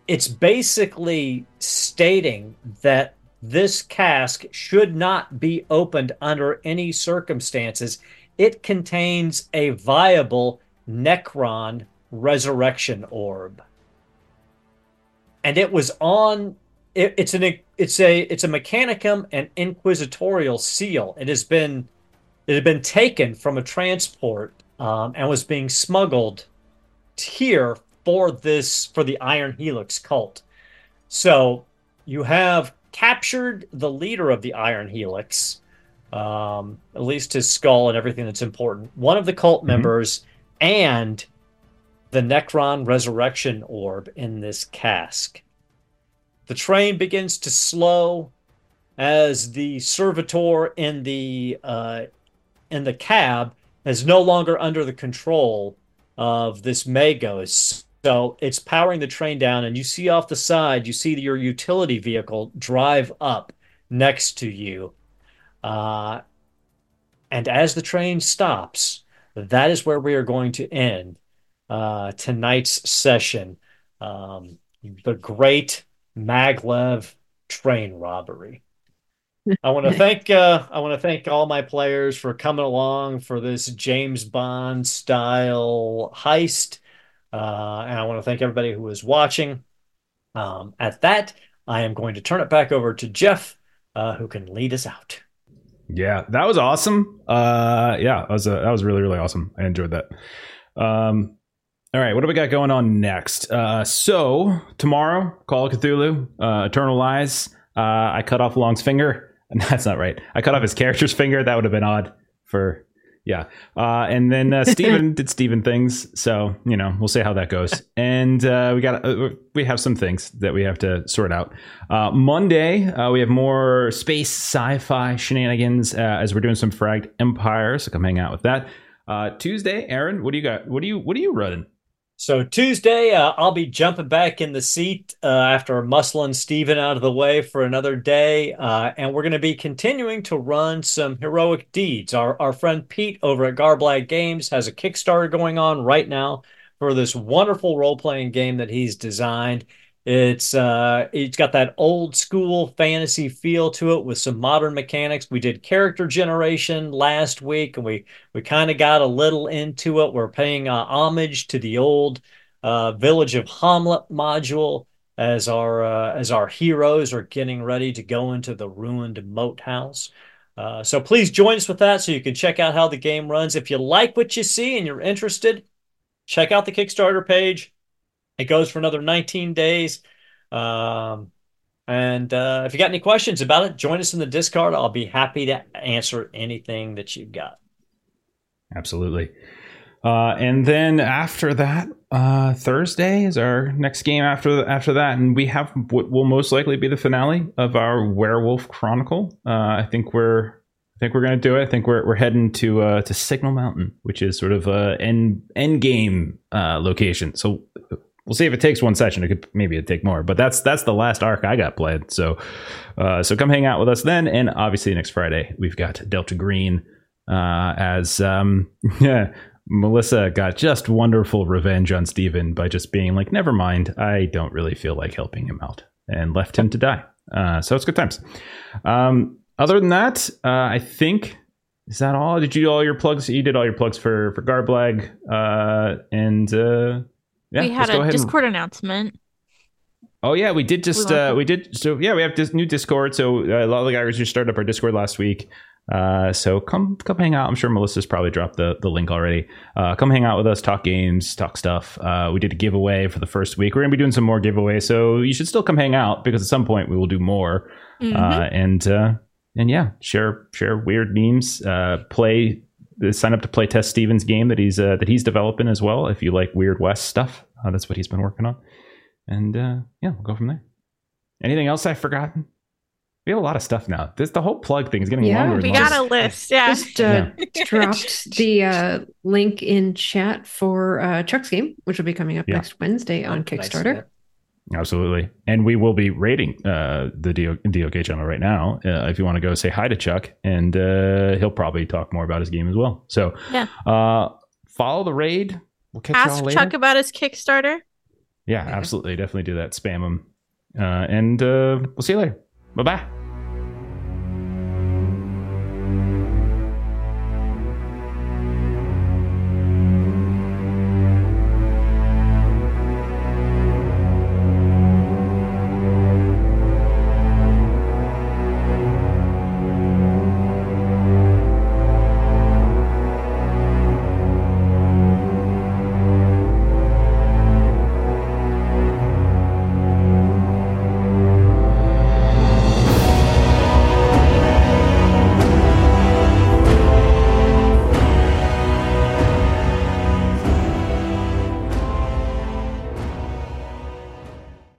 it's basically stating that this cask should not be opened under any circumstances. It contains a viable Necron resurrection orb. And it was on it, it's an it's a it's a mechanicum and inquisitorial seal. It has been it had been taken from a transport um, and was being smuggled here for this for the Iron Helix cult. So you have captured the leader of the Iron Helix, um, at least his skull and everything that's important. One of the cult members and the Necron resurrection orb in this cask. The train begins to slow as the servitor in the uh, in the cab is no longer under the control of this Magos. So it's powering the train down, and you see off the side, you see your utility vehicle drive up next to you. Uh, and as the train stops, that is where we are going to end uh, tonight's session. Um, the great maglev train robbery. I want to thank uh, I want to thank all my players for coming along for this James Bond style heist. Uh, and I want to thank everybody who was watching. Um, at that, I am going to turn it back over to Jeff, uh, who can lead us out. Yeah, that was awesome. Uh, yeah, that was a, that was really really awesome. I enjoyed that. Um, all right, what do we got going on next? Uh, so tomorrow, Call of Cthulhu, uh, Eternal Lies. Uh, I cut off Long's finger. That's not right. I cut off his character's finger. That would have been odd for yeah. Uh, and then uh, Steven did Steven things. So, you know, we'll see how that goes. And uh, we got, uh, we have some things that we have to sort out. Uh, Monday, uh, we have more space sci fi shenanigans as we're doing some Fragged Empire. So come hang out with that. Tuesday, Aaron, what do you got? What do you, what are you running? So Tuesday, uh, I'll be jumping back in the seat uh, after muscling Steven out of the way for another day, uh, and we're going to be continuing to run some heroic deeds. Our our friend Pete over at Garblag Games has a Kickstarter going on right now for this wonderful role playing game that he's designed. It's uh it's got that old school fantasy feel to it with some modern mechanics. We did character generation last week and we we kind of got a little into it. We're paying uh, homage to the old uh, Village of Hommlet module as our uh, as our heroes are getting ready to go into the ruined moat house. Uh, so please join us with that so you can check out how the game runs. If you like what you see and you're interested, check out the Kickstarter page it goes for another 19 days. Um, and uh, if you got any questions about it, join us in the Discord. I'll be happy to answer anything that you've got. Absolutely. Uh, and then after that, uh, Thursday is our next game. After after that, and we have what will most likely be the finale of our Werewolf Chronicle. Uh, I think we're I think we're gonna do it. I think we're we're heading to uh, to Signal Mountain, which is sort of a end end game uh, location. So we'll see if it takes one session. It could maybe it take more, but that's that's the last arc I got played. So uh, so come hang out with us then, and obviously next Friday we've got Delta Green uh, as um, yeah. Melissa got just wonderful revenge on Steven by just being like, never mind, I don't really feel like helping him out, and left him to die. Uh, so it's good times. Um, other than that, uh, I think is that all? Did you do all your plugs? You did all your plugs for for Garblag, uh, and uh, yeah, we had a Discord and... announcement. Oh yeah, we did just we, uh, we did so yeah we have this new Discord. So uh, a lot of the guys just started up our Discord last week. Uh, so come come hang out. I'm sure Melissa's probably dropped the, the link already. Uh, come hang out with us, talk games, talk stuff. Uh, we did a giveaway for the first week. We're gonna be doing some more giveaways, so you should still come hang out because at some point we will do more. Mm-hmm. Uh, and uh, and yeah, share share weird memes. Uh, play sign up to play test Steven's game that he's uh, that he's developing as well. If you like Weird West stuff, uh, that's what he's been working on. And uh, yeah, we'll go from there. Anything else I've forgotten? We have a lot of stuff now. This the whole plug thing is getting longer. yeah, longer. We got a list. Yeah, just uh, yeah. dropped the uh, link in chat for uh, Chuck's game, which will be coming up yeah. next Wednesday on Kickstarter. Absolutely. And we will be rating uh, the DOK channel right now. Uh, if you want to go say hi to Chuck, and uh, he'll probably talk more about his game as well. So yeah. Uh, follow the raid. We'll catch Ask y'all later. Chuck about his Kickstarter. Yeah, absolutely. Definitely do that. Spam him. Uh, and uh, we'll see you later. Bye bye.